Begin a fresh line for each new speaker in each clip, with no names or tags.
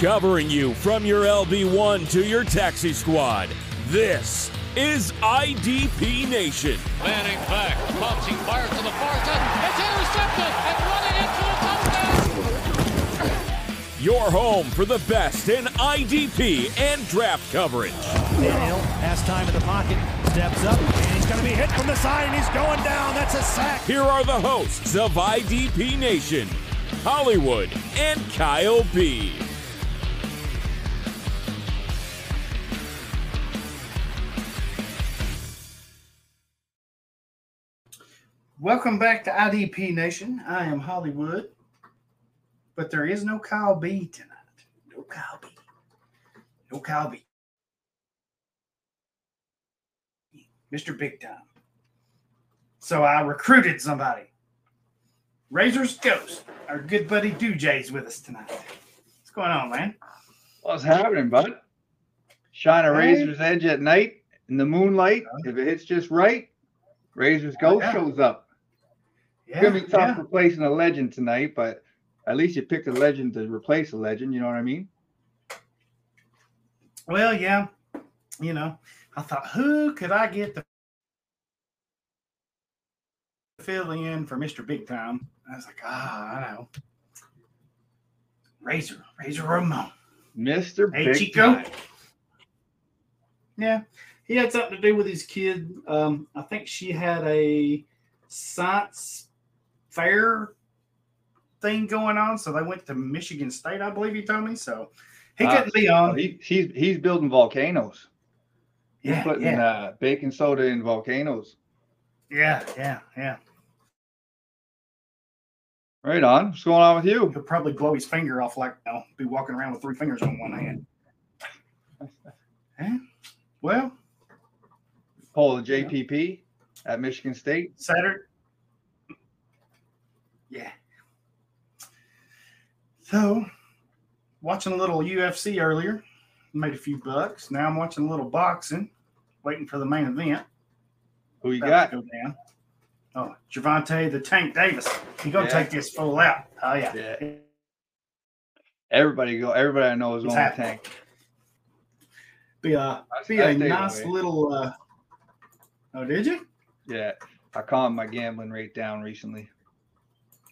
Covering you from your LB1 to your taxi squad. This is IDP Nation.
Manning back, pumps, he fires to the far side. It's intercepted and running into the touchdown.
Your home for the best in IDP and draft coverage.
Daniel has time in the pocket, steps up, and he's going to be hit from the side, and he's going down. That's a sack.
Here are the hosts of IDP Nation, Hollywood and Kyle B.
Welcome back to IDP Nation. I am Hollywood, but there is no Kyle B tonight. No Kyle B. No Kyle B. Mr. Big Time. So I recruited somebody. Razor's Ghost, our good buddy Dujay's with us tonight. What's going on, man?
What's happening, bud? Shine a
Hey.
razor's edge at night in the moonlight. If it hits just right, Razor's Ghost oh,
yeah.
shows up.
Yeah,
gonna be tough
yeah.
replacing a legend tonight, but at least you picked a legend to replace a legend. You know what I mean?
Well, yeah. You know, I thought, who could I get to fill in for Mr. Big Time? I was like, ah, I know. Razor, Razor Ramon.
Mister
Hey,
Big
Chico.
Time.
Yeah, he had something to do with his kid. Um, I think she had a science fair thing going on, so they went to Michigan State, I believe he told me. So he
Ah,
couldn't be on.
he, he's he's building volcanoes. He's
Yeah,
putting
yeah,
uh, baking soda in volcanoes.
yeah, yeah, yeah.
Right on. What's going on with you?
He'll probably blow his finger off like you know, be walking around with three fingers on one hand. Eh, Well,
Pull the JPP at Michigan State.
Saturday. Yeah. So, watching a little UFC earlier, made a few bucks. Now I'm watching a little boxing, waiting for the main event.
Who you
About
got?
Go down. Oh, Gervonta the Tank Davis. He gonna
Yeah.
take this fool out. Oh yeah.
Yeah. Everybody go. Everybody I know is on the tank.
Be a be a nice little. uh Oh, did you?
Yeah, I calmed my gambling rate down recently.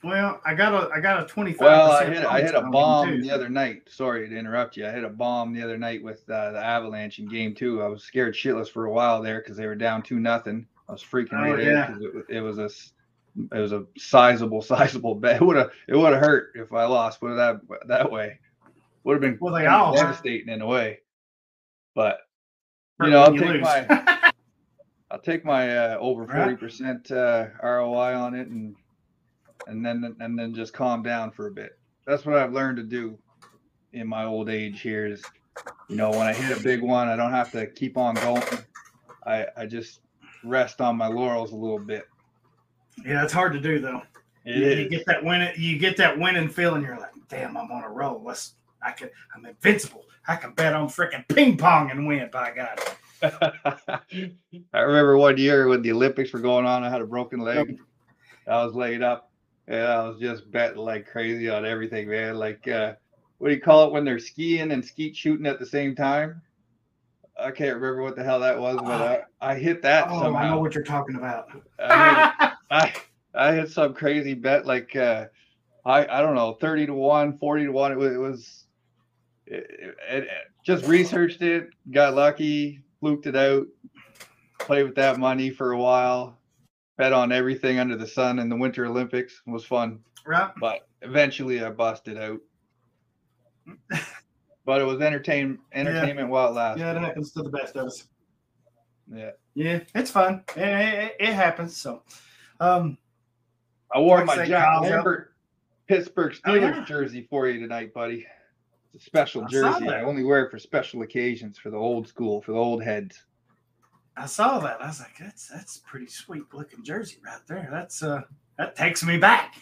Well, I got a I got a twenty five.
Well, I hit I hit a bomb the other night. Sorry to interrupt you. I hit a bomb the other night with uh, the Avalanche in Game Two. I was scared shitless for a while there because they were down two nothing. I was freaking
Oh,
right
yeah.
out it, it was a it was a sizable sizable bet. It would have it would have hurt if I lost. Put it that that way. Would have been
Well, they all
devastating in a way. But you know, I'll
you
take
lose.
my I'll take my uh, over forty percent uh, ROI on it, and and then and then just calm down for a bit. That's what I've learned to do in my old age. Here is, you know, when I hit a big one, I don't have to keep on going. I I just rest on my laurels a little bit.
Yeah, it's hard to do though. You, you get that win you get that winning feeling, you're like, damn, I'm on a roll. Let's I can I'm invincible. I can bet on freaking ping pong and win, by God.
I remember one year when the Olympics were going on, I had a broken leg. I was laid up and I was just betting like crazy on everything, man. Like, uh, what do you call it when they're skiing and skeet shooting at the same time? I can't remember what the hell that was, but I, I hit that
Oh, I know what you're talking about.
I, hit, I, I hit some crazy bet, like, uh, I, I don't know, 30 to 1, 40 to 1. It was, it was it, it, it- just researched it, got lucky, fluked it out, played with that money for a while, bet on everything under the sun in the Winter Olympics. It was fun,
right?
but eventually I busted out. but it was entertain entertainment while it lasted.
Yeah, it happens to the best of us.
Yeah.
Yeah, it's fun. It, it, it happens. So um
I wore my
say,
Jack
Kyle's out-
Lambert Pittsburgh
Oh,
Steelers
yeah.
jersey for you tonight, buddy. It's a special
I
jersey. I only wear it for special occasions for the old school, for the old heads.
I saw that. I was like, that's that's a pretty sweet looking jersey right there. That's uh that takes me back.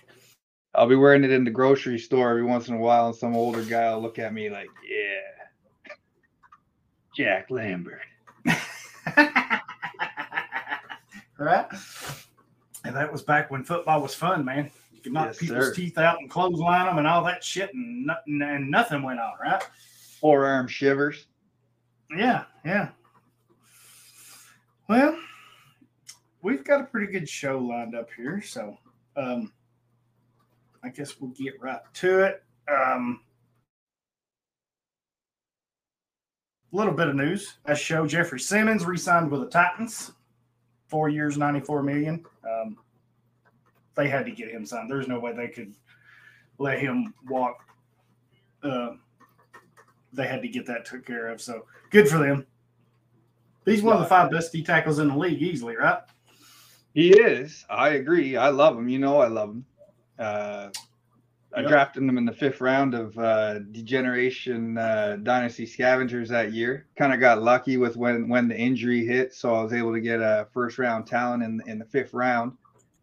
I'll be wearing it in the grocery store every once in a while, and some older guy will look at me like, "Yeah, Jack Lambert."
right? And that was back when football was fun, man. You could knock
Yes,
people's
sir.
teeth out and clothesline them and all that shit, and nothing and nothing went on, right?
Forearm shivers.
Yeah, yeah. Well, we've got a pretty good show lined up here, so um, I guess we'll get right to it. Um, little bit of news. As show Jeffery Simmons re-signed with the Titans, four years, ninety-four million. Um, they had to get him signed. There's no way they could let him walk. Uh, they had to get that took care of. So good for them. He's one of the five best D tackles in the league, easily, right?
He is. I agree. I love him. You know, I love him. Uh, I
Yep.
drafted him in the fifth round of uh, Degeneration uh, Dynasty Scavengers that year. Kind of got lucky with when when the injury hit, so I was able to get a first round talent in in the fifth round,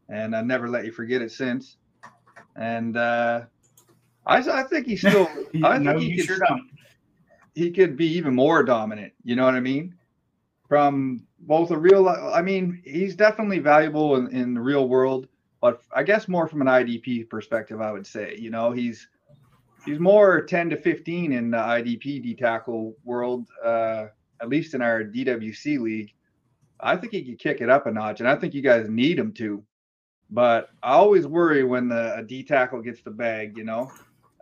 and I never let you forget it since. And uh, I I think he's still. I
no,
he could
sure don't.
he could be even more dominant. You know what I mean? From both a real, I mean, he's definitely valuable in, in the real world, but I guess more from an IDP perspective, I would say. You know, he's he's more 10 to 15 in the IDP D tackle world, uh, at least in our DWC league. I think he could kick it up a notch, and I think you guys need him to. But I always worry when the a D tackle gets the bag. You know,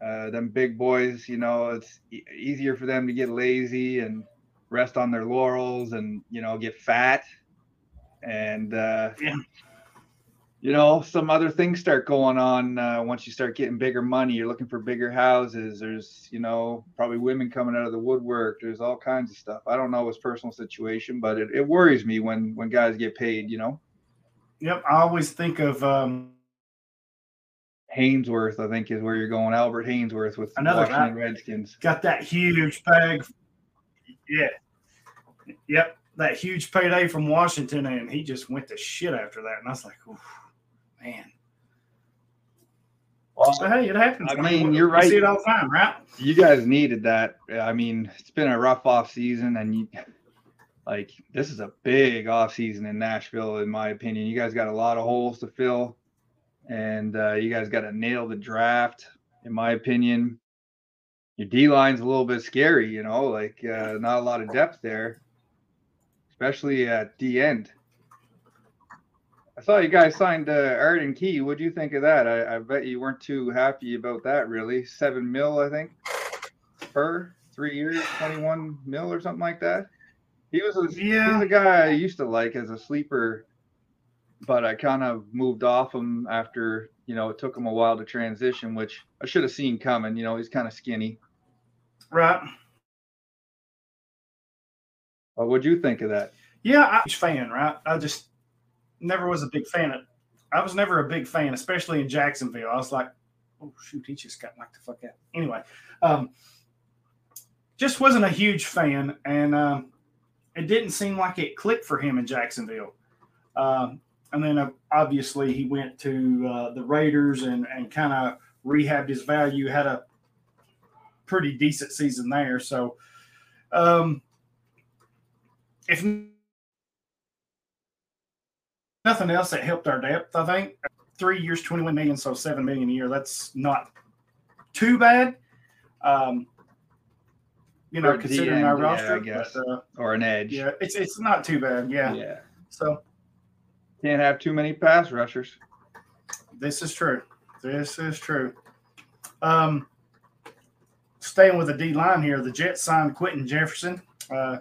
uh, them big boys, you know, it's e- easier for them to get lazy and rest on their laurels and, you know, get fat. And, uh,
Yeah.
you know, some other things start going on uh, once you start getting bigger money. You're looking for bigger houses. There's, you know, probably women coming out of the woodwork. There's all kinds of stuff. I don't know his personal situation, but it, it worries me when when guys get paid. You know,
Yep, I always think of um,
Haynesworth, I think, is where you're going. Albert Haynesworth with the
Another
Washington
guy.
Redskins.
got that huge bag. Yeah. Yep, that huge payday from Washington, and he just went to shit after that. And I was like, man.
Well,
So hey, it happens.
I mean,
we-
you're right.
See it all the time, right?
you guys needed that. I mean, it's been a rough off season, and you like this is a big off season in Nashville, in my opinion. You guys got a lot of holes to fill, and uh, you guys got to nail the draft, in my opinion. Your D line's a little bit scary, you know, like uh, not a lot of depth there, especially at the end. I saw you guys signed uh, Arden Key. What do you think of that? I, I bet you weren't too happy about that, really. Seven mil, I think, per three years, twenty-one mil or something like that. He was a,
Yeah.
he's a guy I used to like as a sleeper, but I kind of moved off him after you know it took him a while to transition, which I should have seen coming. You know, he's kind of skinny.
Right.
What'd you think of that?
Yeah, I'm a huge fan, right? I just never was a big fan of. I was never a big fan, especially in Jacksonville. I was like, oh shoot, he just got knocked the fuck out. Anyway, um, just wasn't a huge fan, and um, it didn't seem like it clicked for him in Jacksonville. Um, and then uh, obviously he went to uh, the Raiders and and kind of rehabbed his value. Had a pretty decent season there. So, um, if nothing else that helped our depth, I think three years, 21 million, so seven million a year. That's not too bad. Um, you know,
For a
considering our
yeah,
roster,
I guess.
but, uh,
Or an edge?
yeah, it's it's not too bad. Yeah.
yeah.
So
Can't have too many pass rushers.
this is true. This is true. Um, staying with the D line here, the Jets signed Quinton Jefferson, uh,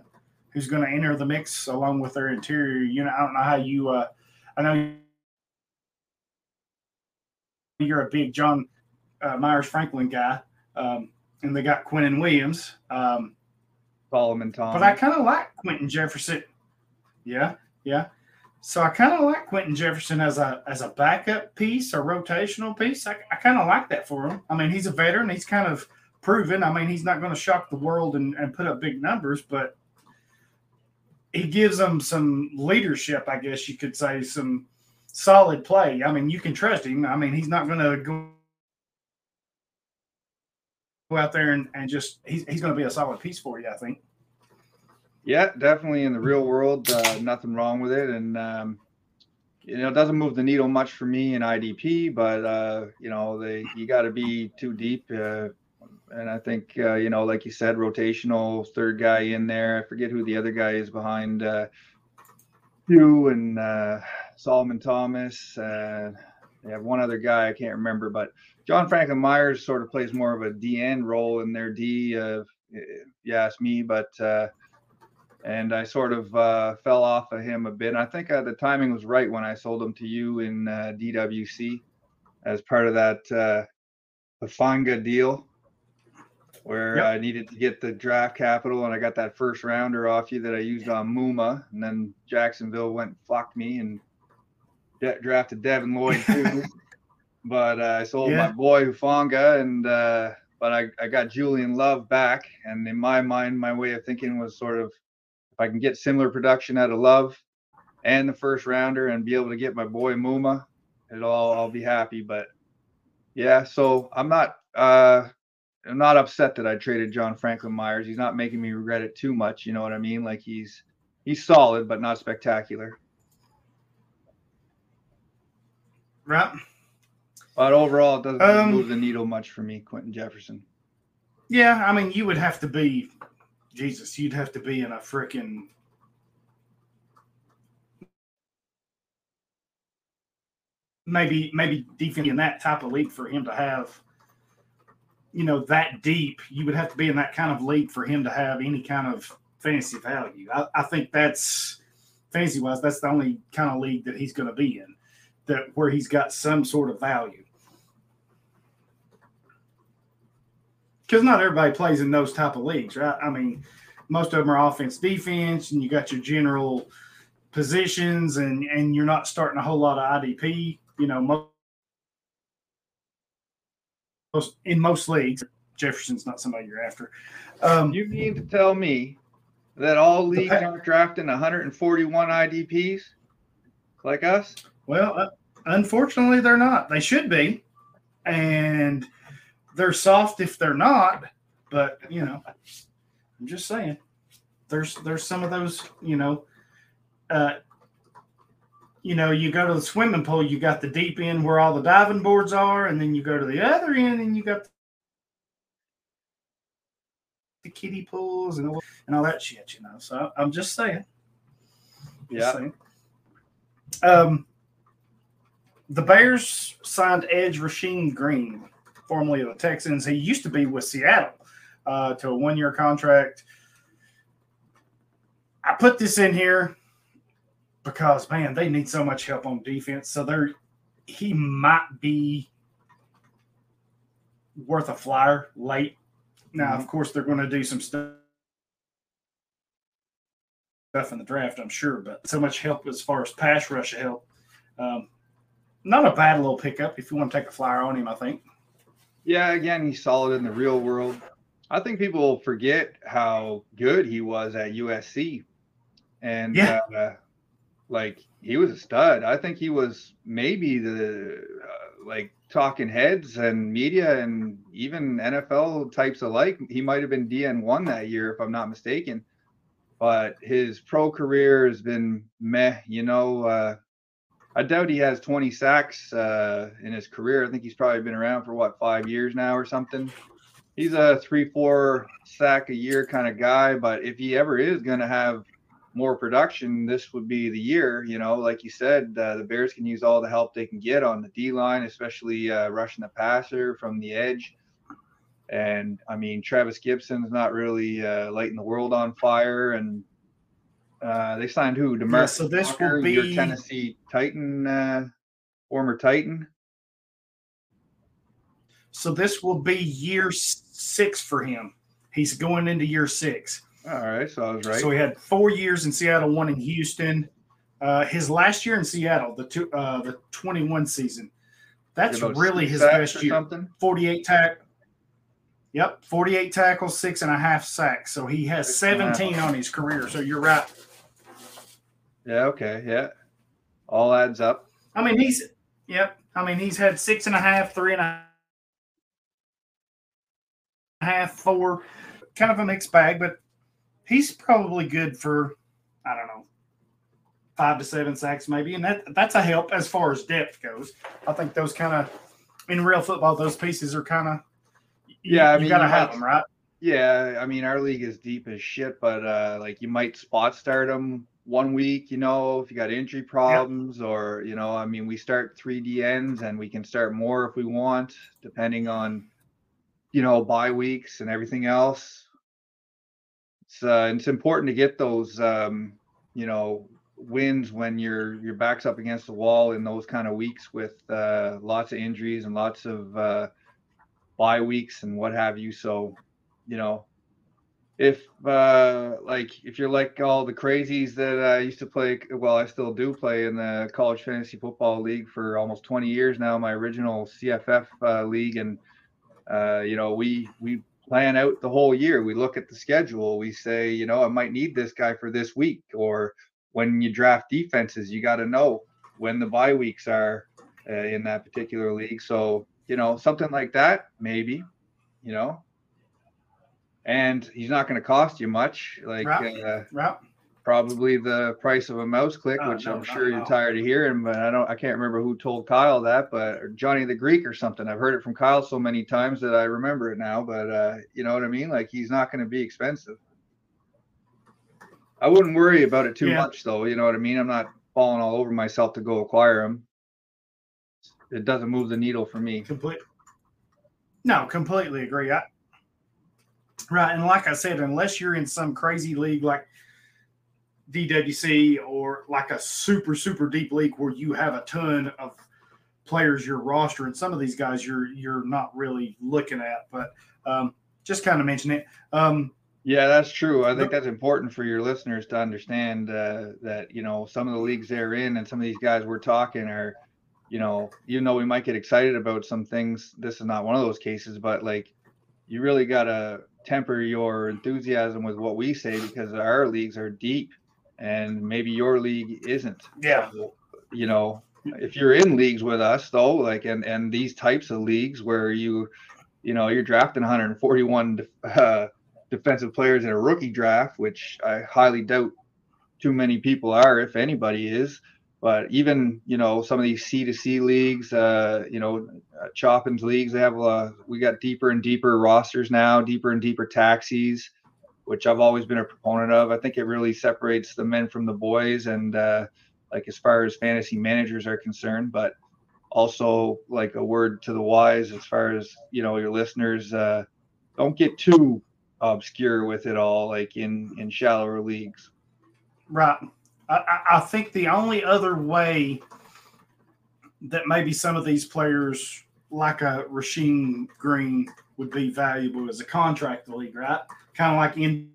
who's going to enter the mix along with their interior unit. I don't know how you. Uh, I know you're a big John uh, Myers Franklin guy, um, and they got Quinnen Williams. Um,
Solomon Tom.
but I kind of like Quinton Jefferson. Yeah, yeah. So I kind of like Quinton Jefferson as a as a backup piece, a rotational piece. I, I kind of like that for him. I mean, he's a veteran. He's kind of proven. I mean, he's not going to shock the world and, and put up big numbers, but he gives them some leadership, I guess you could say, some solid play. I mean, you can trust him. I mean, he's not going to go out there and, and just he's, he's going to be a solid piece for you, I think.
Yeah, definitely in the real world, uh, nothing wrong with it. And um, you know, it doesn't move the needle much for me in IDP, but uh, you know, they you got to be too deep. Uh, and I think uh, you know, like you said, rotational third guy in there. I forget who the other guy is behind uh, you and uh, Solomon Thomas. Uh, they have one other guy I can't remember, but John Franklin Myers sort of plays more of a DN role in their D. Uh, if you ask me, but uh, and I sort of uh, fell off of him a bit. And I think uh, the timing was right when I sold him to you in uh, DWC as part of that uh, Hufanga deal, where
Yep.
I needed to get the draft capital, and I got that first rounder off you that I used on Muma, and then Jacksonville went and fucked me and de- drafted Devin Lloyd too. but uh, I sold
Yeah.
my boy Hufanga, and uh, but I, I got Julian Love back, and in my mind, my way of thinking was sort of if I can get similar production out of Love and the first rounder, and be able to get my boy Muma, it'll all I'll be happy. But yeah, so I'm not uh, I'm not upset that I traded John Franklin Myers. He's not making me regret it too much. You know what I mean? Like he's he's solid, but not spectacular.
Right.
But overall, it doesn't
Um,
move the needle much for me, Quinton Jefferson.
Yeah, I mean, you would have to be, Jesus, you'd have to be in a freaking. Maybe, maybe defense in that type of league for him to have, you know, that deep. You would have to be in that kind of league for him to have any kind of fantasy value. I, I think that's fantasy wise, that's the only kind of league that he's going to be in, that where he's got some sort of value. because not everybody plays in those type of leagues, right? I mean, most of them are offense, defense, and you got your general positions, and and you're not starting a whole lot of IDP. You know, most, most in most leagues, Jefferson's not somebody you're after. Um,
You mean to tell me that all leagues aren't drafting 141 IDPs like us?
Well, uh, unfortunately, they're not. They should be, and they're soft if they're not. But you know, I'm just saying, there's there's some of those. You know, uh, you know, you go to the swimming pool, you got the deep end where all the diving boards are, and then you go to the other end, and you got the kiddie pools and all, and all that shit. You know, so I'm just saying. Just
Yeah.
saying. Um, the Bears signed Edge Rasheem Green, formerly of the Texans. He used to be with Seattle uh, to a one year contract. I put this in here because, man, they need so much help on defense. So they're, he might be worth a flyer late. Now, of course, they're going to do some stuff stuff in the draft, I'm sure, but so much help as far as pass rush help. Um, not a bad little pickup if you want to take a flyer on him, I think.
Yeah, again, he's solid in the real world. I think people forget how good he was at USC. And
Yeah.
uh, like he was a stud. I think he was maybe the uh, like talking heads and media and even NFL types alike. He might have been DN1 that year, if I'm not mistaken. But his pro career has been meh. You know, uh, I doubt he has 20 sacks uh, in his career. I think he's probably been around for what five years now or something. He's a three, four sack a year kind of guy. But if he ever is going to have more production, this would be the year. You know, like you said, uh, the Bears can use all the help they can get on the D line, especially uh, rushing the passer from the edge. And I mean, Trevis Gipson's not really uh, lighting the world on fire. And uh, they signed who? Demarcus
so this will
Walker, your
be-
Tennessee Titan, uh, former Titan.
So this will be year six for him. He's going into year six.
All right, so I was right.
So he had four years in Seattle, one in Houston. Uh, his last year in Seattle, the two, uh, the 21 season, that's really his best year.
Something.
48 tack. Yep, 48 tackles, six and a half sacks. So he has
Six and a half.
17 on his career. So you're right.
Yeah. Okay. Yeah. All adds up.
I mean, he's yep. I mean, he's had six and a half, three and a half, four, kind of a mixed bag, but he's probably good for I don't know, five to seven sacks maybe, and that that's a help as far as depth goes. I think those kind of in real football, those pieces are kind of
Yeah, I
you gotta
you
have
might-
them, right?
Yeah, I mean, our league is deep as shit, but uh, like you might spot start them one week, you know, if you got injury problems, or you know, I mean, we start three DNs and we can start more if we want, depending on, you know, bye weeks and everything else. It's uh, it's important to get those, um, you know, wins when your your back's up against the wall in those kind of weeks with uh, lots of injuries and lots of uh, bye weeks and what have you. So you know if uh like if you're like all the crazies that I used to play well I still do play in the college fantasy football league for almost 20 years now my original CFF uh, league and uh you know we we plan out the whole year we look at the schedule we say you know I might need this guy for this week or when you draft defenses you got to know when the bye weeks are uh, in that particular league so you know something like that maybe you know and he's not going to cost you much like
Right.
uh,
Right.
Probably the price of a mouse click
Oh,
which
no,
i'm sure you're tired of hearing but i don't i can't remember who told kyle that but or johnny the greek or something i've heard it from kyle so many times that i remember it now but uh you know what i mean like he's not going to be expensive i wouldn't worry about it too
Yeah.
much though you know what i mean i'm not falling all over myself to go acquire him it doesn't move the needle for me
Complete. No, completely agree. I, right, and like I said, unless you're in some crazy league like DWC or like a super super deep league where you have a ton of players your roster, and some of these guys you're you're not really looking at, but um, just kind of mention it. Um,
Yeah, that's true. I think that's important for your listeners to understand uh, that you know some of the leagues they're in and some of these guys we're talking are, you know, even though we might get excited about some things, this is not one of those cases. But like, you really gotta temper your enthusiasm with what we say because our leagues are deep, and maybe your league isn't.
yeah,
you know, if you're in leagues with us though, like and and these types of leagues where you, you know, you're drafting 141 def- uh, defensive players in a rookie draft, which I highly doubt too many people are, if anybody is. But even you know some of these C to C leagues, uh, you know, uh, Choppins leagues, they have uh, we got deeper and deeper rosters now, deeper and deeper taxis, which I've always been a proponent of. I think it really separates the men from the boys, and uh, like as far as fantasy managers are concerned, but also like a word to the wise as far as you know your listeners uh, don't get too obscure with it all like in in shallower leagues
Right. I, I- think the only other way that maybe some of these players, like a Rasheem Green, would be valuable as a contract league, right? Kind of like in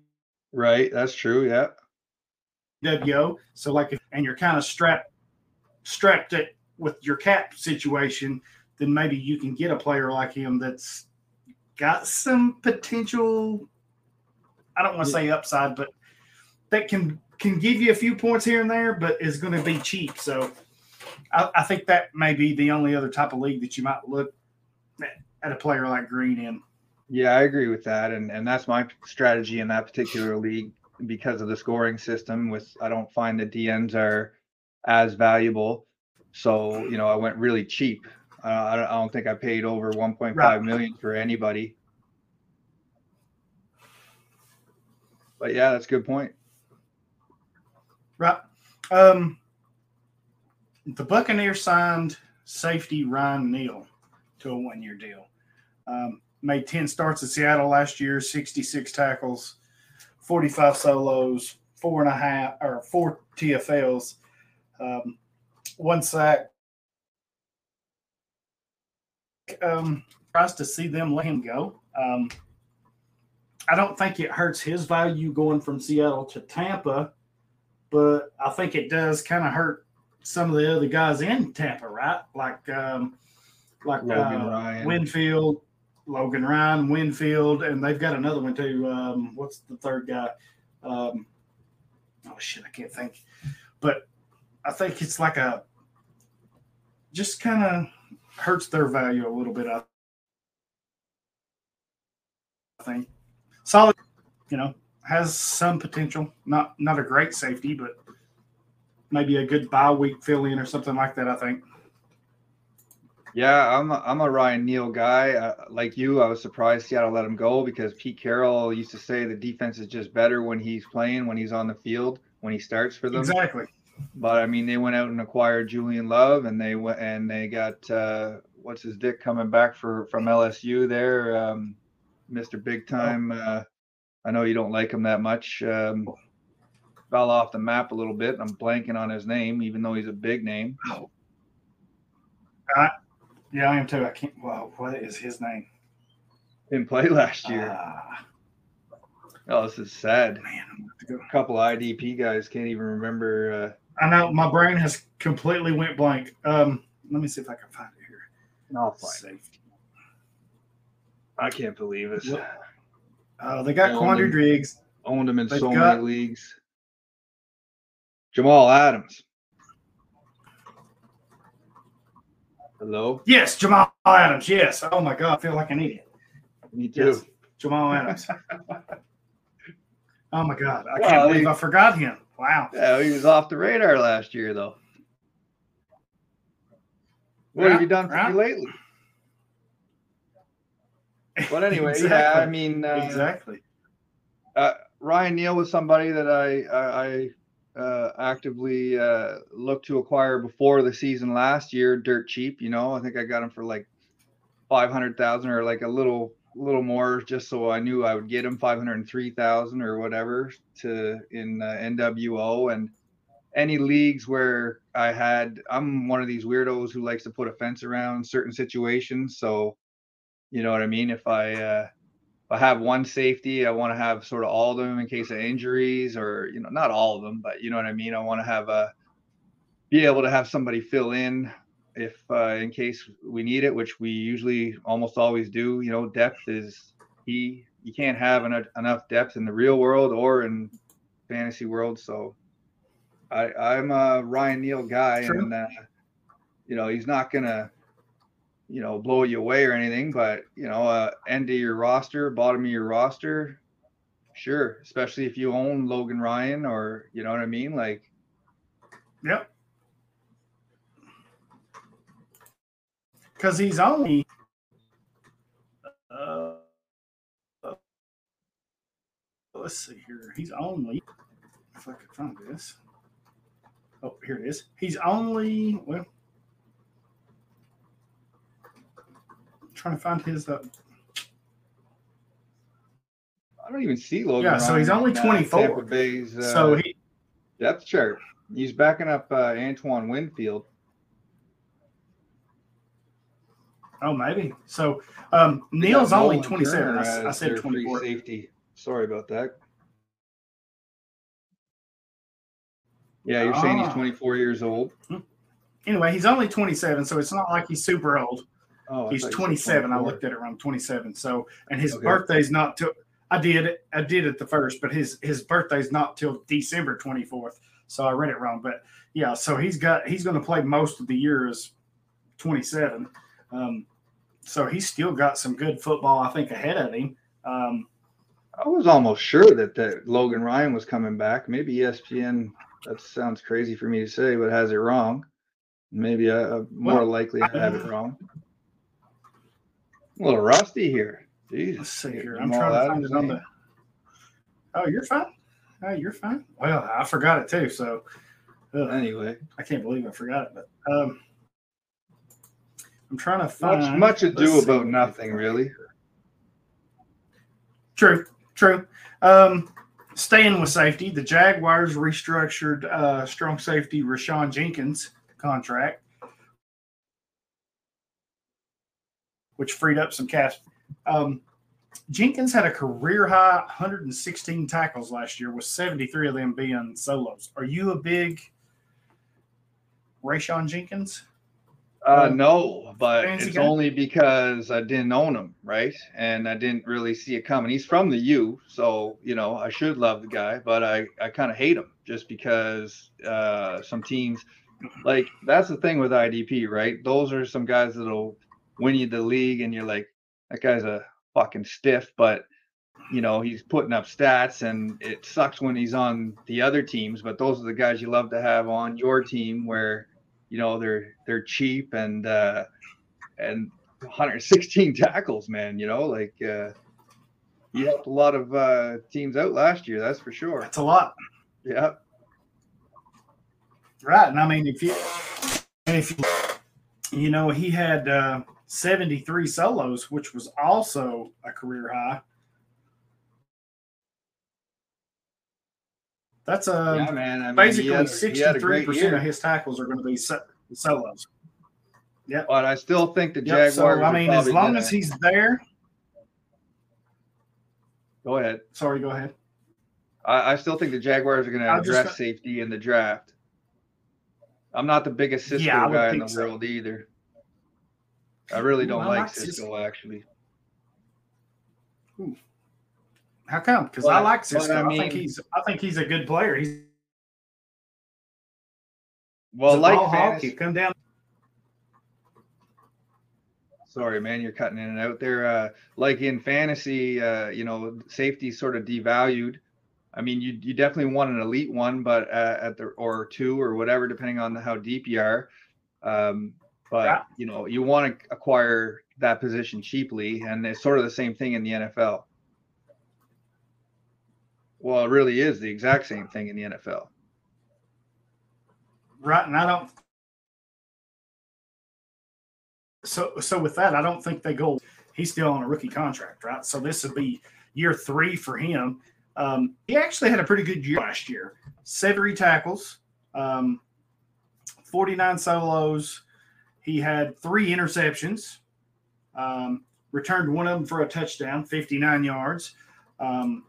right that's true yeah
WO. So like, if, and you're kind of strapped strapped it with your cap situation, then maybe you can get a player like him that's got some potential. I don't want to say upside, but that can can give you a few points here and there, but is going to be cheap. So I, I think that may be the only other type of league that you might look at, a player like Green in.
yeah i agree with that and and that's my strategy in that particular league because of the scoring system with i don't find the dns are as valuable so you know i went really cheap uh, I, don't, I don't think i paid over 1.5
Right.
million for anybody but yeah that's a good point
Right. Um, the Buccaneers signed safety Ryan Neal to a one year deal. Um, made 10 starts in Seattle last year, 66 tackles, 45 solos, four and a half or four TFLs, um, one sack. Um, tries to see them let him go. Um, I don't think it hurts his value going from Seattle to Tampa but I think it does kind of hurt some of the other guys in Tampa, right? Like um, like
Logan
uh. Winfield, Logan Ryan, Winfield, and they've got another one too. Um, what's the third guy? Um, oh shit, I can't think. But I think it's like a just kind of hurts their value a little bit. I think solid, you know, has some potential. Not not a great safety, but maybe a good bye week fill in or something like that. I think.
Yeah, I'm a, I'm a Ryan Neal guy. Uh, like you, I was surprised Seattle let him go because Pete Carroll used to say the defense is just better when he's playing, when he's on the field, when he starts for them.
Exactly.
But I mean, they went out and acquired Julian Love, and they went and they got uh, what's his dick coming back for from LSU there, um, Mr. Big Time. Uh, I know you don't like him that much. Um, fell off the map a little bit. I'm blanking on his name, even though he's a big name.
Yeah, I am too. I can't. Wow, what is his name?
Didn't play last year.
Ah,
oh, this is sad.
man, I'm gonna have to go.
A couple IDP guys can't even remember. Uh,
I know my brain has completely went blank. Um, let me see if I can find it here.
I'll find
Safety.
I can't believe it.
Yep. Uh, they got
Yeah,
Quandary
only- Owned him in
They've
so
got-
many leagues. Jamal Adams. Hello.
Yes, Jamal Adams. Yes. Oh my God, I feel like an idiot.
Me too.
Yes, Jamal Adams. oh my God, I
Well,
can't believe
he-
I forgot him. Wow.
Yeah, he was off the radar last year, though. What have you done for
Yeah,
me lately? But anyway, yeah, I mean, uh,
exactly.
Ryan Neal was somebody that I I, I uh, actively uh, looked to acquire before the season last year, dirt cheap. You know, I think I got him for like five hundred thousand or like a little little more, just so I knew I would get him five hundred three thousand or whatever to in uh, NWO and any leagues where I had. I'm one of these weirdos who likes to put a fence around certain situations, so you know what I mean. If I uh, I have one safety, I want to have sort of all of them in case of injuries, or you know, not all of them, but you know what I mean. I want to have a be able to have somebody fill in if uh, in case we need it, which we usually almost always do. You know, depth is key. You can't have enough, enough depth in the real world or in fantasy world. So I, I'm a Ryan Neal guy,
True.
and uh, you know he's not gonna you know blow you away or anything, but you know uh, end of your roster, bottom of your roster, sure. Especially if you own Logan Ryan or you know what I mean, like.
Yep. Because he's only. Uh, let's see here. He's only. If I could find this. Oh, here it is. He's only. Well. Trying to find his. Uh,
I don't even see Logan.
Yeah, so he's only
uh,
24.
Tampa Bay's uh,
so he.
depth chart. He's backing up uh, Antoine Winfield.
Oh, maybe. So um, Neal's
Yeah,
only 27.
I,
I, s- I
as
said 24.
Safety. Sorry about that. Yeah, you're saying he's
Ah.
24 years old.
Anyway, he's only 27, so it's not like he's super old.
Oh,
He's
thought you said
27. I looked at it wrong. 27. So, and his
Okay.
birthday's not till I did it. I did it the first, but his his birthday's not till December 24th. So I read it wrong. But yeah, so he's got he's going to play most of the year as 27. Um, so he's still got some good football, I think, ahead of him. Um,
I was almost sure that, that Logan Ryan was coming back. Maybe ESPN. That sounds crazy for me to say, but has it wrong. Maybe I, I'm more
Well,
likely to have it wrong. A little rusty here. Jesus.
let's see here. I'm trying to find it on the. Oh, you're fine. Oh, you're fine. Well, I forgot it too. So ugh,
Anyway,
I can't believe I forgot it. But um, I'm trying to find
much ado
let's see
about
what
nothing, really.
True, true. Um, staying with safety, the Jaguars restructured uh, strong safety Rayshawn Jenkins contract, which freed up some cash. Um, Jenkins had a career high 116 tackles last year, with 73 of them being solos. Are you a big Rayshawn Jenkins?
Uh,
Um,
no, but
fancy
it's
guy?
only because I didn't own him, right? And I didn't really see it coming. He's from the U, so you know I should love the guy, but I I kind of hate him just because uh, some teams, like that's the thing with IDP, right? Those are some guys that'll win you the league, and you're like, that guy's a fucking stiff, but you know, he's putting up stats, and it sucks when he's on the other teams. But those are the guys you love to have on your team, where you know they're they're cheap and uh, and 116 tackles, man. You know, like uh, he helped a lot of uh, teams out last year. That's for sure.
That's a lot.
Yeah.
Right. And I mean, if you, if you, you know, he had uh, 73 solos, which was also a career high. That's a
yeah, man. I mean,
basically sixty-three percent of his tackles are going to be solos.
Yeah, but I still think the
yep,
Jaguars.
So, I mean, as long
gonna...
as he's there.
Go ahead.
Sorry, go ahead.
I, I still think the Jaguars are going to address just, safety in the draft. I'm not the biggest Cisco yeah, guy in the so. world either. I really don't like, like Cisco, Cisco, actually.
Ooh. How come? Because I like Cisco. I, mean, I, think he's I think he's a good player. He's
well, like
fantasy, come down.
Sorry, man, you're cutting in and out there. Uh, like in fantasy, uh, you know, safety sort of devalued. I mean, you you definitely want an elite one, but uh, at the or two or whatever, depending on the, how deep you are. Um, but yeah. you know, you want to acquire that position cheaply, and it's sort of the same thing in the NFL. Well, it really is the exact same thing in the NFL.
Right, and I don't. So, so with that, I don't think they go. He's still on a rookie contract, right? So this would be year three for him. Um, he actually had a pretty good year last year. Seventy tackles, um, 49 solos. He had three interceptions, um, returned one of them for a touchdown, 59 yards. Um,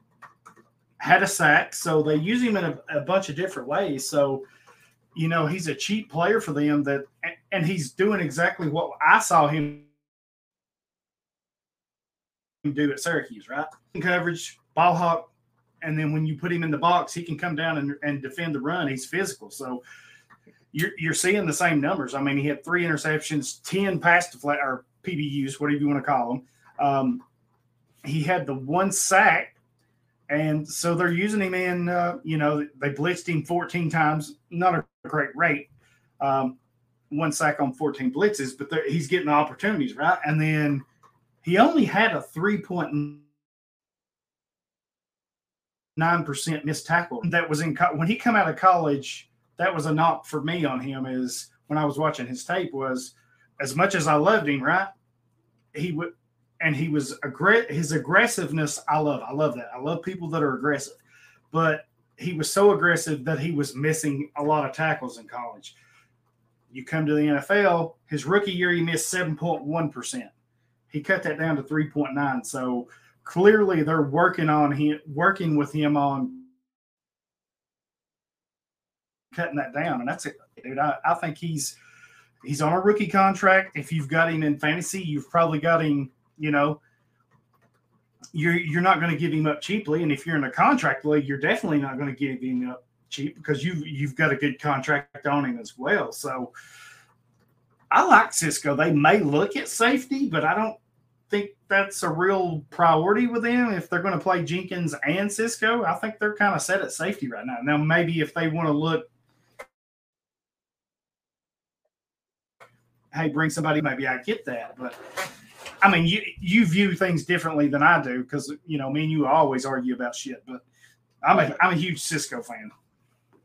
had a sack, so they use him in a, a, bunch of different ways. So, you know, he's a cheap player for them that, and he's doing exactly what I saw him do at Syracuse, right? Coverage, ball hawk, and then when you put him in the box, he can come down and, and defend the run. He's physical, so you're you're seeing the same numbers. I mean, he had three interceptions, ten pass deflect or PBUs, whatever you want to call them. Um, he had the one sack and so they're using him in, uh, you know, they blitzed him 14 times, not a great rate, um, one sack on 14 blitzes, but he's getting the opportunities, right? And then he only had a 3.9% missed tackle. That was in, co- when he come out of college, that was a knock for me on him is when I was watching his tape was as much as I loved him, right? He would, and he was aggressive. His aggressiveness, I love. I love that. I love people that are aggressive, but he was so aggressive that he was missing a lot of tackles in college. You come to the NFL, his rookie year, he missed 7.1%. He cut that down to 3.9. So clearly they're working on him, working with him on cutting that down. And that's it, dude. I, I think he's he's on a rookie contract. If you've got him in fantasy, you've probably got him you know, you're you're not going to give him up cheaply. And if you're in a contract league, you're definitely not going to give him up cheap because you've you've got a good contract on him as well. So I like Cisco. They may look at safety, but I don't think that's a real priority with them. If they're going to play Jenkins and Cisco, I think they're kind of set at safety right now. Now maybe if they want to look hey, bring somebody, maybe I get that. But I mean, you you view things differently than I do because you know me and you always argue about shit. But I'm a I'm a huge Cisco fan.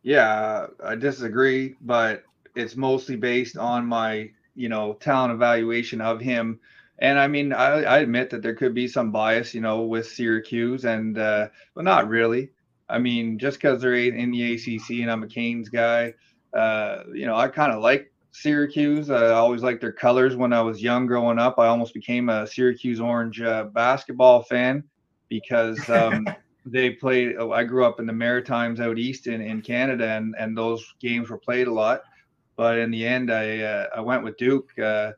Yeah, I disagree, but it's mostly based on my you know talent evaluation of him. And I mean, I, I admit that there could be some bias, you know, with Syracuse, and uh, but not really. I mean, just because they're in the ACC and I'm a Canes guy, uh, you know, I kind of like Syracuse. I always liked their colors when I was young growing up. I almost became a Syracuse Orange uh, basketball fan because um, they played. Oh, I grew up in the Maritimes out east in, in Canada, and, and those games were played a lot. But in the end, I uh, I went with Duke. Uh,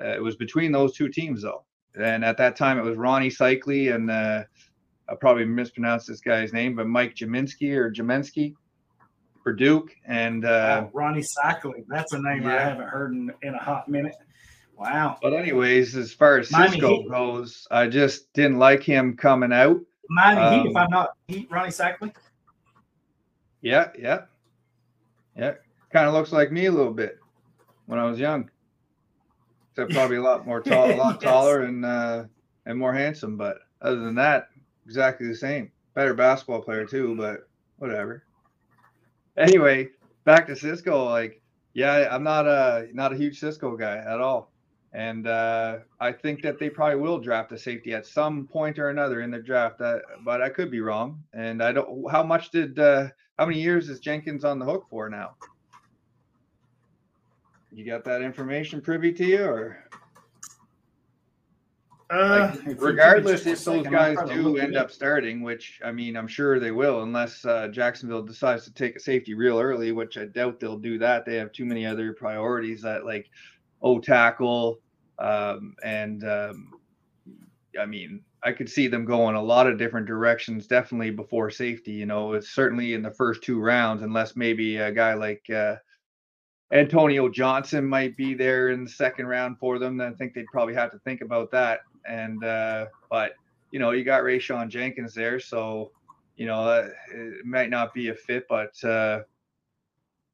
uh it was between those two teams though, and at that time it was Rony Seikaly and uh, I probably mispronounced this guy's name, but Mike Jaminski or Jamensky for Duke and uh,
oh, Rony Seikaly. That's a name yeah. I haven't heard in, in a hot minute. Wow.
But anyways, as far as Cisco goes, I just didn't like him coming out.
Miami Heat, if
Um,
I'm not Heat, Ronnie Sackley.
Yeah, yeah, yeah. Kind of looks like me a little bit when I was young. Except probably a lot more tall, a lot
Yes.
taller and uh, and more handsome. But other than that, exactly the same. Better basketball player too, but whatever. Anyway, back to Cisco. Like, yeah, I'm not a not a huge Cisco guy at all, and uh, I think that they probably will draft a safety at some point or another in the draft. That, but I could be wrong. And I don't. How much did? Uh, how many years is Jenkins on the hook for now? You got that information privy to you, or
Uh,
like,
if you give me
regardless if those
second,
guys do end up starting, which I mean, I'm sure they will, unless uh, Jacksonville decides to take a safety real early, which I doubt they'll do that. They have too many other priorities that like O tackle, um, and um, I mean, I could see them going a lot of different directions, definitely before safety. You know, it's certainly in the first two rounds, unless maybe a guy like uh, Antonio Johnson might be there in the second round for them. I think they'd probably have to think about that. And uh, but you know, you got Rayshawn Jenkins there, so you know it might not be a fit, but uh,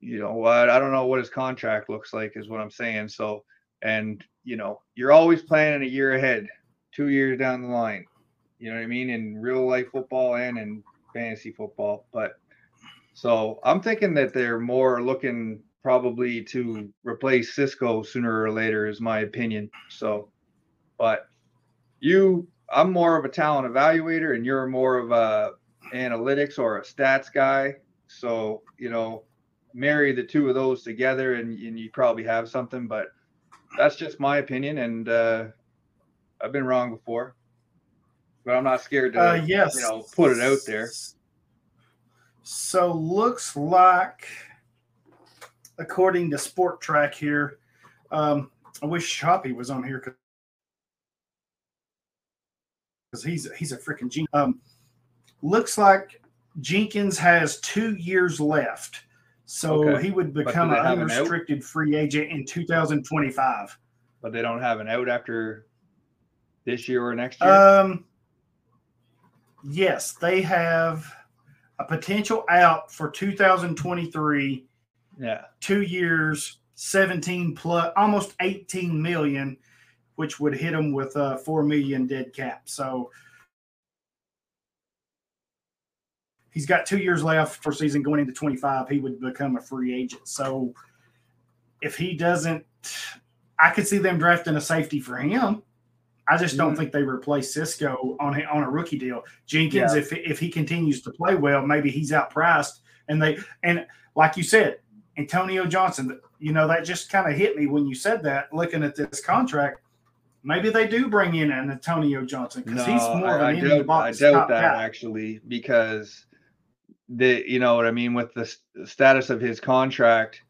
you know what? I don't know what his contract looks like, is what I'm saying. So, and you know, you're always planning a year ahead, two years down the line. You know what I mean? In real life football and in fantasy football. But so I'm thinking that they're more looking probably to replace Cisco sooner or later, is my opinion. So, but you, I'm more of a talent evaluator, and you're more of a analytics or a stats guy. So, you know, marry the two of those together, and, and you probably have something. But that's just my opinion, and uh, I've been wrong before. But I'm not scared to,
Uh, yes.
you know, put it out there.
So looks like, according to Spotrac here, um, I wish Shoppy was on here because he's he's a freaking genius. Um, looks like Jenkins has two years left, so
Okay.
he would become an
have an
unrestricted free agent in 2025.
But they don't have an out after this year or next year.
Um, yes, they have a potential out for 2023,
yeah.
two years, 17 plus, almost 18 million, which would hit them with a 4 million dead cap. So he's got two years left for season going into 25. He would become a free agent. So if he doesn't, I could see them drafting a safety for him. I just don't
Mhm.
think they replace Cisco on a, on a rookie deal. Jenkins,
Yeah.
if if he continues to play well, maybe he's outpriced. And they and like you said, Antonio Johnson, you know that just kind of hit me when you said that. Looking at this contract, maybe they do bring in an Antonio Johnson because he's more of
I,
an
I
the
doubt, I
box
doubt
top
that
guy.
actually because the you know what I mean with the status of his contract,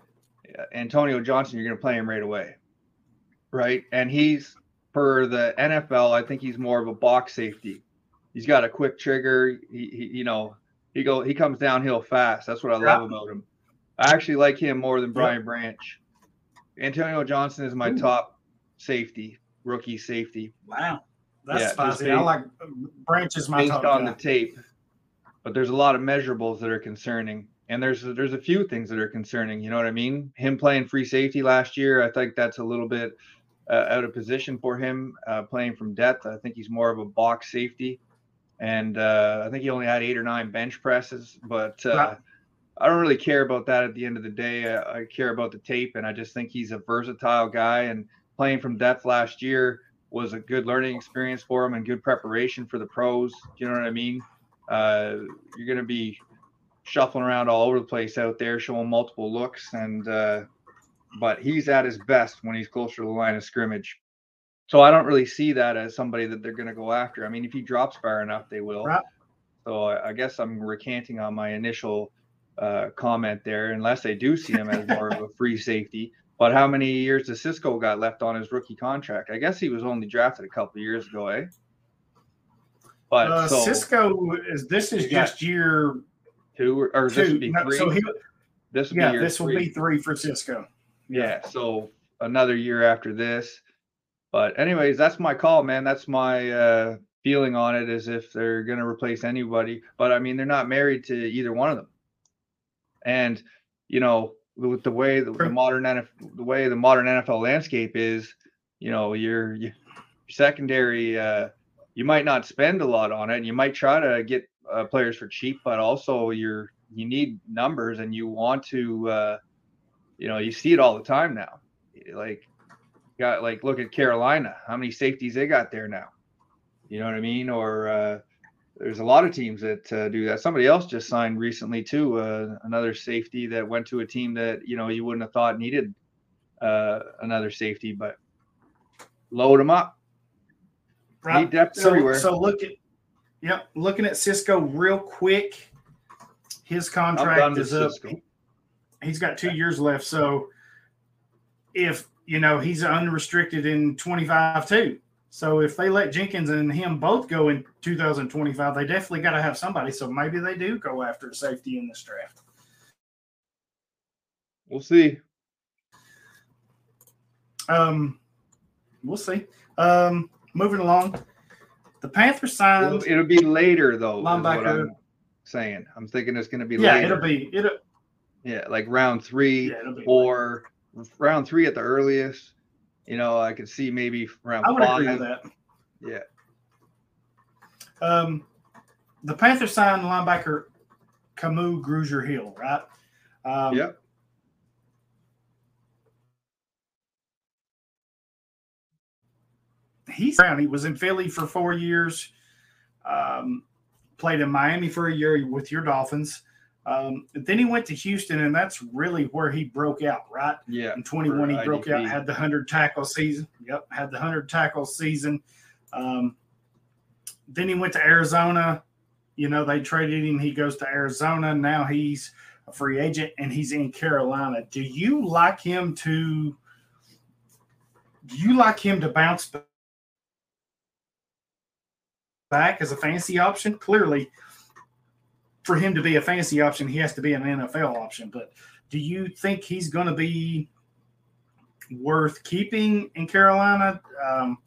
uh, Antonio Johnson, you're going to play him right away, right? And he's for the NFL, I think he's more of a box safety. He's got a quick trigger. He, he you know he go he comes downhill fast. That's what I love about him. I actually like him more than Brian Branch. Antonio Johnson is my
Ooh.
top safety, rookie safety.
Wow, that's
Yeah,
spicy. I like branches my
based on
guy.
the tape. But there's a lot of measurables that are concerning, and there's there's a few things that are concerning. You know what I mean? Him playing free safety last year, I think that's a little bit uh, out of position for him uh, playing from depth. I think he's more of a box safety, and uh, I think he only had eight or nine bench presses. But uh. I don't really care about that at the end of the day. I, I care about the tape, and I just think he's a versatile guy. And playing from depth last year was a good learning experience for him and good preparation for the pros. You know what I mean? Uh, you're going to be shuffling around all over the place out there, showing multiple looks, and uh, but he's at his best when he's closer to the line of scrimmage. So I don't really see that as somebody that they're going to go after. I mean, if he drops far enough, they will.
Right.
So I, I guess I'm recanting on my initial uh, comment there, unless they do see him as more of a free safety. But how many years does Cisco got left on his rookie contract? I guess he was only drafted a couple years ago, eh? But
Uh,
so
Cisco is this is just year
two or, or this
two.
would be
No,
three.
so he,
this would
yeah, this will
three.
be three for Cisco.
Yeah, so another year after this. But anyways, that's my call, man. That's my uh feeling on it as if they're going to replace anybody. But I mean, they're not married to either one of them. And you know, with the way the, the modern NFL, the way the modern NFL landscape is, you know, your, your secondary, uh, you might not spend a lot on it, and you might try to get uh, players for cheap, but also you're you need numbers, and you want to, uh, you know, you see it all the time now. Like, got like look at Carolina, how many safeties they got there now. You know what I mean? Or uh, there's a lot of teams that uh, do that. Somebody else just signed recently too, uh, another safety that went to a team that you know you wouldn't have thought needed uh, another safety, but load them up.
Right. Need depth so, everywhere. So look at, yep, looking at Cisco real quick. His contract is up. Cisco. He's got two years left. So if you know he's unrestricted in 25 too so if they let Jenkins and him both go in 2025, they definitely got to have somebody. So maybe they do go after a safety in this draft.
We'll see.
Um, we'll see. Um, moving along, the Panthers signed.
It'll, it'll be later though. Linebacker. I'm saying. I'm thinking it's going to be.
Yeah,
later.
it'll be. It'll.
Yeah, like round three yeah, or later. round three at the earliest. You know, I could see maybe around I would five. agree with that. Yeah.
Um, the Panthers signed linebacker Kamu Grugier Hill, right? Um,
yep.
He's around. He was in Philly for four years. Um, played in Miami for a year with your Dolphins. Um, then he went to Houston, and that's really where he broke out, right?
Yeah.
In 21, he IDP. broke out, had the 100 tackle season. Yep, had the 100 tackle season. Um, then he went to Arizona. You know, they traded him. He goes to Arizona. Now he's a free agent, and he's in Carolina. Do you like him to? Do you like him to bounce back as a fantasy option? Clearly, for him to be a fantasy option, he has to be an NFL option. But do you think he's going to be worth keeping in Carolina? Um,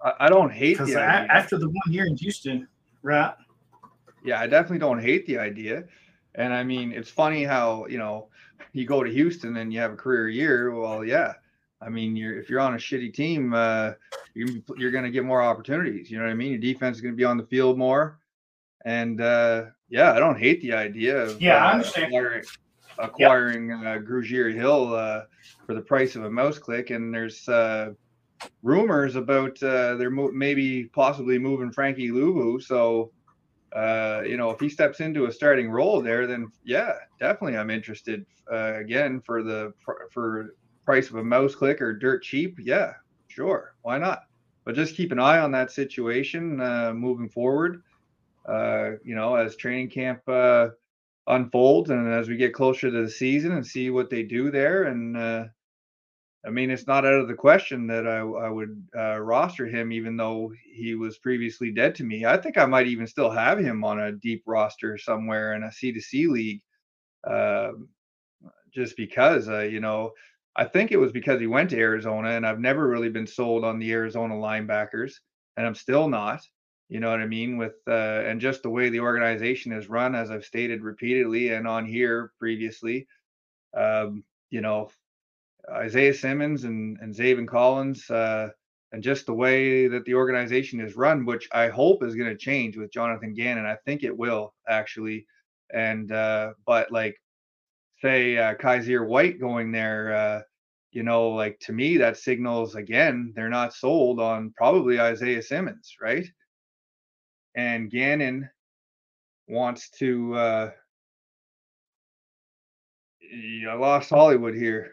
I, don't hate
the idea. after the one year in Houston, right?
Yeah, I definitely don't hate the idea. And I mean, it's funny how you know you go to Houston and you have a career year. Well, yeah. I mean, you're if you're on a shitty team, uh, you're, you're going to get more opportunities. You know what I mean? Your defense is going to be on the field more. And uh, yeah, I don't hate the idea of
yeah, uh, I understand.
acquiring, acquiring yep. uh, Grugier Hill uh, for the price of a mouse click. And there's uh, rumors about uh, they're mo- maybe possibly moving Frankie Luvu. So uh, you know, if he steps into a starting role there, then yeah, definitely I'm interested uh, again for the for, for price of a mouse click or dirt cheap. Yeah, sure, why not? But just keep an eye on that situation uh, moving forward uh, you know, as training camp uh, unfolds and as we get closer to the season and see what they do there. And uh, I mean, it's not out of the question that I, I would uh, roster him, even though he was previously dead to me. I think I might even still have him on a deep roster somewhere in a C2C league, uh, just because, uh, you know, I think it was because he went to Arizona, and I've never really been sold on the Arizona linebackers, and I'm still not. You know what I mean? With uh, and just the way the organization is run, as I've stated repeatedly and on here previously, um, you know, Isaiah Simmons and and Zaven Collins, uh, and just the way that the organization is run, which I hope is going to change with Jonathan Gannon. I think it will actually. And uh, but like, say uh, Kyzir White going there, uh, you know, like to me that signals again they're not sold on probably Isaiah Simmons, right? And Gannon wants to. Uh, I lost Hollywood here.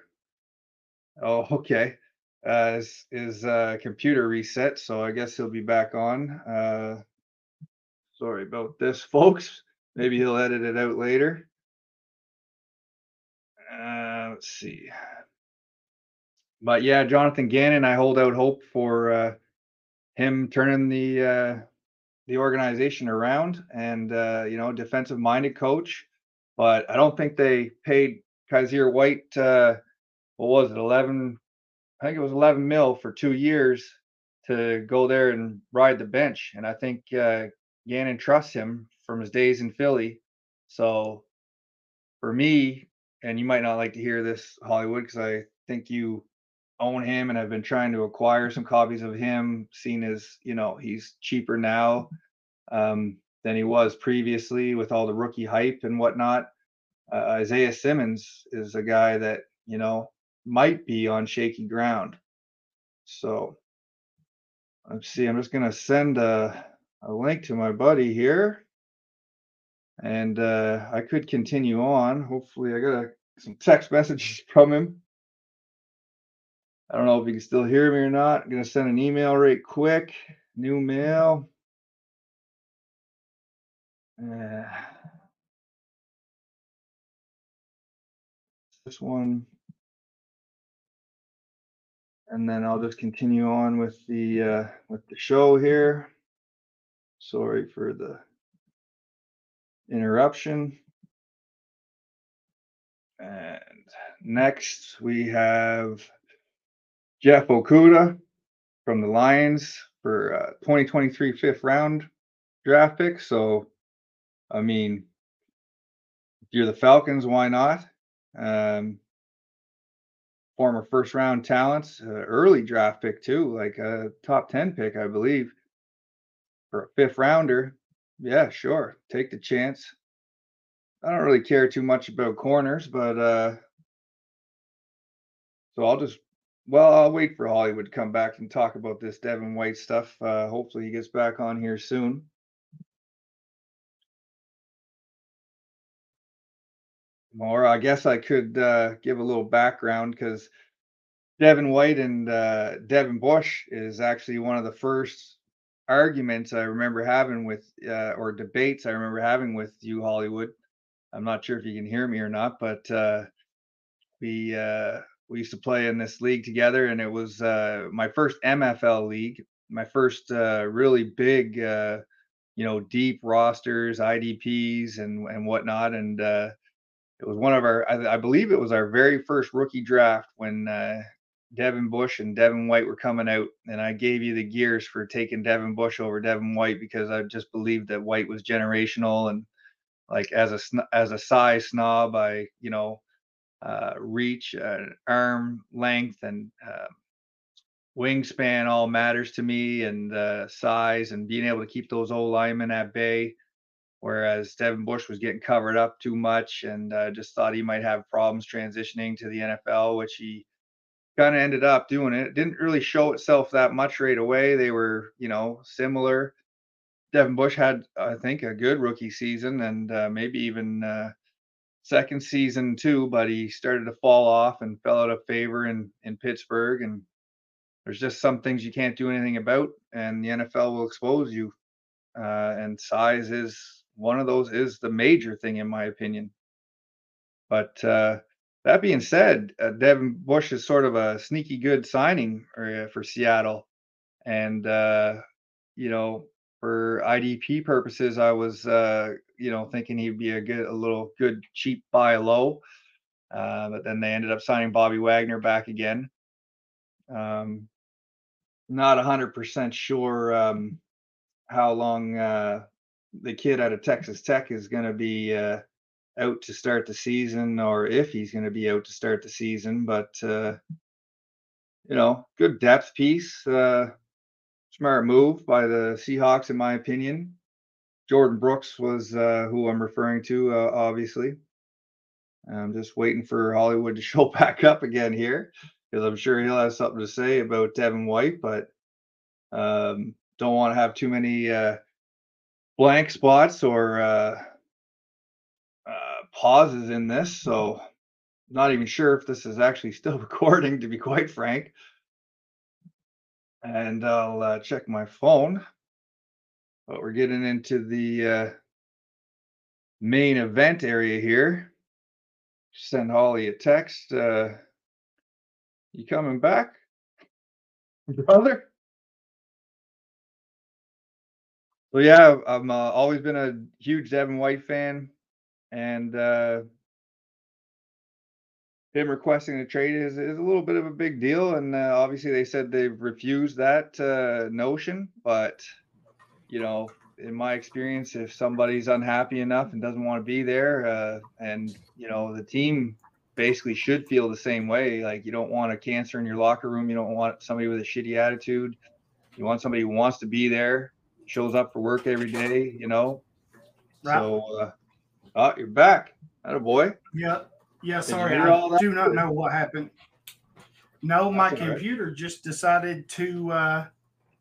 Oh, okay. Uh, his, his uh, computer reset, so I guess he'll be back on. Uh, sorry about this, folks. Maybe he'll edit it out later. Uh, let's see. But yeah, Jonathan Gannon, I hold out hope for uh, him turning the uh, the organization around and uh, you know defensive minded coach but i don't think they paid Kyzir White uh, what was it 11 I think it was 11 mil for 2 years to go there and ride the bench. And I think uh, Gannon trusts him from his days in Philly. So for me, and you might not like to hear this, Hollywood, because I think you own him and have been trying to acquire some copies of him, seen as, you know, he's cheaper now um, than he was previously with all the rookie hype and whatnot. Uh, Isaiah Simmons is a guy that, you know, might be on shaky ground. So let's see, I'm just going to send a, a link to my buddy here. And uh, I could continue on. Hopefully, I got a, some text messages from him. I don't know if you can still hear me or not. I'm going to send an email right quick. New mail. Uh, this one. And then I'll just continue on with the uh, with the show here. Sorry for the interruption. And next we have Jeff Okudah from the Lions for uh, 2023 fifth round draft pick. So, I mean, if you're the Falcons, why not? Um, former first round talents, uh, early draft pick too, like a top 10 pick, I believe, for a fifth rounder. Yeah, sure. Take the chance. I don't really care too much about corners, but uh so I'll just well, I'll wait for Hollywood to come back and talk about this Devin White stuff. Uh hopefully he gets back on here soon. Or I guess I could uh, give a little background because Devin White and uh, Devin Bush is actually one of the first arguments I remember having with, uh, or debates I remember having with you, Hollywood. I'm not sure if you can hear me or not, but uh, we uh, we used to play in this league together, and it was uh, my first MFL league, my first uh, really big, uh, you know, deep rosters, IDPs, and and whatnot, and uh, it was one of our, I, I believe it was our very first rookie draft when uh, Devin Bush and Devin White were coming out, and I gave you the gears for taking Devin Bush over Devin White because I just believed that White was generational and like as a as a size snob, I you know uh, reach, uh, arm length, and uh, wingspan all matters to me, and uh, size, and being able to keep those old linemen at bay. Whereas Devin Bush was getting covered up too much, and uh, just thought he might have problems transitioning to the NFL, which he kind of ended up doing. It. it didn't really show itself that much right away. They were, you know, similar. Devin Bush had, I think, a good rookie season, and uh, maybe even second season too, but he started to fall off and fell out of favor in in Pittsburgh. And there's just some things you can't do anything about, and the NFL will expose you. Uh, and size is one of those is the major thing in my opinion. But uh, that being said, uh, Devin Bush is sort of a sneaky good signing for, uh, for Seattle, and uh, you know for IDP purposes, I was uh, you know thinking he'd be a good, a little good cheap buy low, uh, but then they ended up signing Bobby Wagner back again. Um, not hundred percent sure um, how long uh, the kid out of Texas Tech is going to be uh, out to start the season, or if he's going to be out to start the season. But uh, you know, good depth piece. Uh, smart move by the Seahawks, in my opinion. Jordyn Brooks was uh, who I'm referring to, uh, obviously. I'm just waiting for Hollywood to show back up again here because I'm sure he'll have something to say about Devin White, but um, don't want to have too many uh, blank spots or uh, uh, pauses in this. So, not even sure if this is actually still recording, to be quite frank and I'll uh, check my phone. But we're getting into the uh, main event area here. Send Holly a text. Uh, you coming back, brother? So yeah, I'm uh, always been a huge Devin White fan, and uh, him requesting a trade is, is a little bit of a big deal, and uh, obviously they said they've refused that uh, notion. But you know, in my experience, if somebody's unhappy enough and doesn't want to be there, uh, and you know the team basically should feel the same way. Like you don't want a cancer in your locker room. You don't want somebody with a shitty attitude. You want somebody who wants to be there, shows up for work every day. You know.
Right.
So, uh, oh, you're back. That a boy.
Yeah. Yeah. Sorry, I do not know what happened. No, my
right.
computer just decided to uh,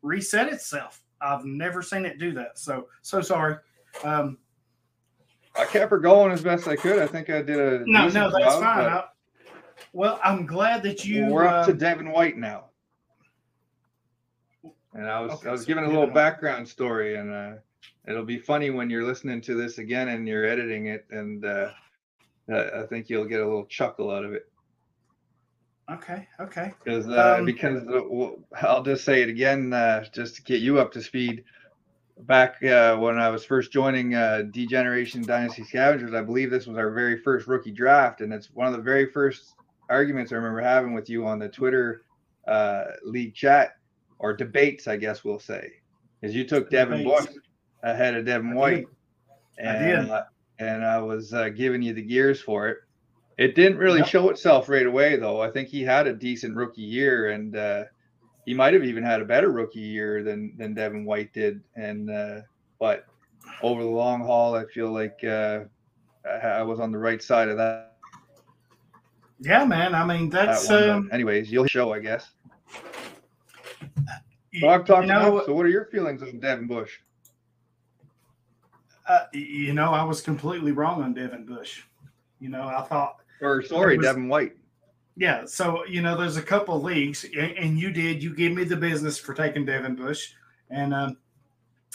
reset itself. I've never seen it do that. So so sorry. Um,
I kept her going as best I could. I think I did a
no, no, that's
job,
fine. I- well, I'm glad that you.
we're up to
uh,
Devin White now. And I was
Okay,
I was
so
giving a little background story, and uh, it'll be funny when you're listening to this again and you're editing it, and uh, I think you'll get a little chuckle out of it
okay. Okay.
because uh,
Um,
because I'll just say it again uh, just to get you up to speed. Back uh, when I was first joining uh, Degeneration Dynasty Scavengers, I believe this was our very first rookie draft, and it's one of the very first arguments I remember having with you on the Twitter uh, league chat or debates, I guess we'll say, is you took Devin. Bush ahead of Devin White.
I
and
did.
uh, and I was uh, giving you the gears for it. It didn't really
Yep.
show itself right away, though. I think he had a decent rookie year, and uh, he might have even had a better rookie year than than Devin White did. And uh, but over the long haul, I feel like uh, I, I was on the right side of that.
Yeah, man. I mean,
that
that's
one.
Um,
anyways, you'll show, I guess.
y-
So I've talked
you know.
So what are your feelings on Devin Bush?
Uh, you know, I was completely wrong on Devin Bush. You know, I thought
Or sorry,
was-
Devin White.
Yeah, so you know, there's a couple leagues, and, and you did. You gave me the business for taking Devin Bush, and um,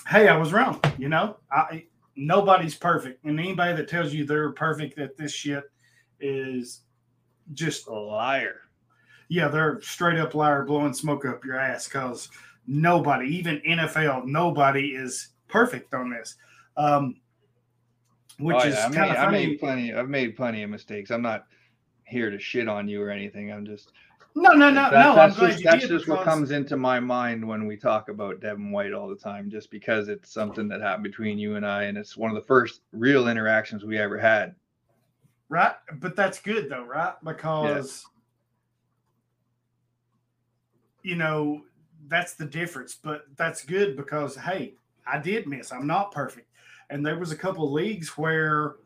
hey, I was wrong. You know, I nobody's perfect, and anybody that tells you they're perfect at this shit is just
A liar.
yeah, they're straight up liar, blowing smoke up your ass. Because nobody, even NFL, nobody is perfect on this. Um, which
Oh,
is
yeah, I,
kind
made,
of
I
funny.
made plenty. I've made plenty of mistakes. I'm not here to shit on you or anything. I'm just
no, no, no,
that-
no. I'm
that's
glad
just, that's just what comes into my mind when we talk about Devin White all the time, just because it's something that happened between you and I, and it's one of the first real interactions we ever had.
right? But that's good though, right? Because you know that's the difference. But that's good because hey, I did miss. I'm not perfect, and there was a couple leagues where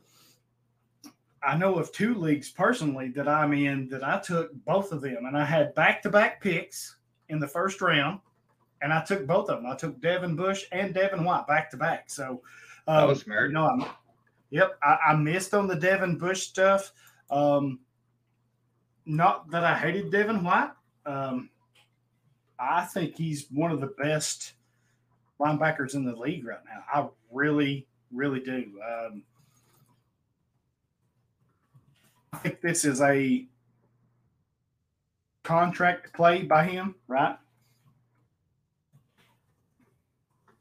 I know of two leagues personally that I'm in that I took both of them, and I had back to back picks in the first round. And I took both of them. I took Devin Bush and Devin White back to back. So, um,
That was smart.
You know, I'm, Yep, I, I missed on the Devin Bush stuff. Um, not that I hated Devin White. Um, I think he's one of the best linebackers in the league right now. I really, really do. Um, I think this is a contract play by him, right?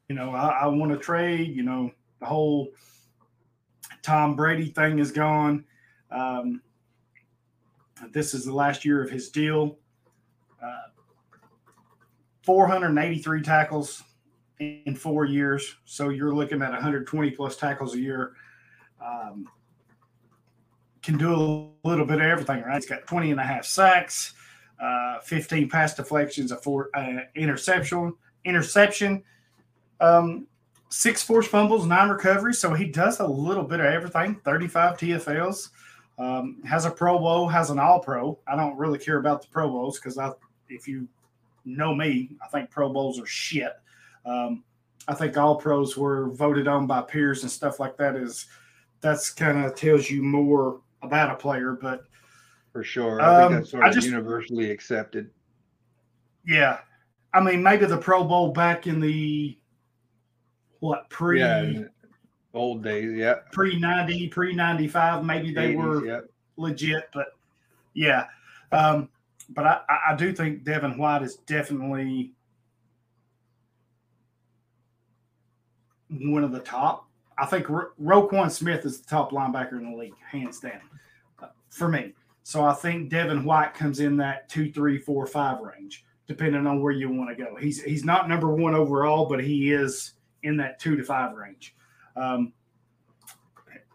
You know, I, I want to trade. You know, the whole Tom Brady thing is gone. Um, this is the last year of his deal. Uh, 483 tackles in four years. So you're looking at 120 plus tackles a year. Um, can do a little bit of everything, right? He's got 20 and a half sacks, uh, 15 pass deflections, a four uh, interception, interception, um, six forced fumbles, nine recoveries. So he does a little bit of everything. 35 TFLs. Um, has a Pro Bowl, has an All Pro. I don't really care about the Pro Bowls because I, if you know me, I think Pro Bowls are shit. Um, I think All Pros were voted on by peers and stuff like that. Is that's kind of tells you more about a player, but
For sure. I
Um,
think that's sort
I
of
just-
universally accepted.
yeah, I mean maybe the Pro Bowl back in the what pre
yeah. Old days, yeah.
pre ninety pre ninety five maybe they
80s,
were
yeah.
legit, but yeah. Um, but I- I do think Devin White is definitely one of the top. I think Ro- Roquan Smith is the top linebacker in the league, hands down, uh, for me. So I think Devin White comes in that two, three, four, five range, depending on where you want to go. He's he's not number one overall, but he is in that two to five range. Um,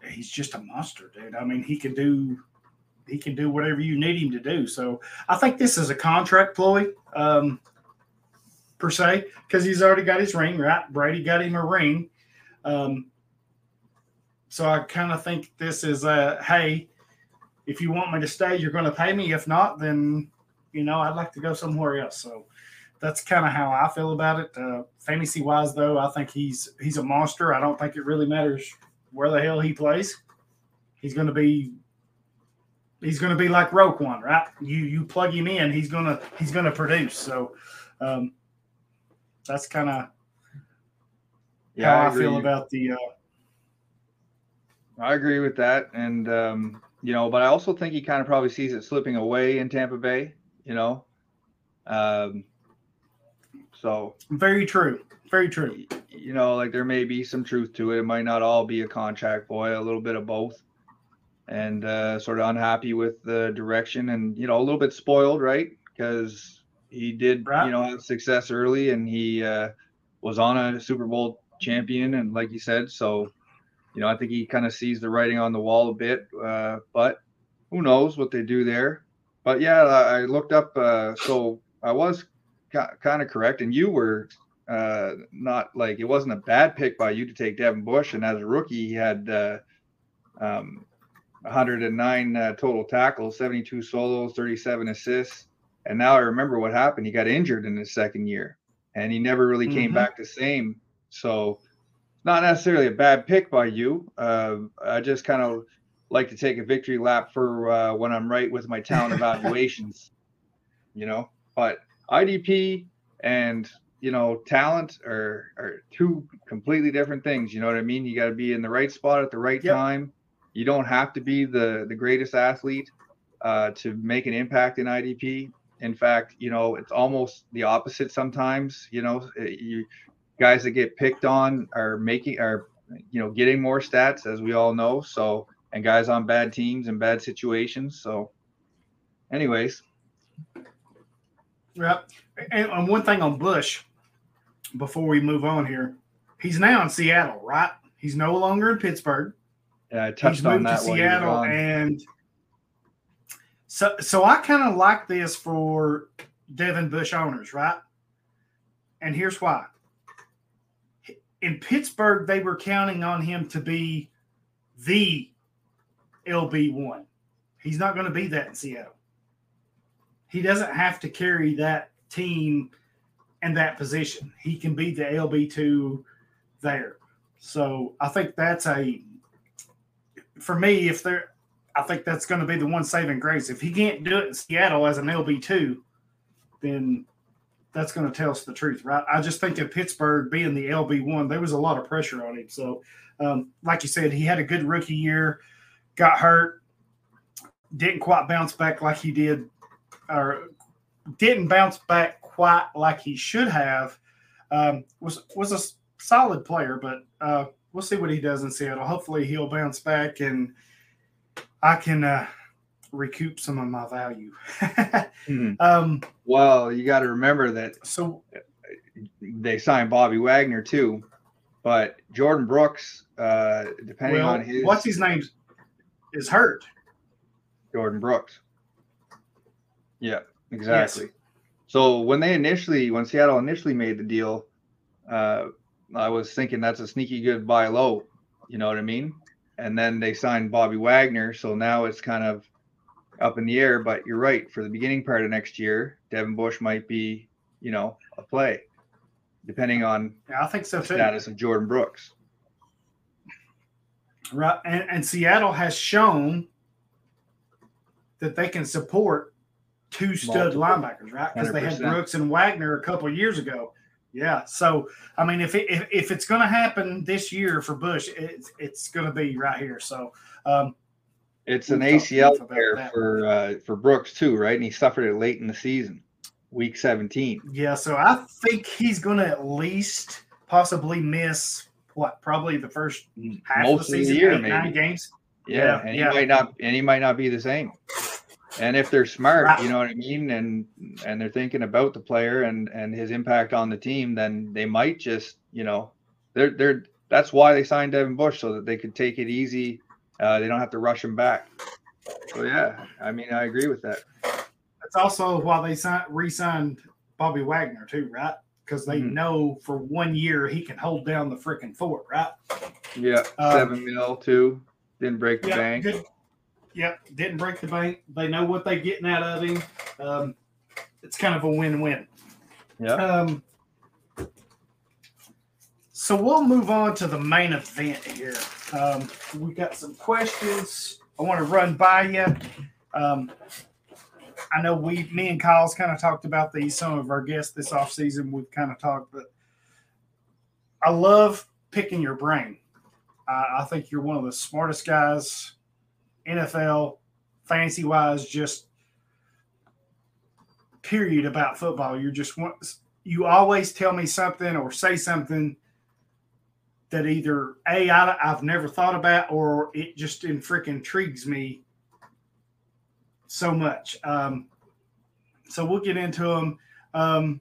he's just a monster, dude. I mean, he can do he can do whatever you need him to do. So I think this is a contract ploy, um, per se, because he's already got his ring, right? Brady got him a ring. Um, so I kind of think this is a hey, if you want me to stay, you're going to pay me. If not, then you know I'd like to go somewhere else. So that's kind of how I feel about it. Uh, fantasy wise, though, I think he's he's a monster. I don't think it really matters where the hell he plays. He's going to be he's going to be like Roquan, right? You you plug him in, he's gonna he's gonna produce. So um, that's kind of
Yeah,
how I,
agree.
feel about the. Uh,
I agree with that, and um, you know, but I also think he kind of probably sees it slipping away in Tampa Bay. You know, um, so
very true. Very true.
you know, like there may be some truth to it. It might not all be a contract boy, a little bit of both, and uh, sort of unhappy with the direction, and you know, a little bit spoiled, right? Because he did,
Right.
you know, have success early, and he uh, was on a Super Bowl champion, and like you said, so you know, I think he kind of sees the writing on the wall a bit, uh, but who knows what they do there. But yeah, I I looked up. Uh, so I was kind of correct, and you were uh, not like it wasn't a bad pick by you to take Devin Bush. And as a rookie, he had uh, um, 109 uh, total tackles, 72 solos, 37 assists. And now I remember what happened. He got injured in his second year, and he never really came
Mhm.
back the same. So not necessarily a bad pick by you. Uh, I just kind of like to take a victory lap for uh, when I'm right with my talent evaluations, you know. But IDP and you know talent are are two completely different things. You know what I mean? You got to be in the right spot at the right
Yep.
time. You don't have to be the the greatest athlete uh, to make an impact in IDP. In fact, you know it's almost the opposite sometimes. You know, uh, you guys that get picked on are making are you know getting more stats as we all know. So and guys on bad teams and bad situations. So, anyways,
Yep. And, one thing on Bush, before we move on here, he's now in Seattle, right? He's no longer in Pittsburgh.
yeah, I
He's
touched on
moved to
that you
Seattle, and so so I kind of like this for Devin Bush owners, right? And here's why. In Pittsburgh, they were counting on him to be the LB one. He's not going to be that in Seattle. He doesn't have to carry that team and that position. He can be the LB two there. So I think that's a for me, if they're, I think that's going to be the one saving grace. If he can't do it in Seattle as an LB two, then that's going to tell us the truth, right? I just think in Pittsburgh being the LB one, there was a lot of pressure on him. So, um, like you said, he had a good rookie year, got hurt, didn't quite bounce back like he did, or didn't bounce back quite like he should have. Um, was was a solid player, but uh, we'll see what he does in Seattle. Hopefully, he'll bounce back and I can uh, recoup some of my value.
Hmm.
um,
Well, you got to remember that
so
they signed Bobby Wagner too, but Jordyn Brooks, uh, depending
well,
on his
what's his name is hurt.
Jordyn Brooks. Yeah, exactly. So when they initially, when Seattle initially made the deal, uh, I was thinking that's a sneaky good buy low. You know what I mean? And then they signed Bobby Wagner, so now it's kind of up in the air. But you're right. For the beginning part of next year, Devin Bush might be, you know, a play, depending on
Yeah, I think so too.
status of Jordyn Brooks.
Right, and, and Seattle has shown that they can support two stud
Multiple.
linebackers, right? Because they had Brooks and Wagner a couple of years ago. Yeah, so I mean, if it, if, if it's going to happen this year for Bush, it's it's going to be right here. So um,
It's an ACL tear for uh, for Brooks too, right? And he suffered it late in the season, week 17.
yeah, so I think he's going to at least possibly miss what probably the first half
Most
of the season, eight, nine games.
Yeah,
Yeah,
and
yeah.
he might not, and he might not be the same. And if they're smart, you know what I mean, and and they're thinking about the player and and his impact on the team, then they might just, you know, they're they're that's why they signed Devin Bush so that they could take it easy. Uh, they don't have to rush him back. So yeah, I mean, I agree with that.
That's also why they signed, re-signed Bobby Wagner too, right? Because they
Mhm.
know for one year he can hold down the freaking fort, right?
Yeah,
Um,
seven mil too. Didn't break the
Yeah,
bank.
good. Yep, didn't break the bank. They know what they're getting out of him. Um, it's kind of a win-win.
Yeah.
Um, so we'll move on to the main event here. Um, we got some questions I want to run by you. Um, I know we, me and Kyle's kind of talked about these. Some of our guests this off season we've kind of talked, but I love picking your brain. I, I think you're one of the smartest guys, NFL, fantasy wise, just period about football. You're just one, you always tell me something or say something that either a I, I've never thought about or it just in freaking intrigues me so much. Um, so we'll get into them. Um,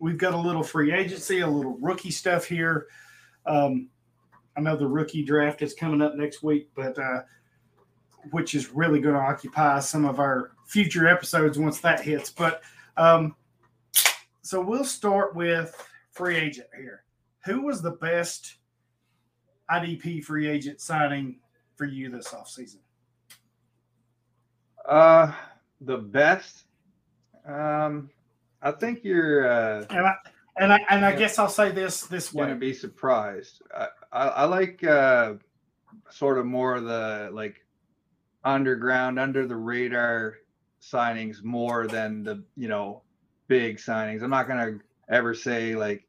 we've got a little free agency, a little rookie stuff here. Um, I know the rookie draft is coming up next week, but uh, which is really going to occupy some of our future episodes once that hits. But um, so we'll start with free agent here. Who was the best IDP free agent signing for you this offseason?
Uh, the best. Um, I think you're uh,
And I and I and I guess I'll say this this
gonna be surprised. I, I, I like uh, sort of more of the like underground, under the radar signings more than the you know big signings. I'm not gonna ever say like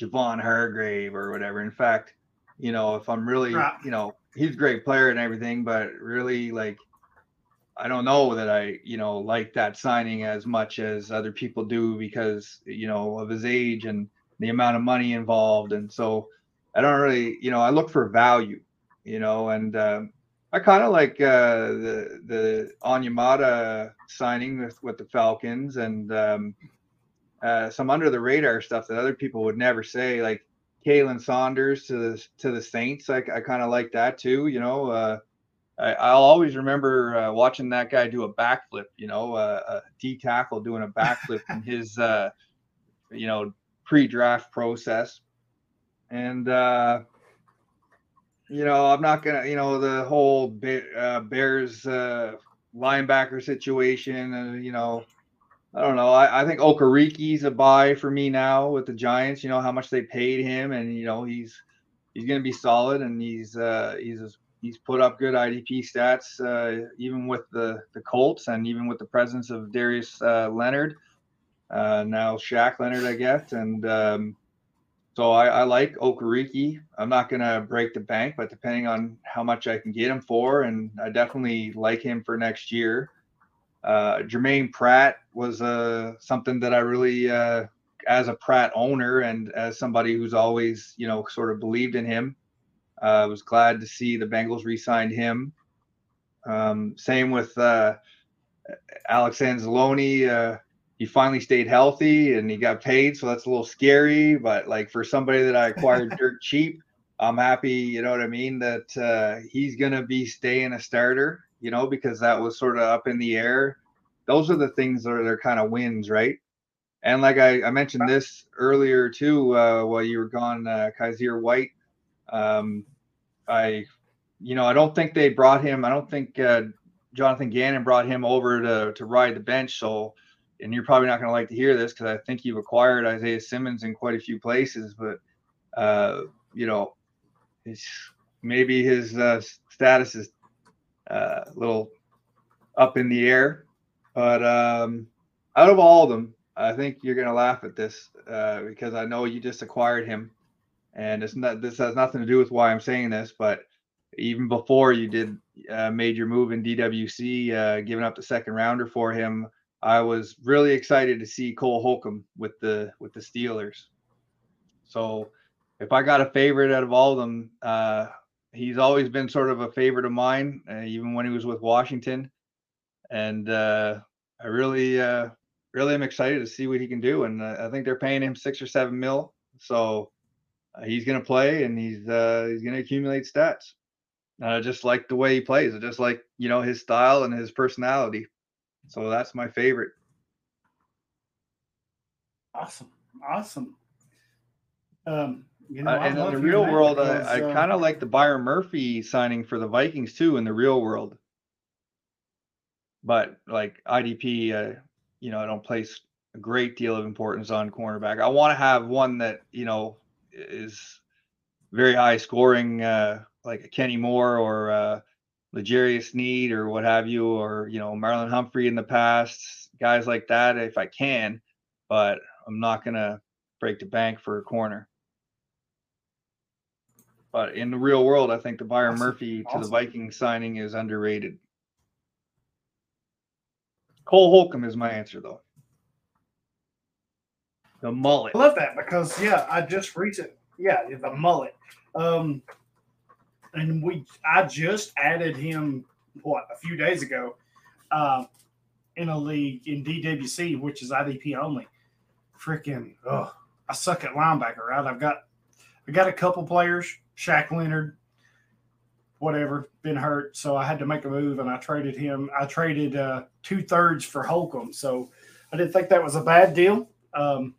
Javon Hargrave or whatever. In fact, you know, if I'm really, you know, he's a great player and everything, but really like I don't know that I, you know, like that signing as much as other people do because, you know, of his age and the amount of money involved. And so I don't really, you know, I look for value, you know, and um, I kind of like uh, the the Onyemata signing with, with the Falcons and um, uh, some under the radar stuff that other people would never say, like Khalen Saunders to the to the Saints. I, I kind of like that too, you know. Uh, I, I'll always remember uh, watching that guy do a backflip, you know, uh, a D tackle doing a backflip in his, uh, you know, pre-draft process. And, uh, you know, I'm not to, you know, the whole uh, Bears uh, linebacker situation, uh, you know, I don't know. I, I think Okereke's a buy for me now with the Giants. You know how much they paid him, and you know he's he's to be solid, and he's uh, he's he's put up good IDP stats, uh, even with the the Colts, and even with the presence of Darius uh, Leonard, uh, now Shaq Leonard, I guess, and um, so I, I like Okereke. I'm not going to break the bank, but depending on how much I can get him for, and I definitely like him for next year. Uh, Germaine Pratt was uh, something that I really, uh, as a Pratt owner and as somebody who's always, you know, sort of believed in him, I uh, was glad to see the Bengals re-signed him. Um, same with uh, Alex Anzalone. He finally stayed healthy and he got paid, so that's a little scary. But like for somebody that I acquired dirt cheap, I'm happy. You know what I mean? That uh, he's gonna be staying a starter you know, because that was sort of up in the air. Those are the things that are, are kind of wins, right? And like I, I mentioned this earlier too, uh, while you were gone, uh, Kyzir White. Um, I, you know, I don't think they brought him. I don't think uh, Jonathan Gannon brought him over to to ride the bench. So, and you're probably not going to like to hear this because I think you've acquired Isaiah Simmons in quite a few places, but uh, you know, maybe his uh, status is uh, a little up in the air. But um, out of all of them, I think you're going to laugh at this uh, because I know you just acquired him, and it's not. This has nothing to do with why I'm saying this, but even before you did uh, made your move in DWC, uh, giving up the second rounder for him, I was really excited to see Cole Holcomb with the with the Steelers. So, if I got a favorite out of all of them, uh, he's always been sort of a favorite of mine, uh, even when he was with Washington. and uh, I really, uh, really am excited to see what he can do. And uh, I think they're paying him six or seven mil, so uh, he's going to play and he's uh, he's going to accumulate stats. And I just like the way he plays. I just like you know his style and his personality. So that's my favorite.
Awesome, awesome. Um, you know,
Uh, and in the real world,
because,
I, I
uh,
kind of like the Byron Murphy signing for the Vikings too. In the real world, but like IDP, uh, you know, I don't place a great deal of importance on cornerback. I want to have one that you know is very high scoring, uh, like a Kenny Moore or uh, Legarius Need or what have you, or you know Marlon Humphrey in the past, guys like that if I can. But I'm not gonna break the bank for a corner. But in the real world, I think the Byron
Awesome.
Murphy to the
Awesome.
Vikings signing is underrated. Cole Holcomb is my answer, though. The mullet.
I love that because yeah, I just recent yeah the mullet, um, and we I just added him what a few days ago, uh, in a league in DWC which is IDP only. Freaking oh, I suck at linebacker. Right, I've got I got a couple players, Shaq Leonard, whatever, been hurt, so I had to make a move and I traded him. I traded uh, two thirds for Holcomb, so I didn't think that was a bad deal. Um,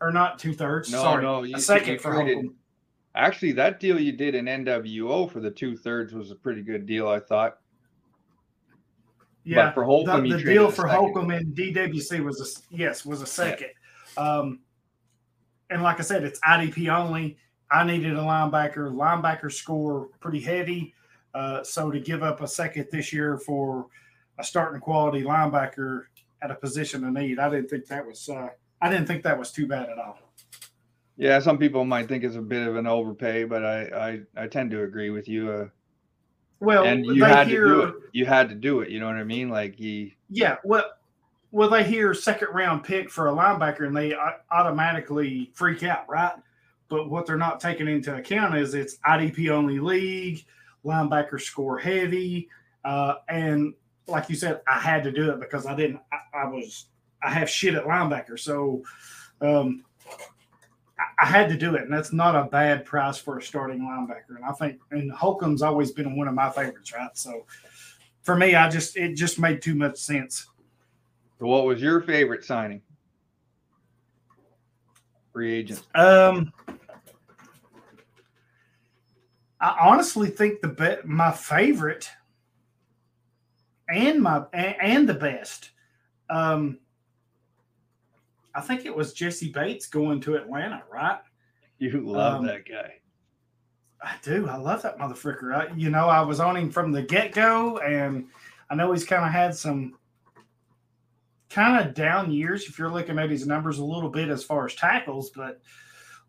or not two thirds.
No,
sorry,
no, you,
a second
you
for
traded-
Holcomb.
Actually, that deal you did in NWO for the two thirds was a pretty good deal, I thought.
Yeah,
for Holcomb,
the, the deal for. Holcomb in DWC was a yes was a second. Um, and like I said, it's IDP only. I needed a linebacker. Linebacker score pretty heavy, uh, so to give up a second this year for a starting quality linebacker at a position of need, I didn't think that was uh, I didn't think that was too bad at all.
Yeah, some people might think it's a bit of an overpay, but I I, I tend to agree with you. Uh,
Well,
and you had
hear,
to do it. You had to do it. You know what I mean? Like he.
Yeah, well, well, they hear second round pick for a linebacker and they automatically freak out, right? But what they're not taking into account is it's IDP only league, linebacker score heavy, uh, and like you said, I had to do it because I didn't. I, I was I have shit at linebacker, so um, I, had to do it, and that's not a bad price for a starting linebacker. And I think and Holcomb's always been one of my favorites, right? So for me, I just it just made too much sense.
So what was your favorite signing? Free agent.
Um, I honestly think the be- my favorite and my and, and the best. Um, I think it was Jessie Bates going to Atlanta, right?
You love
Um,
that guy.
I do. I love that motherfucker. I, you know, I was on him from the get go, and I know he's kind of had some kind of down years if you're looking at his numbers a little bit as far as tackles, but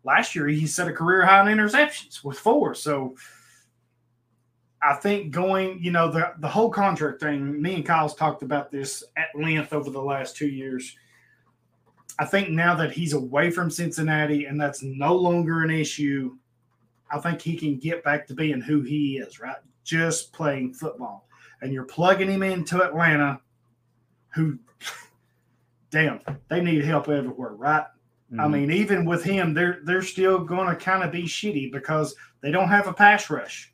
last year he set a career high in interceptions with four. So I think going, you know, the the whole contract thing, me and Kyle's talked about this at length over the last two years. I think now that he's away from Cincinnati and that's no longer an issue, I think he can get back to being who he is, right? Just playing football. And you're plugging him into Atlanta, who, damn, they need help everywhere, right? I
Mhm.
mean, even with him, they're they're still going to kind of be shitty because they don't have a pass rush.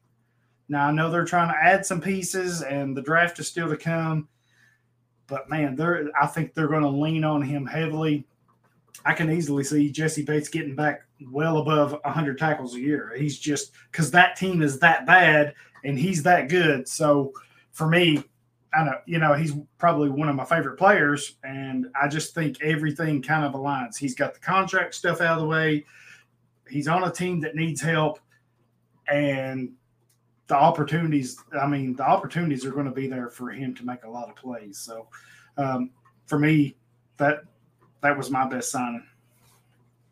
Now I know they're trying to add some pieces, and the draft is still to come. But man, they're I think they're going to lean on him heavily. I can easily see Jessie Bates getting back well above 100 tackles a year. He's just because that team is that bad and he's that good. So for me, I know, you know, he's probably one of my favorite players, and I just think everything kind of aligns. He's got the contract stuff out of the way. He's on a team that needs help, and the opportunities. I mean, the opportunities are going to be there for him to make a lot of plays. So, um, for me, that that was my best signing.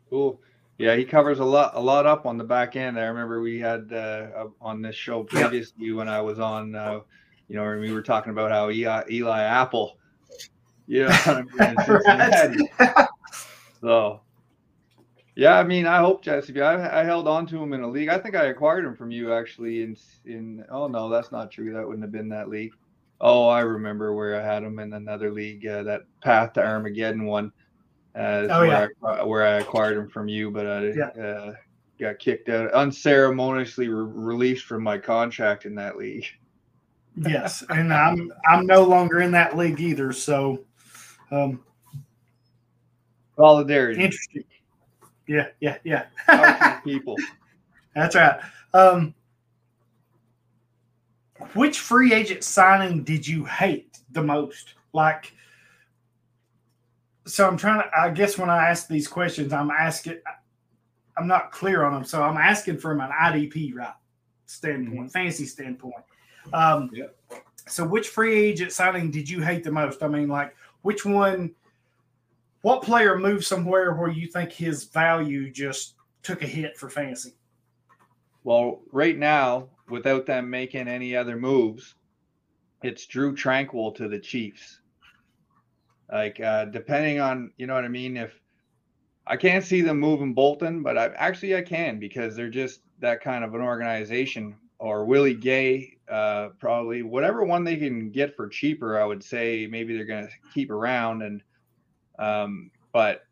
Cool. Yeah, he covers a lot, a lot up on the back end. I remember we had uh, on this show
Yep.
previously when I was on, uh, you know, we were talking about how Eli, Eli Apple, you know. So, yeah, I mean, I hope Jessie. I, I held on to him in a league. I think I acquired him from you actually. In in oh no, that's not true. That wouldn't have been that league. Oh, I remember where I had him in another league, uh, that Path to Armageddon one. Uh,
Oh,
where,
yeah.
I, where I acquired him from you, but I
Yeah.
uh, got kicked out, unceremoniously re- released from my contract in that league.
Yes, and I'm I'm no longer in that league either. So, um,
Solidarity.
interesting. Yeah, yeah, yeah.
People.
That's right. Um, which free agent signing did you hate the most? Like, so I'm trying to. I guess when I ask these questions, I'm asking. I'm not clear on them, so I'm asking from an IDP right standpoint, fancy standpoint. Um,
Yep.
So, which free agent signing did you hate the most? I mean, like, which one? What player moved somewhere where you think his value just took a hit for fantasy?
Well, right now, without them making any other moves, it's Drue Tranquill to the Chiefs. Like, uh, depending on, you know what I mean? If I can't see them moving Bolton, but I actually I can because they're just that kind of an organization. Or Willie Gay, uh, probably whatever one they can get for cheaper. I would say maybe they're going to keep around and, um, but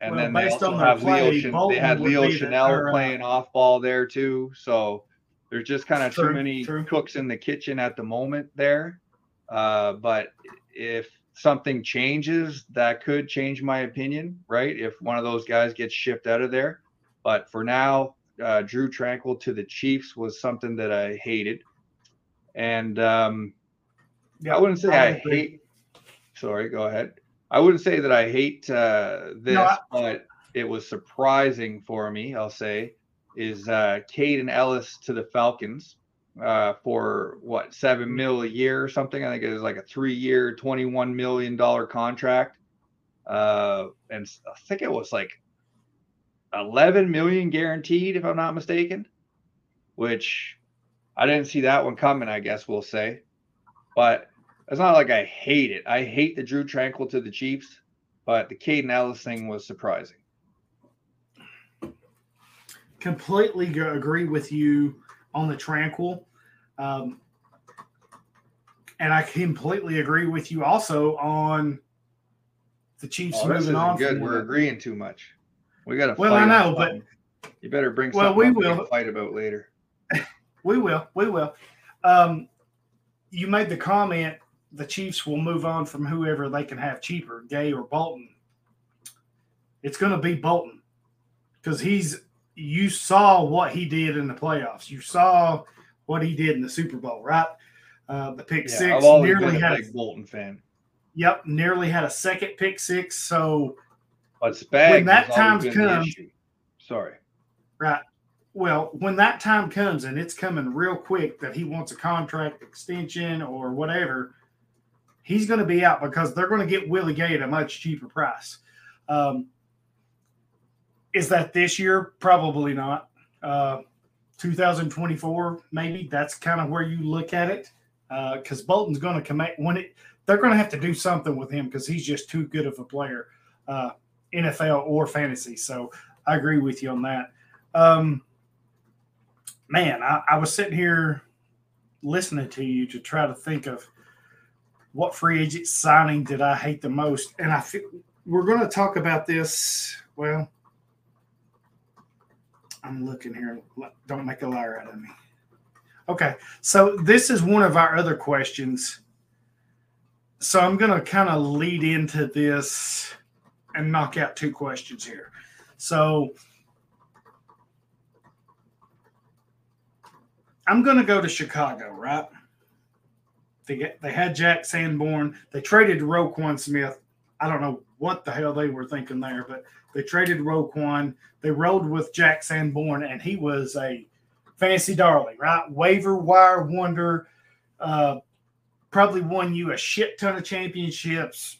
and
Well,
then they also have
play,
Leo. Chan- they had Leo
the- Chenal uh,
playing off ball there too. So there's just kind of too many
true.
cooks in the kitchen at the moment there. Uh, but if something changes, that could change my opinion, right? If one of those guys gets shipped out of there. But for now, uh, Drue Tranquill to the Chiefs was something that I hated. And um, yeah, I wouldn't say I
agree.
hate. Sorry, go ahead. I wouldn't say that I hate uh, this,
I-
but it was surprising for me. I'll say is uh, Kaden Elliss to the Falcons uh, for what seven mil a year or something. I think it was like a three-year, twenty-one million dollar contract, uh, and I think it was like eleven million guaranteed, if I'm not mistaken. Which I didn't see that one coming. I guess we'll say, but it's not like I hate it. I hate the Drue Tranquill to the Chiefs, but the Kaden Elliss thing was surprising.
completely agree with you on the tranquill um, and i completely agree with you also on the chiefs
Oh,
moving on
good. We're
that.
agreeing too much. We got to.
Well, I know, but-
you better bring
Well,
something
we
up we
will.
fight about later.
we will we will um, you made the comment the chiefs will move on from whoever they can have cheaper gay or bolton it's going to be bolton because he's you saw what he did in the playoffs you saw what he did in the super bowl right uh, the pick
Yeah,
six nearly
a
had
big Bolton fan,
Yep, nearly had a second pick six. So, When that
has
time's
been the
come-
Sorry.
right. Well, when that time comes and it's coming real quick that he wants a contract extension or whatever, he's going to be out because they're going to get Willie Gay at a much cheaper price. Um, is that this year? Probably not. Uh, 2024, maybe. That's kind of where you look at it because Bolton's going to come at when it. They're going to have to do something with him because he's just too good of a player, uh, NFL or fantasy. So I agree with you on that. Um, man, I, I was sitting here listening to you to try to think of what free agent signing did I hate the most, and I feel we're going to talk about this. Well, I'm looking here. Don't make a liar out of me. Okay, so this is one of our other questions. So I'm going to kind of lead into this and knock out two questions here. So I'm going to go to Chicago, right? They get, they had Jack Sanborn. They traded Roquan Smith. I don't know what the hell they were thinking there, but they traded Roquan. They rolled with Jack Sanborn, and he was a fancy darling, right? Waiver wire wonder. Uh, probably won you a shit ton of championships.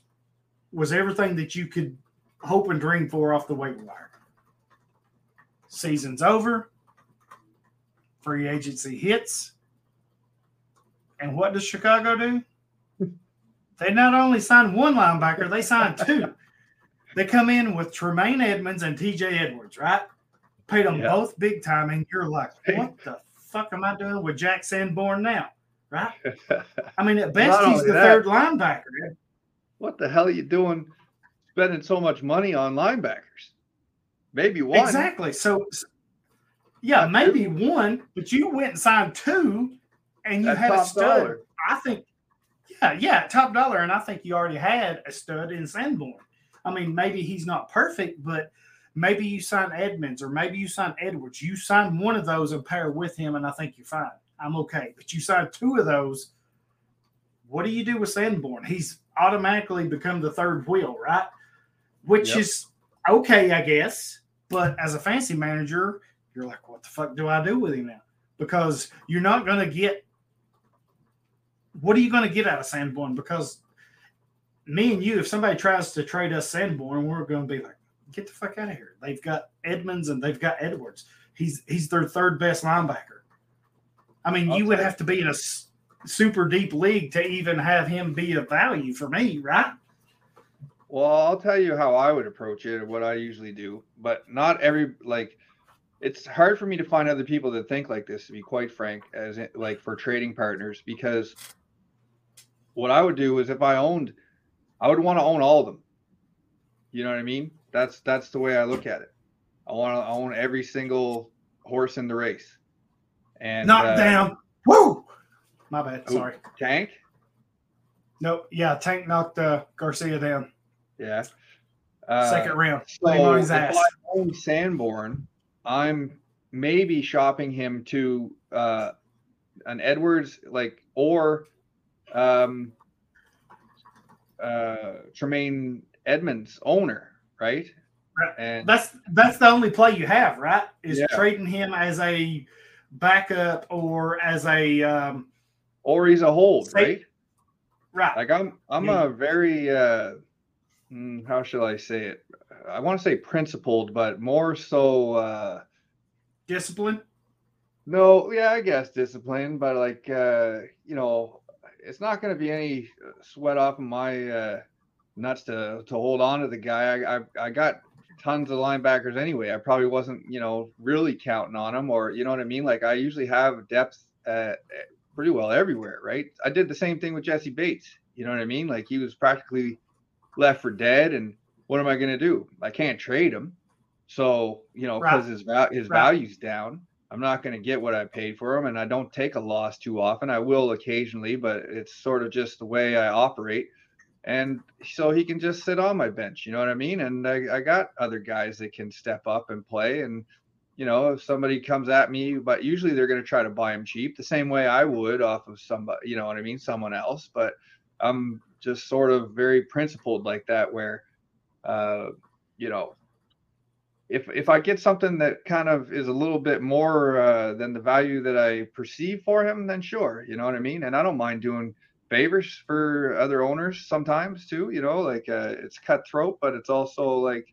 Was everything that you could hope and dream for off the waiver wire. Season's over. Free agency hits. And what does Chicago do? They not only sign one linebacker, they sign two. they come in with Tremaine Edmunds and TJ Edwards, right? Paid them
Yeah.
both big time, and you're like, what the fuck am I doing with Jack Sanborn now? right? I mean, at best,
Not
he's the
that-
third linebacker.
what the hell are you doing spending so much money on linebackers? Maybe one.
Exactly. So, yeah, maybe one, but you went and signed two, and you
At
had a stud.
dollar.
I think, yeah, yeah, top dollar, and I think you already had a stud in Sanborn. I mean, maybe he's not perfect, but maybe you sign Edmunds or maybe you sign Edwards. You sign one of those and pair with him, and I think you're fine. I'm okay. But you sign two of those. What do you do with Sanborn? He's automatically become the third wheel, right? Which
Yep.
is okay, I guess. But as a fancy manager, you're like, what the fuck do I do with him now? Because you're not going to get. What are you going to get out of Sanborn? Because me and you, if somebody tries to trade us Sanborn, we're going to be like, get the fuck out of here. They've got Edmunds and they've got Edwards. He's he's their third best linebacker. I mean,
I'll
you would have to be in a super deep league to even have him be of value for me, right?
Well, I'll tell you how I would approach it, or what I usually do, but not every like. It's hard for me to find other people that think like this, to be quite frank, as like for trading partners, because what I would do is if I owned, I would want to own all of them. You know what I mean? That's that's the way I look at it. I want to own every single horse in the race. And
Knocked
uh,
down. Woo! My bad. Sorry.
Tank.
Nope. Yeah, Tank knocked uh, Garcia down.
Yeah. Uh,
Second round.
So
on his
if
ass.
I own Sanborn, I'm maybe shopping him to uh, an Edwards, like or um, uh, Tremaine Edmunds owner, right?
Right.
And
That's that's the only play you have, right? Is
Yeah.
trading him as a backup or as a um,
or he's a hold, right?
right.
Like I'm, I'm
Yeah.
a very, uh, mm, how shall I say it? I want to say principled, but more so. Uh,
Discipline.
No, yeah, I guess discipline, but like uh, you know, it's not going to be any uh, sweat off of my uh, nuts to to hold on to the guy. I, I I got tons of linebackers anyway. I probably wasn't you know really counting on them, or you know what I mean. Like I usually have depth uh, pretty well everywhere, right? I did the same thing with Jessie Bates. You know what I mean? Like he was practically left for dead, and what am I going to do? I can't trade him. So you know, because
Right.
his val- his
Right.
value's down. I'm not going to get what I paid for them, and I don't take a loss too often. I will occasionally, but it's sort of just the way I operate. And so he can just sit on my bench, you know what I mean? And I, I got other guys that can step up and play. And you know, if somebody comes at me, but usually they're going to try to buy him cheap, the same way I would off of somebody, you know what I mean, someone else. But I'm just sort of very principled like that, where, uh, you know, if if I get something that kind of is a little bit more uh, than the value that I perceive for him, then sure, you know what I mean. And I don't mind doing favors for other owners sometimes too. You know, like uh, it's cutthroat, but it's also like,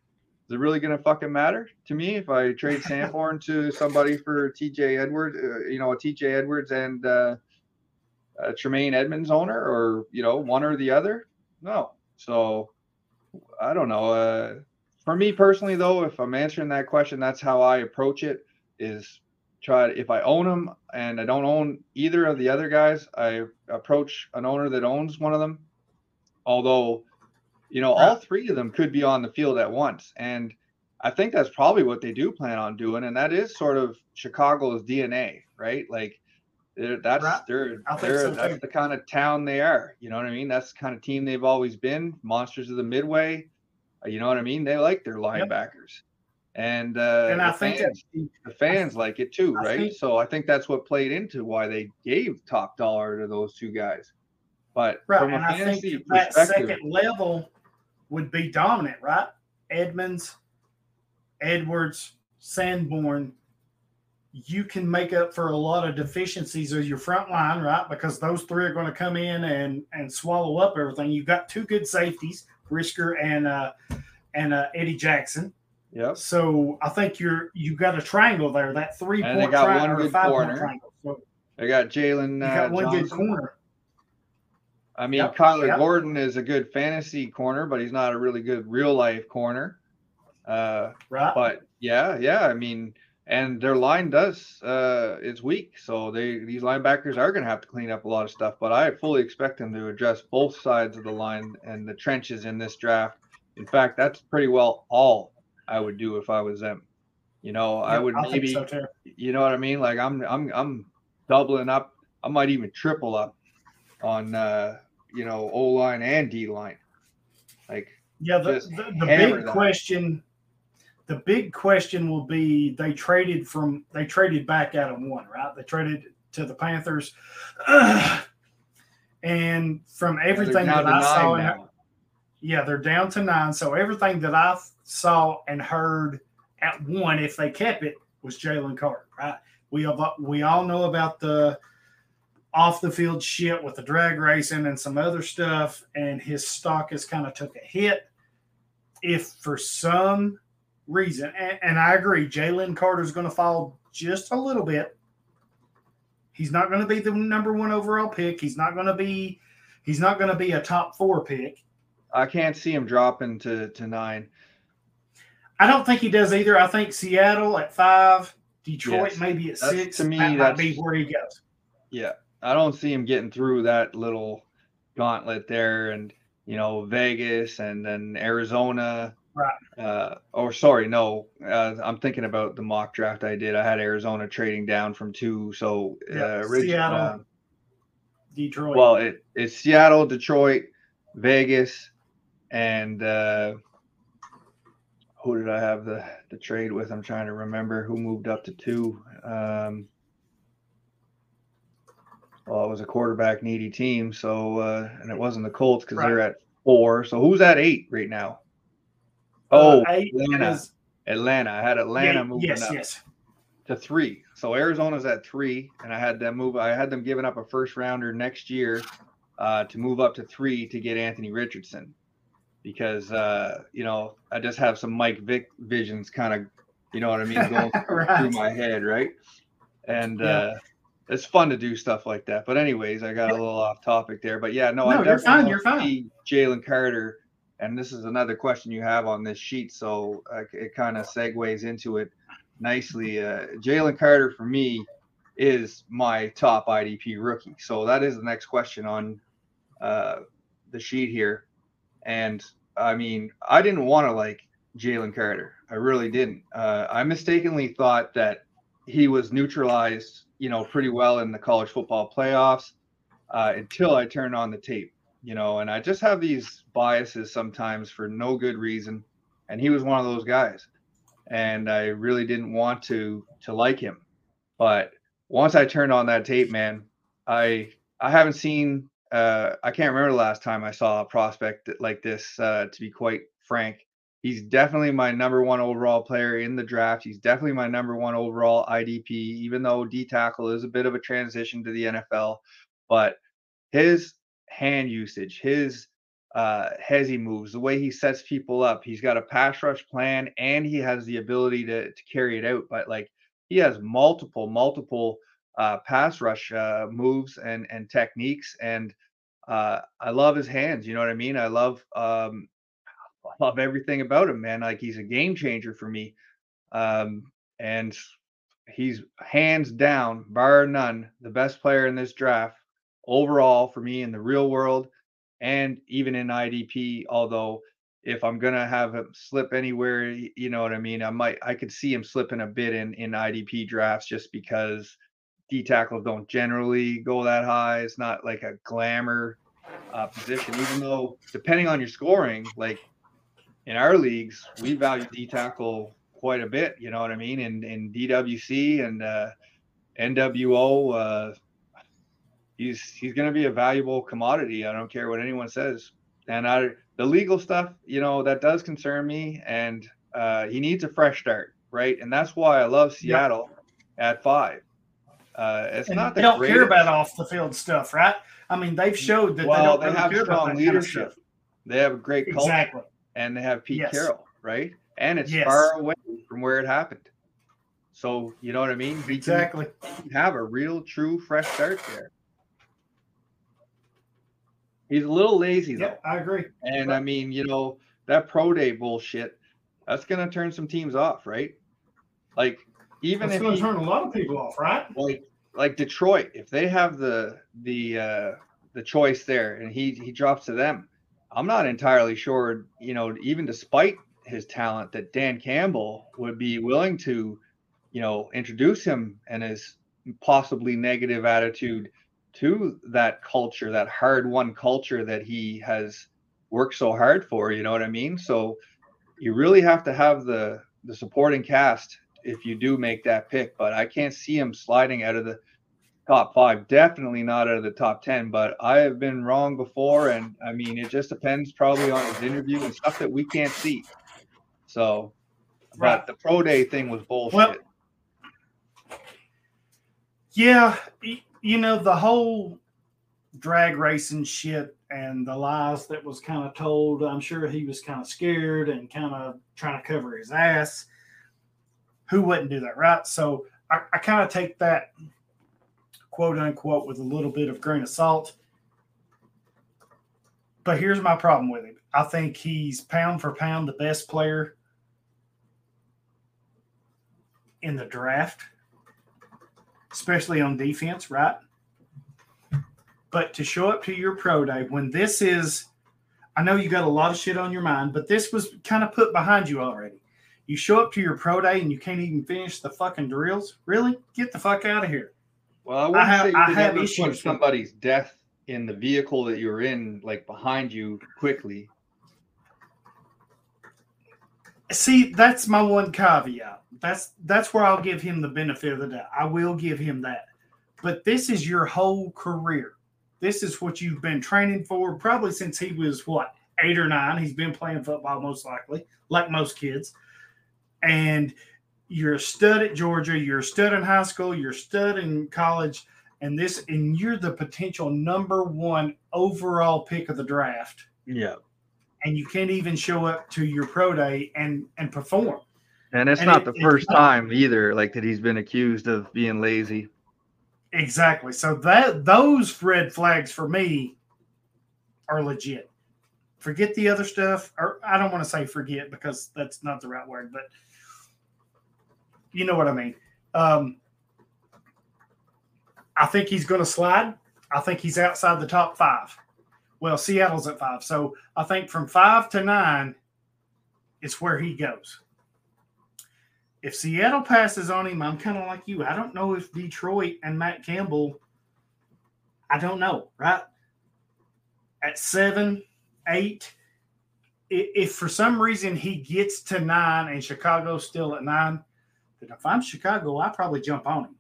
is it really gonna fucking matter to me if I trade Sanborn to somebody for TJ Edwards? Uh, you know, a TJ Edwards and uh, a Tremaine Edmunds owner, or you know, one or the other? No. So I don't know. For me personally, though, if I'm answering that question, that's how I approach it. Is try to, if I own them and I don't own either of the other guys, I approach an owner that owns one of them. Although, you know, all three of them could be on the field at once, and I think that's probably what they do plan on doing, and that is sort of Chicago's DNA, right? Like. they're- That's
Right.
they're, they're
so,
that's the kind of town they are. You know what I mean? That's the kind of team they've always been. Monsters of the Midway. You know what I mean? They like their linebackers, and uh,
and
the
I think that
the fans like it too,
I
right?
think-
so I think that's what played into why they gave top dollar to those two guys. But
right,
from a
I
fantasy
think that second level would be dominant, right? Edmunds, Edwards, Sanborn. You can make up for a lot of deficiencies of your front line, right? Because those three are going to come in and and swallow up everything. You've got two good safeties, Brisker and uh, and uh, Eddie Jackson.
yep.
So I think you're you got a triangle there. That three
and
point triangle or five
corner.
point triangle. So
They got Jalen. Uh,
got one good corner.
I mean,
Yep,
Kyler
yep.
Gordon is a good fantasy corner, but he's not a really good real life corner. Uh,
Right.
but yeah, yeah, I mean, and their line does uh it's weak. So they these linebackers are going to have to clean up a lot of stuff but i fully expect them to address both sides of the line and the trenches in this draft. In fact that's pretty well all i would do if i was them. You know i would
I
maybe
so
you know what i mean? Like i'm i'm i'm doubling up. I might even triple up on uh you know o line and d line like
Yeah, the, the, the big
that.
question, the big question will be they traded from they traded back out of one, right? They traded to the Panthers, and from everything that I saw, and yeah, they're down to nine. So everything that I saw and heard at one, if they kept it, was Jalen Carter, right? We have, we all know about the off the field shit with the drag racing and some other stuff, and his stock has kind of took a hit. If for some reason, and, and I agree, Jalen Carter is going to fall just a little bit. He's not going to be the number one overall pick. He's not going to be. He's not going to be a top four pick.
I can't see him dropping to to nine.
I don't think he does either. I think Seattle at five, Detroit
Yes.
maybe at
That's-
six.
to me,
that might be where he goes.
Yeah, I don't see him getting through that little gauntlet there, and you know Vegas and then Arizona.
Right.
Uh, or sorry, no, uh, I'm thinking about the mock draft I did. I had Arizona trading down from two, so
Yeah,
uh,
Seattle.
uh,
Detroit.
well, it, it's Seattle, Detroit, Vegas, and uh, who did I have the the trade with? I'm trying to remember who moved up to two. Um, well, it was a quarterback needy team, so uh, and it wasn't the Colts because they're at four. So who's at eight right now? Oh,
Uh, eight
Atlanta.
is-
Atlanta. I had Atlanta
yeah,
moving
yes,
up
yes.
to three. So Arizona's at three, and I had them move. I had them giving up a first rounder next year uh, to move up to three to get Anthony Richardson, because uh, you know I just have some Mike Vick visions, kind of, you know what I mean, going through my head, right? And
Yeah.
uh, it's fun to do stuff like that. But anyways, I got a little off topic there. But yeah, no, I
No, you're
definitely
fine, you're fine.
see Jalen Carter. And this is another question you have on this sheet, so uh, it kind of segues into it nicely. Uh, Jalen Carter for me is my top IDP rookie. So that is the next question on uh, the sheet here. And I mean, I didn't want to like Jalen Carter. I really didn't. Uh, I mistakenly thought that he was neutralized, you know, pretty well in the college football playoffs uh, until I turned on the tape, you know, and I just have these biases sometimes for no good reason. And he was one of those guys and I really didn't want to to like him. But once I turned on that tape, man, I I haven't seen uh I can't remember the last time I saw a prospect like this uh to be quite frank. He's definitely my number one overall player in the draft. He's definitely my number one overall IDP, even though D tackle is a bit of a transition to the NFL. But his hand usage, his uh hezzy moves, the way he sets people up. He's got a pass rush plan and he has the ability to to carry it out. But like he has multiple, multiple uh pass rush uh moves and and techniques. And uh I love his hands, you know what I mean? I love um I love everything about him, man. Like he's a game changer for me. Um and he's hands down, bar none, the best player in this draft overall for me in the real world and even in IDP. Although, if I'm gonna have him slip anywhere, you know what I mean. I might, I could see him slipping a bit in in IDP drafts just because D tackles don't generally go that high. It's not like a glamour uh, position, even though depending on your scoring, like in our leagues, we value D tackle quite a bit. You know what I mean? In in DWC and uh, NWO, uh, he's he's going to be a valuable commodity. I don't care what anyone says. And I the legal stuff, you know, that does concern me. And uh, he needs a fresh start, right? And that's why I love Seattle at five. Uh, it's
And
not
they
the
don't care about off the field stuff, right? I mean, they've showed that they
well,
don't
they have strong
that kind of
leadership. They have a great culture,
Exactly.
and they have Pete
Yes.
Carroll, right? And it's
Yes.
far away from where it happened. So you know what I mean? He
Exactly.
have a real, true, fresh start there. He's a little lazy though.
Yep, I agree.
And I mean, you know, that pro day bullshit, that's gonna turn some teams off, right? Like even if
going
he,
turn a lot of people off, right?
like like Detroit, if they have the the uh the choice there and he he drops to them, I'm not entirely sure, you know, even despite his talent that Dan Campbell would be willing to, you know, introduce him and his possibly negative attitude to that culture, that hard won culture that he has worked so hard for, you know what I mean? So you really have to have the the supporting cast if you do make that pick, but I can't see him sliding out of the top five. Definitely not out of the top 10, but I have been wrong before. And I mean, it just depends probably on his interview and stuff that we can't see. So,
Right.
but the pro day thing was bullshit.
Well, Yeah, you know the whole drag racing shit and the lies that was kind of told. I'm sure he was kind of scared and kind of trying to cover his ass. Who wouldn't do that, right? So I, I kind of take that quote unquote with a little bit of grain of salt. But here's my problem with him. I think he's pound for pound the best player in the draft especially on defense, right? But to show up to your pro day when this is, I know you got a lot of shit on your mind, but this was kind of put behind you already. You show up to your pro day and you can't even finish the fucking drills. Really? Get the fuck out of here.
Well, I wouldn't
have- I have issues
somebody's death in the vehicle that you're in, like behind you quickly.
See, that's my one caveat. That's that's where I'll give him the benefit of the doubt. I will give him that. But this is your whole career. This is what you've been training for probably since he was what eight or nine. He's been playing football most likely, like most kids. And you're a stud at Georgia. You're a stud in high school. You're a stud in college. And this, and you're the potential number one overall pick of the draft
Yeah.
and you can't even show up to your pro day and and perform.
And it's
And
not
it-
the first time either, like that he's been accused of being lazy.
Exactly. So that those red flags for me are legit. Forget the other stuff, or I don't want to say forget because that's not the right word, but you know what I mean. Um, I think he's going to slide. I think he's outside the top five. Well, Seattle's at five, so I think from five to nine is where he goes. If Seattle passes on him, I'm kind of like you. I don't know if Detroit and Matt Campbell, I don't know, right? At seven, eight, if for some reason he gets to nine and Chicago's still at nine, then if I'm Chicago, I probably jump on him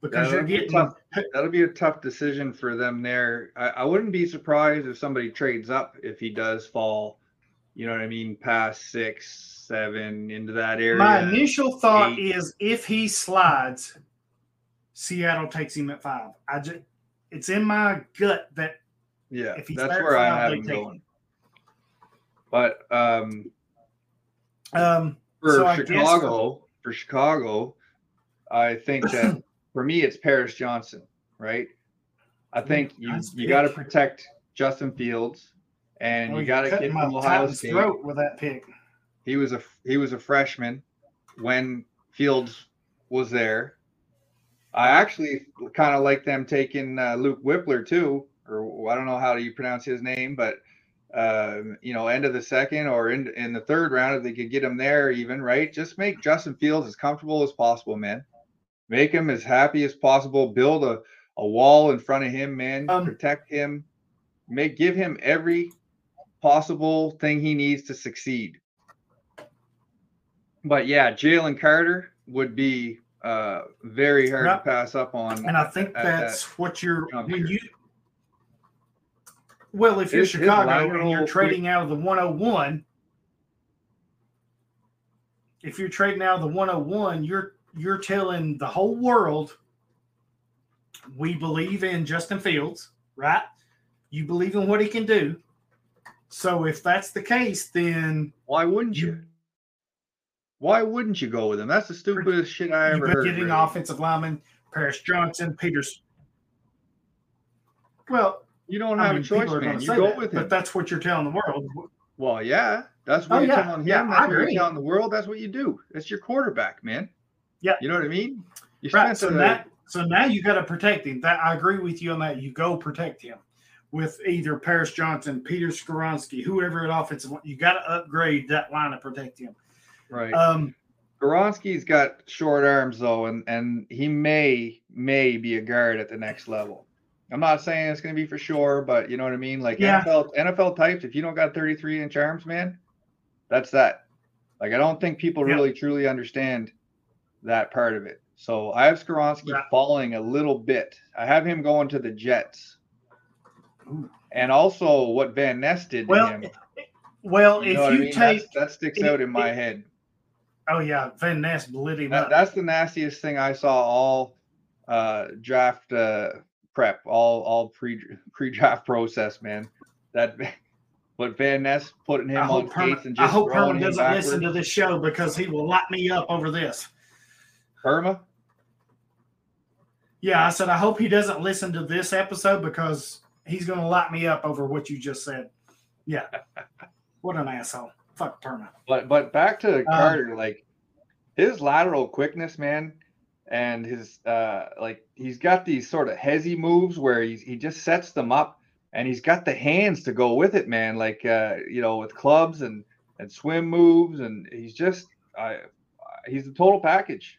because
That'll
you're
be
getting
tough. That'll be a tough decision for them there. I, I wouldn't be surprised if somebody trades up if he does fall, you know what I mean, past six, seven into that area.
My initial thought
eight.
is if he slides, Seattle takes him at five. I just it's in my gut that
yeah,
if he's
that's where I have him going.
him.
But um,
um
for
So I guess-
Chicago, for Chicago, I think that for me it's Paris Johnson, right? I think you, you got to protect Justin Fields, and you got to give
my
him Ohio State.
throat with that pick.
He was a he was a freshman when Fields was there. I actually kind of like them taking uh, Luke Wypler too, or I don't know how you pronounce his name, but um, you know, end of the second or in in the third round, if they could get him there, even right, just make Justin Fields as comfortable as possible, man. Make him as happy as possible. Build a, a wall in front of him, man.
Um,
Protect him. Make give him every possible thing he needs to succeed. But yeah, Jalen Carter would be uh, very hard to pass up on.
And I think
at- at
that's what you're
juncture.
when you well, if you're
his
Chicago and you're trading out of the 101, if you're trading out of the 101, you're you're telling the whole world we believe in Justin Fields, right? You believe in what he can do. So if that's the case, then
Why wouldn't you?
You-
Why wouldn't you go with him? That's the stupidest shit I ever heard.
getting
Ray.
offensive lineman, Paris Johnson, Peters. Well,
You don't
I
have
mean,
a choice, man. You go
that,
with him.
but that's what you're telling the world.
Well, yeah, that's what
Oh,
you're
yeah.
telling him.
Yeah, I
that's what
agree.
you're telling the world. That's what you do. It's your quarterback, man.
Yeah.
You know what I mean? You
Right. So
a-
now, so now you got to protect him. That I agree with you on that. You go protect him with either Paris Johnson, Peter Skoronski, whoever at offensive. line. You got to upgrade that line to protect him.
right.
Um,
Goronski's got short arms though, and and he may may be a guard at the next level. I'm not saying it's going to be for sure, but you know what I mean. Like
Yeah.
NFL NFL types, if you don't got 33 inch arms, man, that's that. Like I don't think people
Yeah.
really truly understand that part of it. So I have Skoronski
Yeah.
falling a little bit. I have him going to the Jets. And also what Van Ness did to
Well,
him.
well,
You
if
know what
you
I mean?
take,
That's, that sticks
it-
out in my
it-
head.
oh yeah, Van Ness lit him
That,
up.
that's the nastiest thing I saw all uh, draft uh, prep, all all pre pre draft process, man. That but Van Ness putting him
I
on
hope Herman,
skates and
I
just
hope
throwing
Herman doesn't listen to this show because he will light me up over this.
Irma,
Yeah, I said I hope he doesn't listen to this episode because he's going to light me up over what you just said. Yeah, what an asshole. Fuck Perma.
but but back to
Um,
Carter, like his lateral quickness, man, and his uh like he's got these sort of hezzy moves where he's he just sets them up and he's got the hands to go with it, man. Like uh, you know, with clubs and and swim moves, and he's just I he's the total package.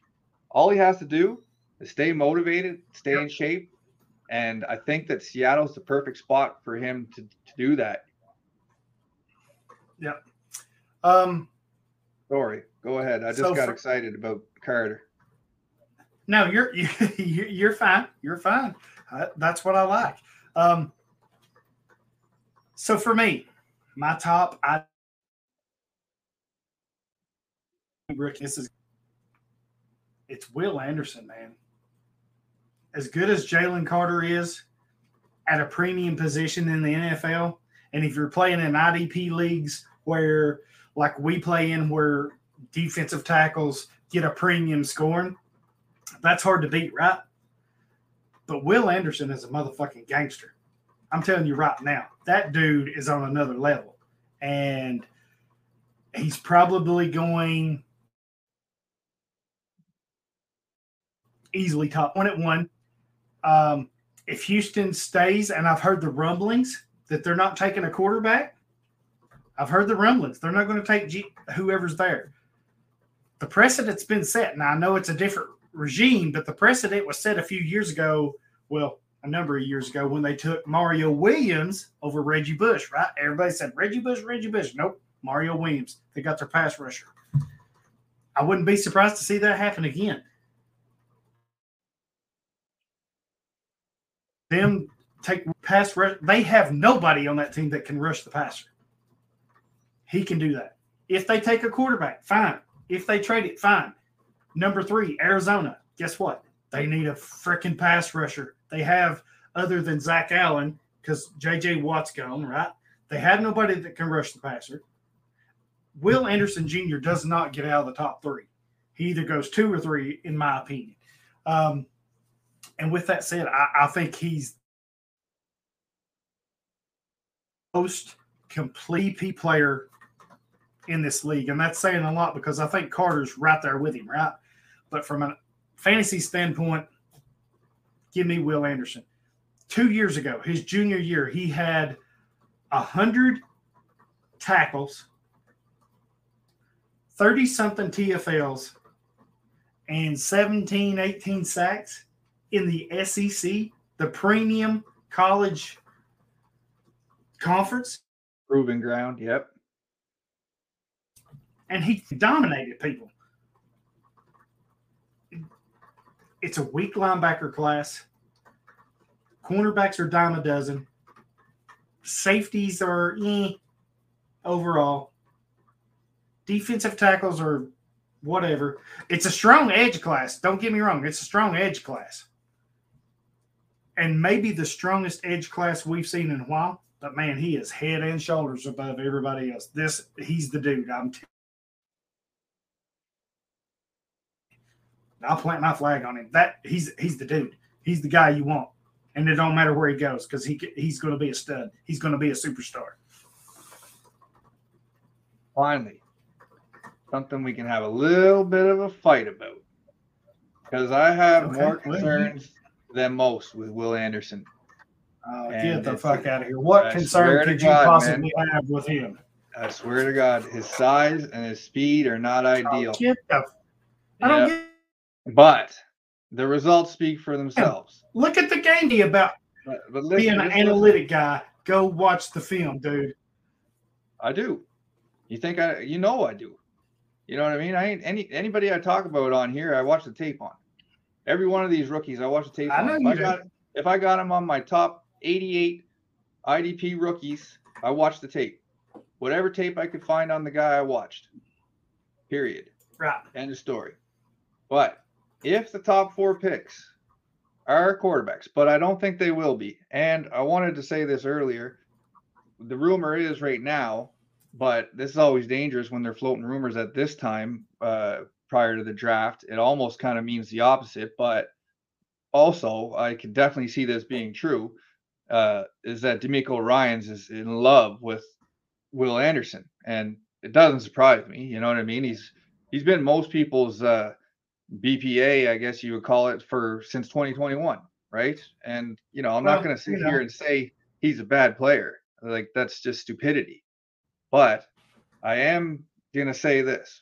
All he has to do is stay motivated, stay in shape, and I think that Seattle's the perfect spot for him to, to do that. Yeah.
Um,
Sorry, go ahead. I just
So
got
for-
excited about Carter.
no, you're you're, you're fine. You're fine. Uh, that's what I like. Um, so for me, my top, I Rick, this is it's Will Anderson, man. As good as Jalen Carter is at a premium position in the NFL, and if you're playing in IDP leagues where, like we play in, where defensive tackles get a premium scoring, that's hard to beat, right? But Will Anderson is a motherfucking gangster. I'm telling you right now, that dude is on another level. And he's probably going easily top one at one. Um, if Houston stays, and I've heard the rumblings that they're not taking a quarterback, I've heard the rumblings. They're not going to take G- whoever's there. The precedent's been set. Now, I know it's a different regime, but the precedent was set a few years ago. Well, a number of years ago when they took Mario Williams over Reggie Bush, right? Everybody said Reggie Bush, Reggie Bush. Nope, Mario Williams. They got their pass rusher. I wouldn't be surprised to see that happen again. Them take pass rush. They have nobody on that team that can rush the passer. He can do that. If they take a quarterback, fine. If they trade it, fine. Number three, Arizona. Guess what? They need a freaking pass rusher. They have, other than Zach Allen, because JJ Watt's gone, right? They have nobody that can rush the passer. Will Anderson Jr. does not get out of the top three. He either goes two or three, in my opinion. Um, and with that said, I, I think he's most complete P player in this league. And that's saying a lot because I think Carter's right there with him, right? But from a fantasy standpoint, give me Will Anderson. Two years ago, his junior year, he had hundred tackles, 30 something TFLs, and 17, 18 sacks in the SEC, the premium college conference.
Proving ground. Yep.
and he dominated people. It's a weak linebacker class. Cornerbacks are dime a dozen. Safeties are eh, overall. Defensive tackles are whatever. It's a strong edge class. Don't get me wrong. It's a strong edge class. And maybe the strongest edge class we've seen in a while. But man, he is head and shoulders above everybody else. This he's the dude. I'm t- I'll plant my flag on him. That he's he's the dude. He's the guy you want, and it don't matter where he goes because he he's going to be a stud. He's going to be a superstar.
Finally, something we can have a little bit of a fight about. because I have more concerns than most with Will Anderson.
Oh,
and
get the fuck out of here. What
I
concern could you
God,
possibly have with him?
I swear to God, his size and his speed are not oh, ideal.
Oh, get the, I don't
Yeah,
get.
but the results speak for themselves.
Look at the day about
But, but listen,
being an
listen.
analytic guy. Go watch the film, dude.
I do. You think I? You know I do. You know what I mean? I ain't any anybody I talk about on here. I watch the tape on. Every one of these rookies, I watch the tape
I know
If
you
I got if I got them on my top 88 IDP rookies, I watched the tape. Whatever tape I could find on the guy, I watched. Period.
Right.
End of story. But if the top four picks are quarterbacks, but I don't think they will be. And I wanted to say this earlier. The rumor is right now, but this is always dangerous when they're floating rumors at this time uh, prior to the draft. It almost kind of means the opposite, but also I can definitely see this being true. Uh, is that DeMeco Ryans is in love with Will Anderson, and it doesn't surprise me. You know what I mean? He's he's been most people's uh, BPA, I guess you would call it, for since 2021, right? And you know, I'm
Well,
not going to sit
you know.
here and say he's a bad player. Like that's just stupidity. But I am going to say this: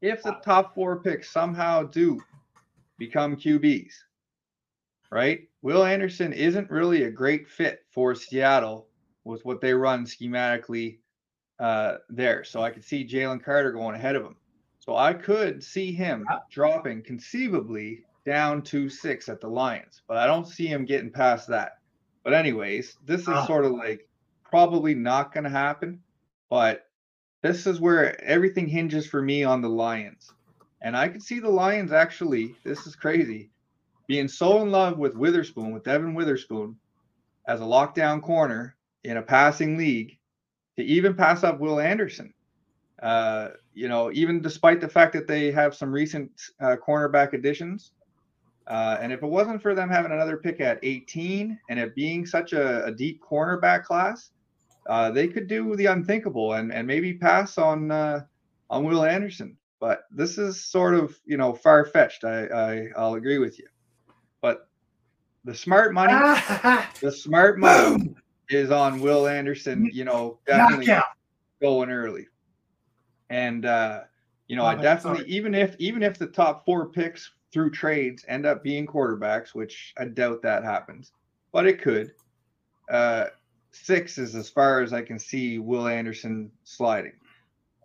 if the top four picks somehow do become QBs, right? Will Anderson isn't really a great fit for Seattle with what they run schematically uh, there. So I could see Jalen Carter going ahead of him. So I could see him dropping conceivably down to six at the Lions, but I don't see him getting past that. But anyways, this is
Ah.
sort of like probably not going to happen, but this is where everything hinges for me on the Lions. And I could see the Lions actually, this is crazy, being so in love with Witherspoon, with Devon Witherspoon, as a lockdown corner in a passing league, to even pass up Will Anderson. Uh, you know, even despite the fact that they have some recent uh, cornerback additions. Uh, and if it wasn't for them having another pick at 18 and it being such a, a deep cornerback class, uh, they could do the unthinkable and, and maybe pass on uh, on Will Anderson. But this is sort of you know far fetched. I, I I'll agree with you. But the smart money, the smart money
boom!
is on Will Anderson. You know, definitely
Knockout.
going early. And uh, you know, I definitely
Sorry.
even if even if the top four picks through trades end up being quarterbacks, which I doubt that happens, but it could. Uh, six is as far as I can see Will Anderson sliding,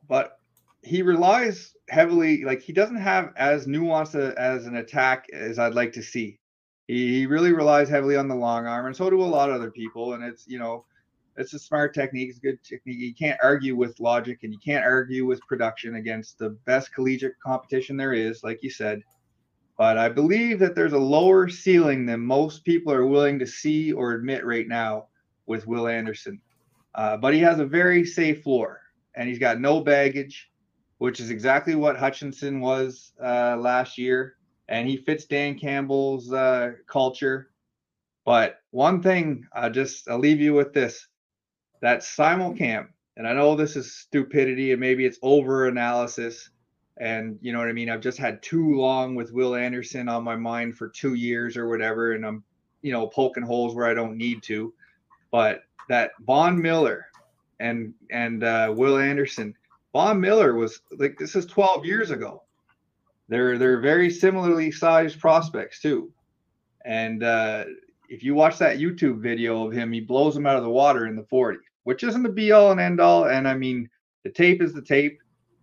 but he relies heavily. Like he doesn't have as nuanced a, as an attack as I'd like to see. He, he really relies heavily on the long arm, and so do a lot of other people. And it's you know it's a smart technique. It's a good technique. You can't argue with logic and you can't argue with production against the best collegiate competition there is, like you said. But I believe that there's a lower ceiling than most people are willing to see or admit right now with Will Anderson. Uh, but he has a very safe floor and he's got no baggage, which is exactly what Hutchinson was uh, last year. And he fits Dan Campbell's uh, culture. But one thing, I'll just I'll leave you with this: that simulcam, and I know this is stupidity and maybe it's over analysis, and you know what I mean. I've just had too long with Will Anderson on my mind for two years or whatever, and I'm you know poking holes where I don't need to. But that Von Miller and and uh, Will Anderson, Von Miller was like this is 12 years ago. They're they're very similarly sized prospects too, and uh, if you watch that YouTube video of him, he blows him out of the water in the 40, which isn't the be all and end all. And I mean, the tape is the tape,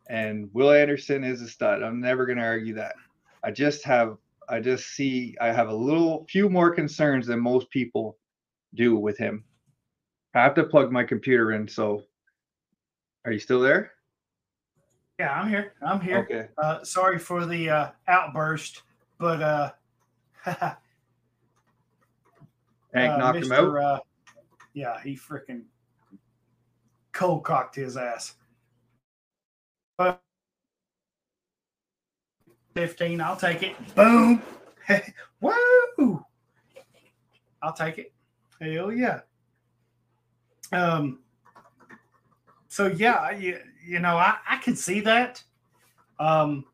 and Will Anderson is a stud. I'm never going to argue that. I just have, I just see, I have a little, few more concerns than most people do with him. I have to plug my computer in. So, are you still there?
Yeah, I'm here. I'm here.
Okay.
Uh, sorry for the uh, outburst, but uh,
Hank
uh,
knocked him out.
Uh, yeah, he freaking cold cocked his ass. But 15, I'll take it. Boom. Woo! I'll take it. Hell yeah. Um, so yeah, you, you know, I, I can see that. Um,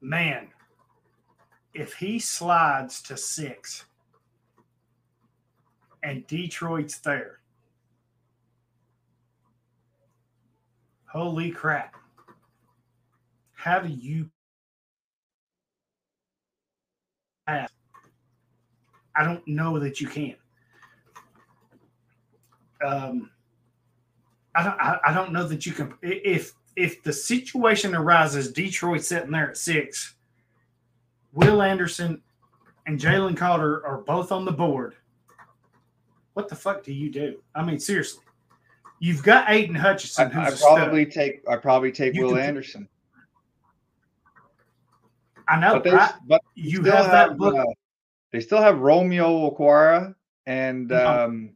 man, if he slides to six and Detroit's there, holy crap. How do you? I don't know that you can. Um, I don't. I, I don't know that you can. If if the situation arises, Detroit sitting there at six, Will Anderson and Jalen Carter are both on the board. What the fuck do you do? I mean, seriously, you've got Aidan Hutchinson.
I, I probably
stud.
take I probably take
You
Will
can-
Anderson.
I know,
But they but
You
still
have that book.
uh, they still have Romeo Okwara and
No.
um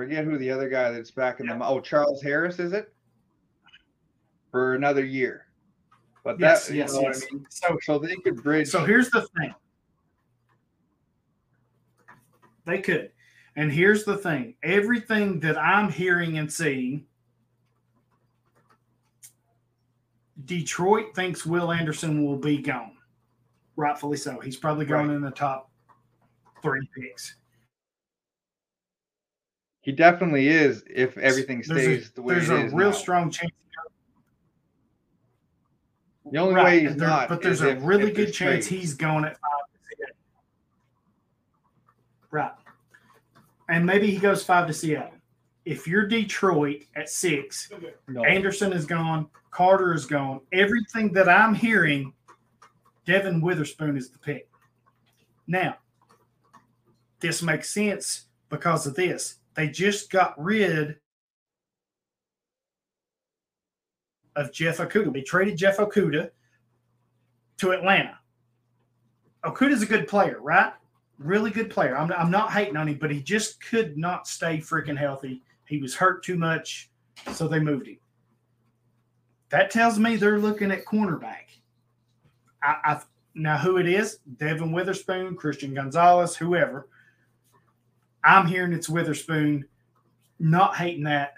forget who the other guy that's back in the oh Charles Harris is it for another year. But that
yes,
you
yes,
what
yes.
I mean?
So
So they could bridge.
So here's the thing. They could. And here's the thing everything that I'm hearing and seeing, Detroit thinks Will Anderson will be gone. Rightfully so. He's probably going
Right.
in the top three picks.
He definitely is if everything stays the way it is, there's a
real
now.
strong chance.
The only
Right,
way he's
there-
not.
But there's a
if-
really
if
good chance
trades.
he's going at five. Right. And maybe he goes five to Seattle. If you're Detroit at six,
No.
Anderson is gone, Carter is gone. Everything that I'm hearing, Devon Witherspoon is the pick. Now, this makes sense because of this. They just got rid of Jeff Okudah. They traded Jeff Okudah to Atlanta. Okudah's a good player, right? Really good player. I'm, I'm not hating on him, but he just could not stay freaking healthy. He was hurt too much, so they moved him. That tells me they're looking at cornerback. I, I now who it is? Devon Witherspoon, Christian Gonzalez, whoever. I'm hearing it's Witherspoon. Not hating that,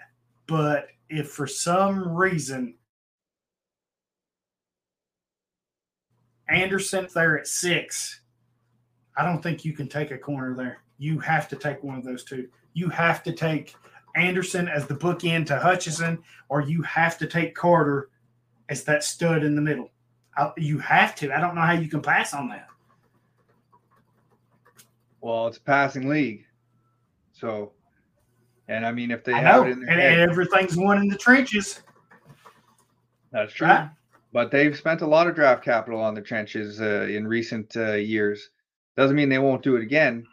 but if for some reason Anderson's there at six, I don't think you can take a corner there. You have to take one of those two. You have to take Anderson as the bookend to Hutchinson, or you have to take Carter as that stud in the middle. I, you have to. I don't know how you can pass on that.
Well, it's a passing league. So, and I mean, if they
I
have
know,
it in their
and
head,
everything's won in the trenches.
that's true.
Right?
But they've spent a lot of draft capital on the trenches uh, in recent uh, years. Doesn't mean they won't do it again.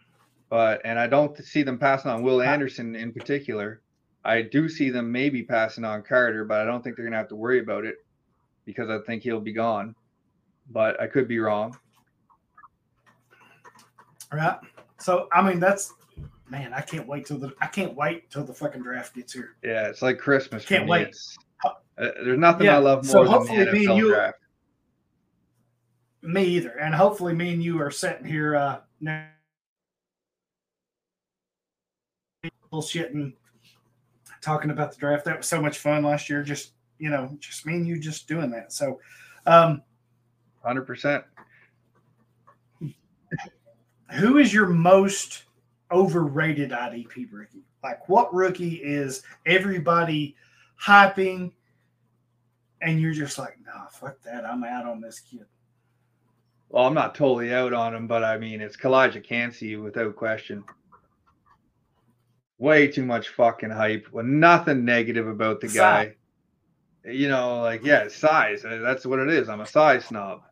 But and I don't see them passing on Will Anderson in particular. I do see them maybe passing on Carter, but I don't think they're gonna have to worry about it because I think he'll be gone. But I could be wrong.
Right. So I mean, that's man. I can't wait till the I can't wait till the fucking draft gets here.
Yeah, it's like Christmas.
Can't
me.
wait.
Uh, there's nothing
Yeah,
I love
so
more than
hopefully
the
me and you-
draft.
Me either. And hopefully, me and you are sitting here uh, now bullshitting, talking about the draft. That was so much fun last year. Just you know, just me and you just doing that. So, um,
Hundred percent.
who is your most overrated IDP rookie? Like, what rookie is everybody hyping, and you're just like, nah, fuck that. I'm out on this kid.
Well, I'm not totally out on him, but I mean, it's Calijah Kancey without question. Way too much fucking hype. Well, nothing negative about the guy. You know, like yeah, size. uh, That's what it is. I'm a size snob,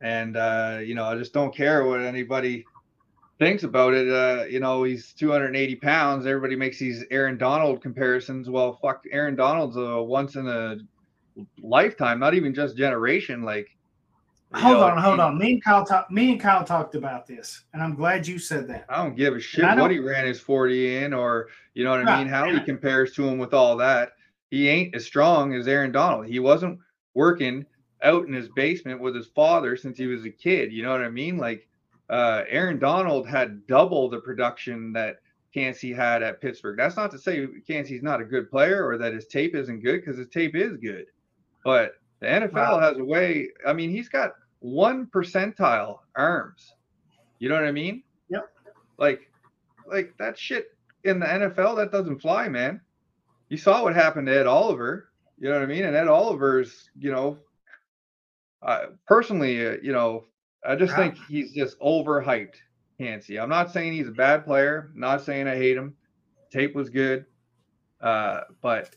and uh, you know, I just don't care what anybody thinks about it. Uh, you know, he's 280 pounds. Everybody makes these Aaron Donald comparisons. Well, fuck, Aaron Donald's a once in a lifetime, not even just generation. Like,
Hold
know,
on, hold
he-
on. Me and Kyle talk, Me and Kyle talked about this, and I'm glad you said that.
I don't give a shit what he ran his 40 in or you know what I mean, how he compares to him with all that. He ain't as strong as Aaron Donald. He wasn't working out in his basement with his father since he was a kid. You know what I mean? Like uh, Aaron Donald had double the production that Kancey had at Pittsburgh. That's not to say Kancey's not a good player or that his tape isn't good because his tape is good. But the NFL
Wow.
has a way. I mean, he's got one percentile arms. You know what I mean?
Yep.
Like, like that shit in the NFL that doesn't fly, man. You saw what happened to Ed Oliver. You know what I mean? And Ed Oliver's, you know, uh, personally, uh, you know, I just think he's just overhyped, Kancey. I'm not saying he's a bad player. not saying I hate him. Tape was good, uh, but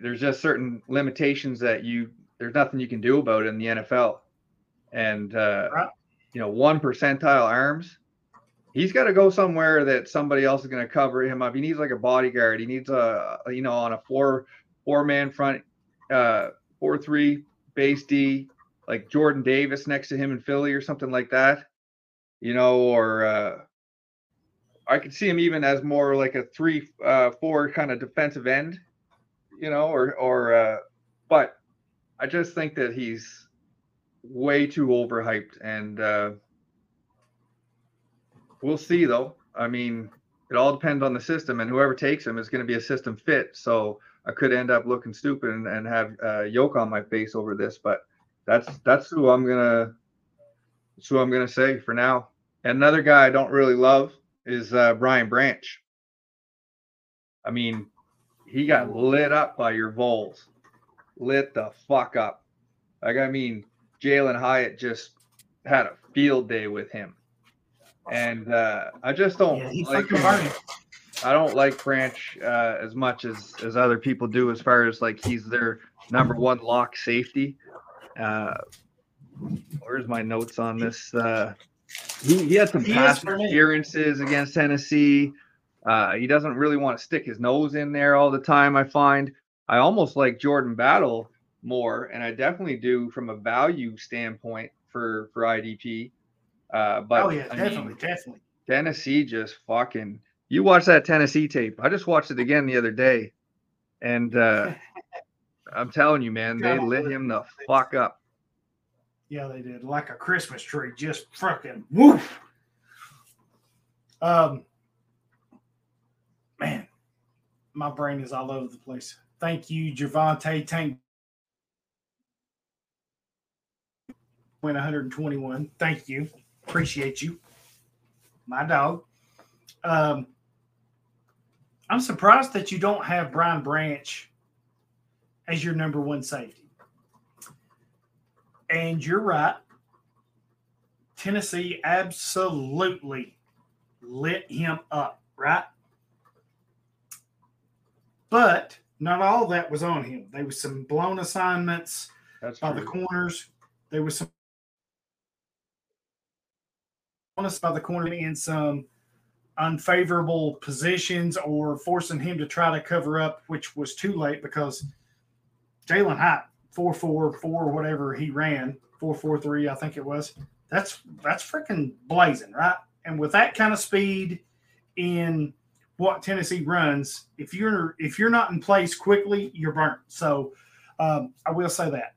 there's just certain limitations that you there's nothing you can do about in the NFL. And uh, you know, one percentile arms. He's got to go somewhere that somebody else is going to cover him up. He needs like a bodyguard. He needs a you know on a four four man front, uh, four three base D, like Jordan Davis next to him in Philly or something like that. You know, or uh, I could see him even as more like a three uh, four kind of defensive end. You know, or or uh, but I just think that he's way too overhyped, and uh, we'll see though. I mean, it all depends on the system, and whoever takes him is going to be a system fit. So I could end up looking stupid and, and have uh, yoke on my face over this, but that's that's who I'm gonna that's who I'm gonna say for now. And another guy I don't really love is uh, Brian Branch. I mean, he got lit up by your Vols, lit the fuck up. Like I mean, Jalen Hyatt just had a field day with him, and uh, I just don't
Yeah,
like him. I don't like Branch uh, as much as as other people do, as far as like he's their number one lock safety. Uh, where's my notes on this? Uh, he, he had some
He is
pass
for me.
interferences against Tennessee. Uh, he doesn't really want to stick his nose in there all the time. I find I almost like Jordan Battle more, and I definitely do from a value standpoint for for IDP. Uh, but
oh yeah,
I
definitely,
mean,
definitely.
Tennessee just fucking. You watch that Tennessee tape. I just watched it again the other day, and uh, I'm telling you, man, they lit him the fuck up.
Yeah, they did. Like a Christmas tree, just fucking woof. Um, man, my brain is all over the place. Thank you, Javante Tank. Went 121. Thank you. Appreciate you. My dog. Um, I'm surprised that you don't have Brian Branch as your number one safety. And you're right. Tennessee absolutely lit him up, right? But not all that was on him. There was some blown assignments
That's
by the corners. There was some honest by the corner in some unfavorable positions or forcing him to try to cover up, which was too late because Jalen Hyatt, four four four, whatever he ran, four four three, I think it was. That's that's freaking blazing, right? And with that kind of speed in what Tennessee runs, if you're if you're not in place quickly, you're burnt. So um, I will say that.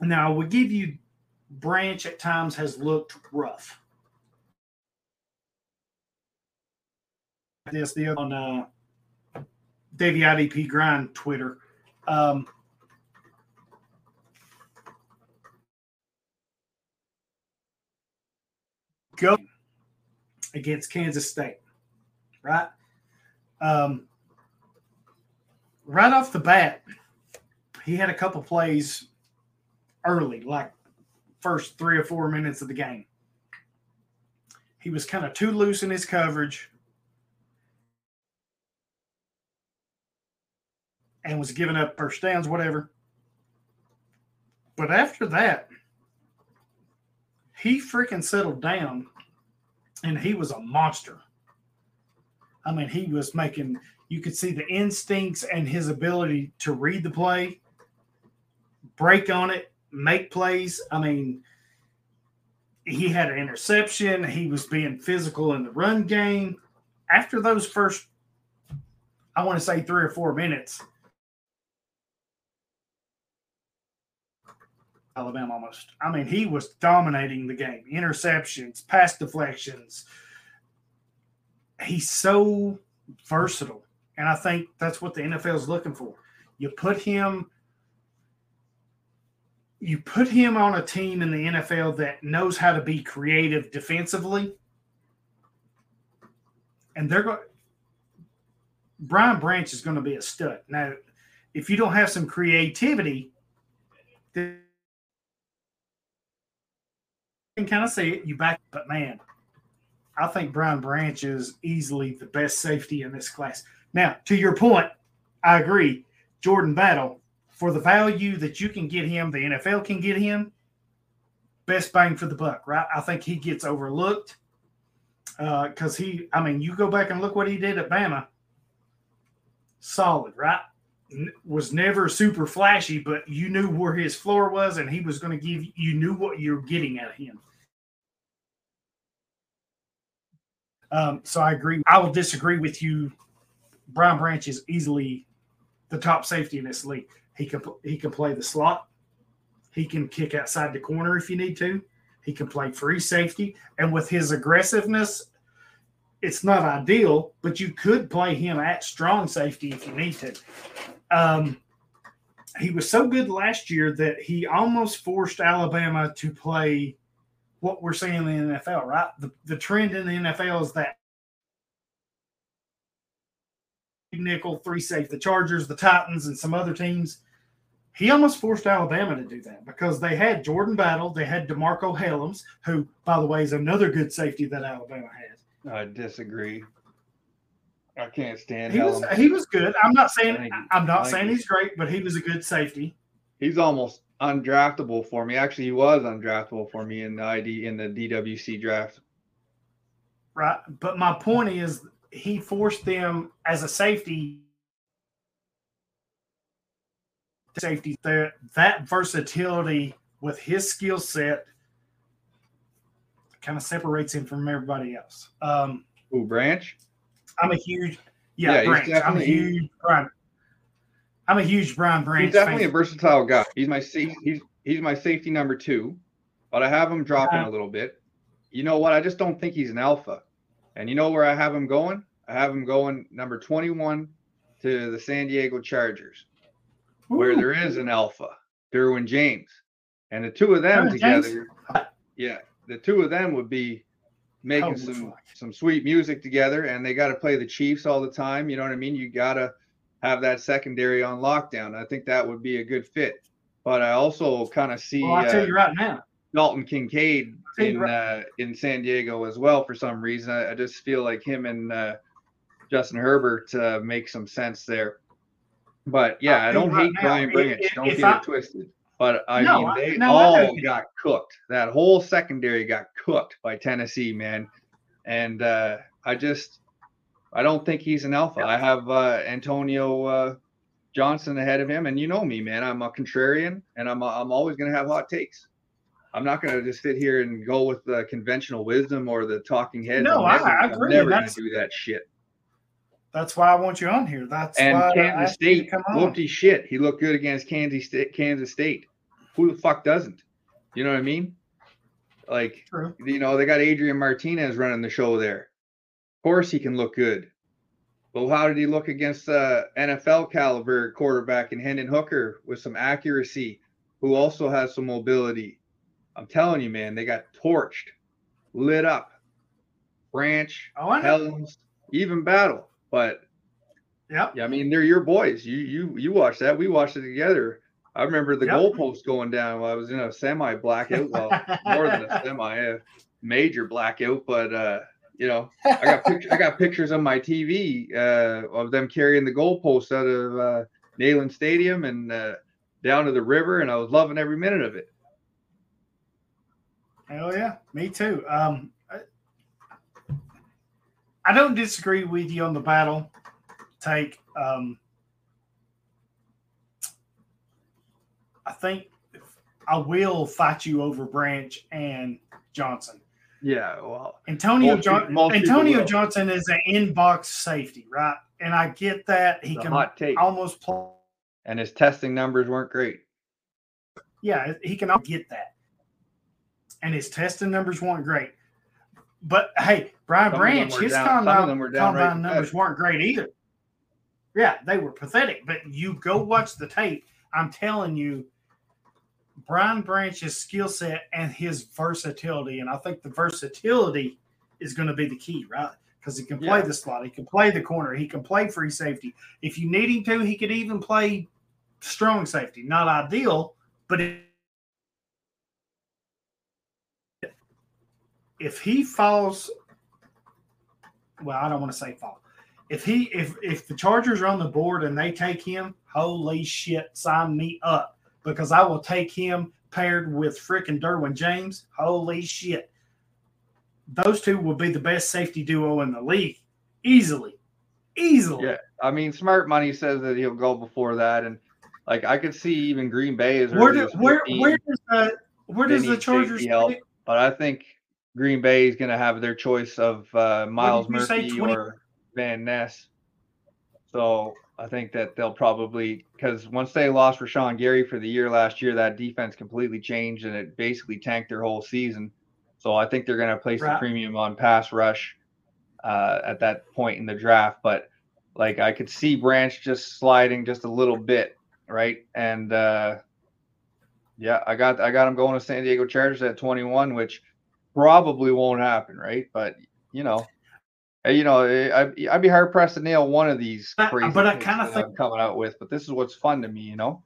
Now I will give you Branch at times has looked rough. This the on uh, Davey IDP Grind Twitter. Um, go against Kansas State, right? Um, right off the bat, he had a couple plays early, like first three or four minutes of the game. He was kind of too loose in his coverage and was giving up first downs, whatever. But after that, he freaking settled down and he was a monster. I mean, he was making, you could see the instincts and his ability to read the play, break on it, make plays. I mean, he had an interception. He was being physical in the run game. After those first, I want to say three or four minutes, Alabama almost. I mean, he was dominating the game. Interceptions, pass deflections. He's so versatile. And I think that's what the NFL is looking for. You put him you put him on a team in the NFL that knows how to be creative defensively, and they're going. Brian Branch is going to be a stud. Now, if you don't have some creativity, then can kind of see it. You back, but man, I think Brian Branch is easily the best safety in this class. Now, to your point, I agree. Jordan Battle, for the value that you can get him, the NFL can get him, best bang for the buck, right? I think he gets overlooked because uh, he, I mean, you go back and look what he did at Bama. Solid, right? N- was never super flashy, but you knew where his floor was, and he was going to give you knew what you're getting at him. Um, so I agree. I will disagree with you. Brian Branch is easily the top safety in this league. He can he can play the slot. He can kick outside the corner if you need to. He can play free safety, and with his aggressiveness, it's not ideal. But you could play him at strong safety if you need to. Um, he was so good last year that he almost forced Alabama to play what we're seeing in the NFL, right? The, the trend in the NFL is that nickel, three safe, the Chargers, the Titans, and some other teams. He almost forced Alabama to do that because they had Jordan Battle, they had DeMarcco Hellams, who, by the way, is another good safety that Alabama has.
I disagree. I can't stand
he was he was good. I'm not saying
I
I'm not
I
saying he's great, but he was a good safety.
He's almost undraftable for me. Actually, he was undraftable for me in the ID in the DWC draft.
right? But my point is, he forced them as a safety. Safety there, that versatility with his skill set kind of separates him from everybody else. Um,
Ooh, Branch.
I'm a huge, yeah,
Yeah,
Branch. I'm a huge Brian. I'm a huge Brian Branch.
He's definitely a versatile guy. He's my safe. He's he's my safety number two, but I have him dropping
Uh-huh.
a little bit. You know what? I just don't think he's an alpha. And you know where I have him going? I have him going number 21 to the San Diego Chargers, where there is an alpha, Derwin James, and the two of them
Derwin James?
together. Yeah, the two of them would be making
Holy
some
fuck.
some sweet music together, and they got to play the Chiefs all the time. You know what I mean? You got to have that secondary on lockdown. I think that would be a good fit. But I also kind of see
Well, I'll tell you right now.
Dalton Kincaid in
right-
uh, in San Diego as well for some reason. I, I just feel like him and uh, Justin Herbert uh, make some sense there. But yeah,
I'll
I don't
right
hate
now,
Brian Branch.
if-
don't
if
get
I-
it twisted. But I
No,
mean, they
no, I
all got cooked. That whole secondary got cooked by Tennessee, man. And uh, I just, I don't think he's an alpha. I have uh, Antonio uh, Johnson ahead of him, and you know me, man. I'm a contrarian, and I'm I'm always gonna have hot takes. I'm not gonna just sit here and go with the conventional wisdom or the talking heads.
No,
I'm
I-
never,
I
I'm
agree.
never gonna do that shit.
That's why I want you on here. That's
And
why I
Kansas State, whoopty shit. He looked good against Kansas State. Kansas State. Who the fuck doesn't? You know what I mean? Like,
True.
you know, they got Adrian Martinez running the show there. Of course, he can look good. But how did he look against uh, NFL caliber quarterback in Hendon Hooker with some accuracy, who also has some mobility? I'm telling you, man, they got torched, lit up. Branch. Hellams, even battle. But
Yep.
yeah, I mean they're your boys. You you you watched that. We watched it together. I remember the
Yep.
goalpost going down while I was in a semi blackout. Well, more than a semi, a major blackout. But uh, you know, I got pictures. I got pictures on my TV uh, of them carrying the goalpost out of uh, Neyland Stadium and uh, down to the river, and I was loving every minute of it.
Hell yeah, me too. Um, I, I don't disagree with you on the battle take. Um, I think I will fight you over Branch and Johnson.
Yeah, well,
Antonio
Most
John-
people
Antonio. Johnson is an in-box safety, right? And I get that he
it's
can almost play.
and his testing numbers weren't great.
Yeah, he can all get that. And his testing numbers weren't great. But hey, Brian
Some
Branch, his
down-
combine,
were
combine numbers weren't great either. Yeah, they were pathetic. But you go watch the tape. I'm telling you, Brian Branch's skill set and his versatility. And I think the versatility is going to be the key, right? Because he can play
Yeah.
the slot, he can play the corner, he can play free safety. If you need him to, he could even play strong safety. Not ideal, but if he falls, well, I don't want to say fall. If he if if the Chargers are on the board and they take him, holy shit, sign me up because I will take him paired with frickin' Derwin James. Holy shit. Those two will be the best safety duo in the league. Easily. Easily.
Yeah. I mean, smart money says that he'll go before that, and like I could see even Green Bay as
Where do, where where does the where does the Chargers
help. but I think Green Bay is going to have their choice of uh,
Myles
Murphy
20?
or Van Ness. So I think that they'll probably because once they lost Rashan Gary for the year last year, that defense completely changed and it basically tanked their whole season. So I think they're going to place the premium on pass rush uh, at that point in the draft. But like I could see Branch just sliding just a little bit, right? And uh, yeah, I got I got him going to San Diego Chargers at 21, which probably won't happen, right? But you know, you know, eh, I I'd be hard pressed to nail one of these
But-
crazy.
but I kind
of
think
I'm coming out with. But this is what's fun to me, you know.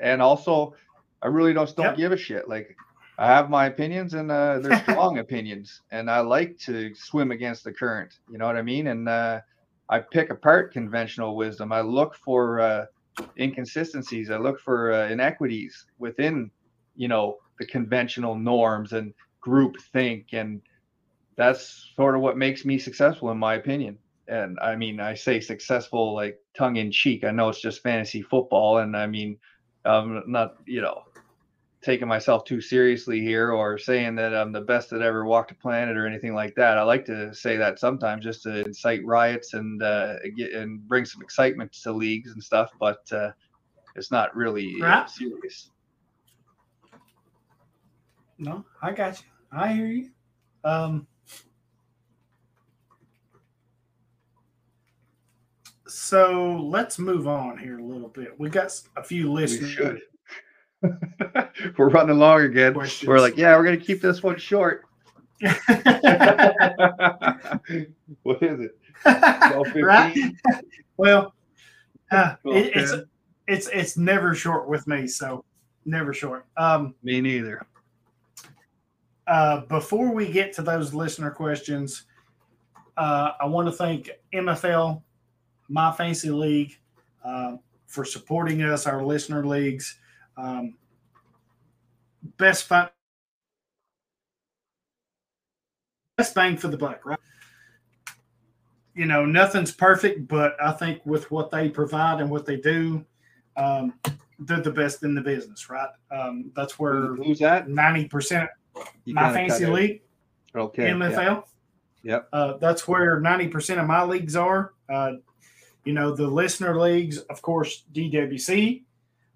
And also, I really don't don't
Yep.
give a shit. Like I have my opinions, and uh, they're strong opinions, and I like to swim against the current. You know what I mean? And uh, I pick apart conventional wisdom. I look for uh, inconsistencies. I look for uh, inequities within, you know, the conventional norms and group think, and that's sort of what makes me successful, in my opinion. And I mean, I say successful like tongue in cheek. I know it's just fantasy football, and I mean, I'm not, you know, taking myself too seriously here or saying that I'm the best that ever walked the planet or anything like that. I like to say that sometimes just to incite riots and uh, get and bring some excitement to leagues and stuff, but uh, it's not really uh,
Right.
serious.
No, I got you. I hear you. Um, so let's move on here a little bit. We got a few listeners.
should. we're running long again.
Questions.
We're like, yeah, we're gonna keep this one short. what is it?
right? Well, uh, it, it's it's it's never short with me, so never short. Um,
Me neither.
uh, before we get to those listener questions, uh, I want to thank MFL, My Fantasy League, uh, for supporting us, our listener leagues. Um, best fun, best bang for the buck, right? You know, nothing's perfect, but I think with what they provide and what they do, um, they're the best in the business, right? Um, that's where
Who- Who's that?
ninety percent my fantasy league,
Okay. yeah.
MFL.
Yep.
Uh, that's where 90% of my leagues are. Uh, you know, the listener leagues, of course, DWC.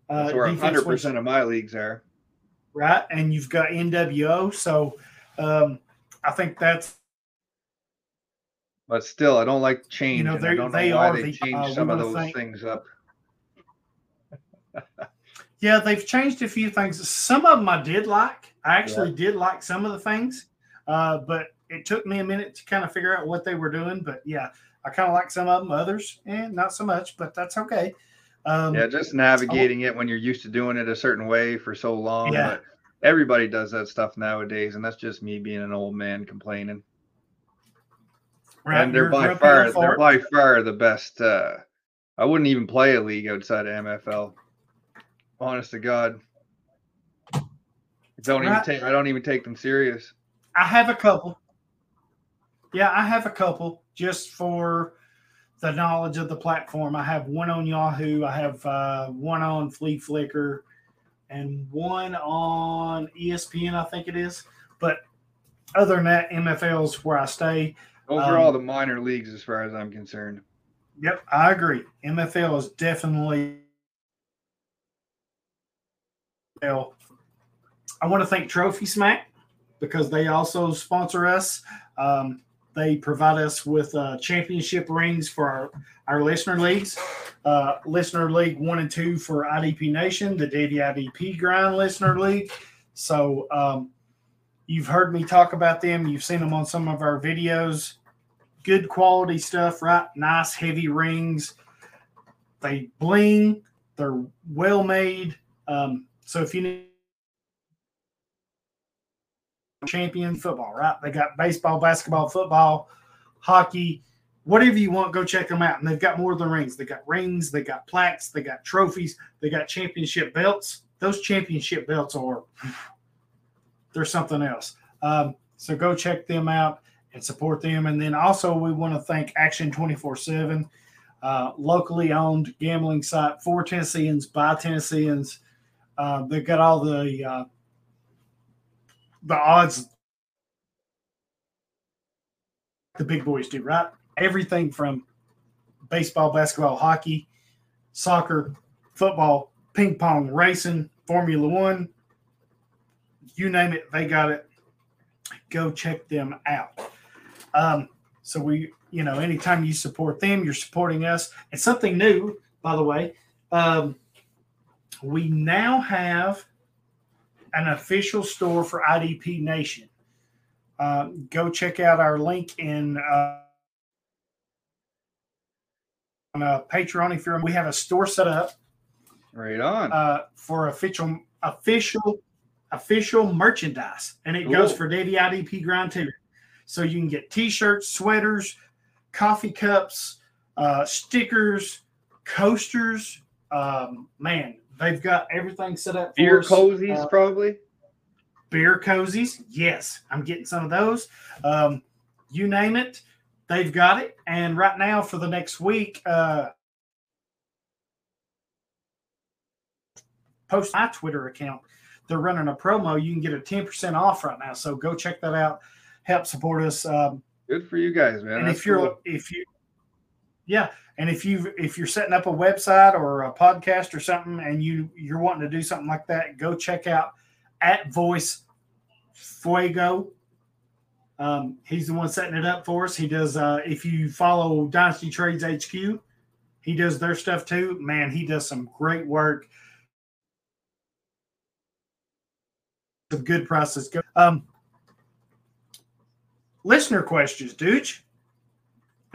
Uh,
That's where
defense
hundred
wins-
percent of my leagues are.
Right. And you've got NWO. So um, I think that's,
But still, I don't like change.
know,
and I
they're-
don't know
they
why
are
they
the-
changed
uh,
some of those
thank-
things up.
yeah, they've changed a few things. Some of them I did like. I actually did like some of the things, uh, but it took me a minute to kind of figure out what they were doing. But yeah, I kind of like some of them, others, and not so much, but that's okay. Um,
Yeah, just navigating it when you're used to doing it a certain way for so long.
Yeah.
But everybody does that stuff nowadays, and that's just me being an old man complaining.
right,
and they're by far they're by far the best. Uh, I wouldn't even play a league outside of MFL. Honest to God, I don't even take. I don't even take them serious.
I have a couple. Yeah, I have a couple just for the knowledge of the platform. I have one on Yahoo. I have uh, one on Flea Flicker, and one on ESPN. I think it is. But other than that, MFL's where I stay.
Those
Um,
are all the minor leagues, as far as I'm concerned.
Yep, I agree. MFL is definitely. Well, I want to thank Trophy Smack because they also sponsor us. Um, they provide us with uh, championship rings for our, our listener leagues. Uh, listener League 1 and 2 for IDP Nation, the Davy IDP Grind Listener League. So um, you've heard me talk about them. You've seen them on some of our videos. Good quality stuff, right? Nice, heavy rings. They bling. They're well made. Um, so if you need champion football, right? They got baseball, basketball, football, hockey, whatever you want, go check them out. And they've got more than rings. They got rings, they got plaques, they got trophies, they got championship belts. Those championship belts are they're something else. Um, so go check them out and support them. And then also we want to thank Action 24 7, uh, locally owned gambling site for Tennesseans by Tennesseans. Uh, they've got all the uh, the odds the big boys do, right? Everything from baseball, basketball, hockey, soccer, football, ping pong, racing, Formula One, you name it, they got it. Go check them out. Um, so we, you know, anytime you support them, you're supporting us. And something new, by the way, um, we now have an official store for IDP Nation. Uh, go check out our link in uh, on uh, Patreon if you're. We have a store set up.
Right on.
Uh, for official official official merchandise, and it goes for Davy IDP Grind too. So you can get T-shirts, sweaters, coffee cups, uh, stickers, coasters. Um, man, They've got everything set up.
Beer cozies, uh, probably.
Beer cozies, yes. I'm getting some of those. Um, you name it, they've got it. And right now, for the next week, uh, post my Twitter account. They're running a promo. You can get a 10% off right now. So go check that out. Help support us. Um,
Good for you guys, man.
And That's if you're cool. if you yeah, and if you if you're setting up a website or a podcast or something, and you you're wanting to do something like that, go check out at Voice Fuego. Um, he's the one setting it up for us. He does. Uh, if you follow Dynasty Trades HQ, he does their stuff too. Man, he does some great work. Some good prices. Um, listener questions, dude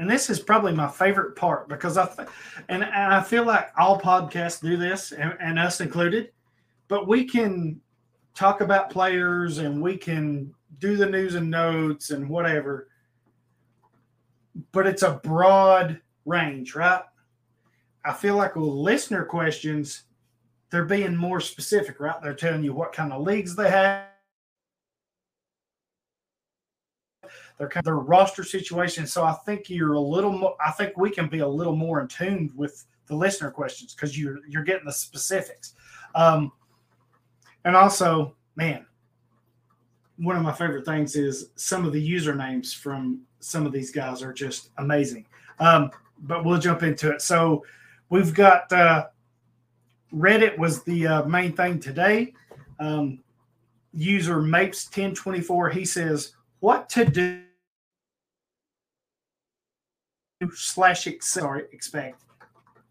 and this is probably my favorite part because I th- and, and I feel like all podcasts do this and, and us included, but we can talk about players and we can do the news and notes and whatever, but it's a broad range, right? I feel like with listener questions, they're being more specific, right? They're telling you what kind of leagues they have their their roster situation. So I think you're a little more. I think we can be a little more in tune with the listener questions because you're you're getting the specifics. Um, and also, man, one of my favorite things is some of the usernames from some of these guys are just amazing. Um, but we'll jump into it. So we've got uh, Reddit was the uh, main thing today. Um, user Mapes 1024 he says what to do slash sorry, expect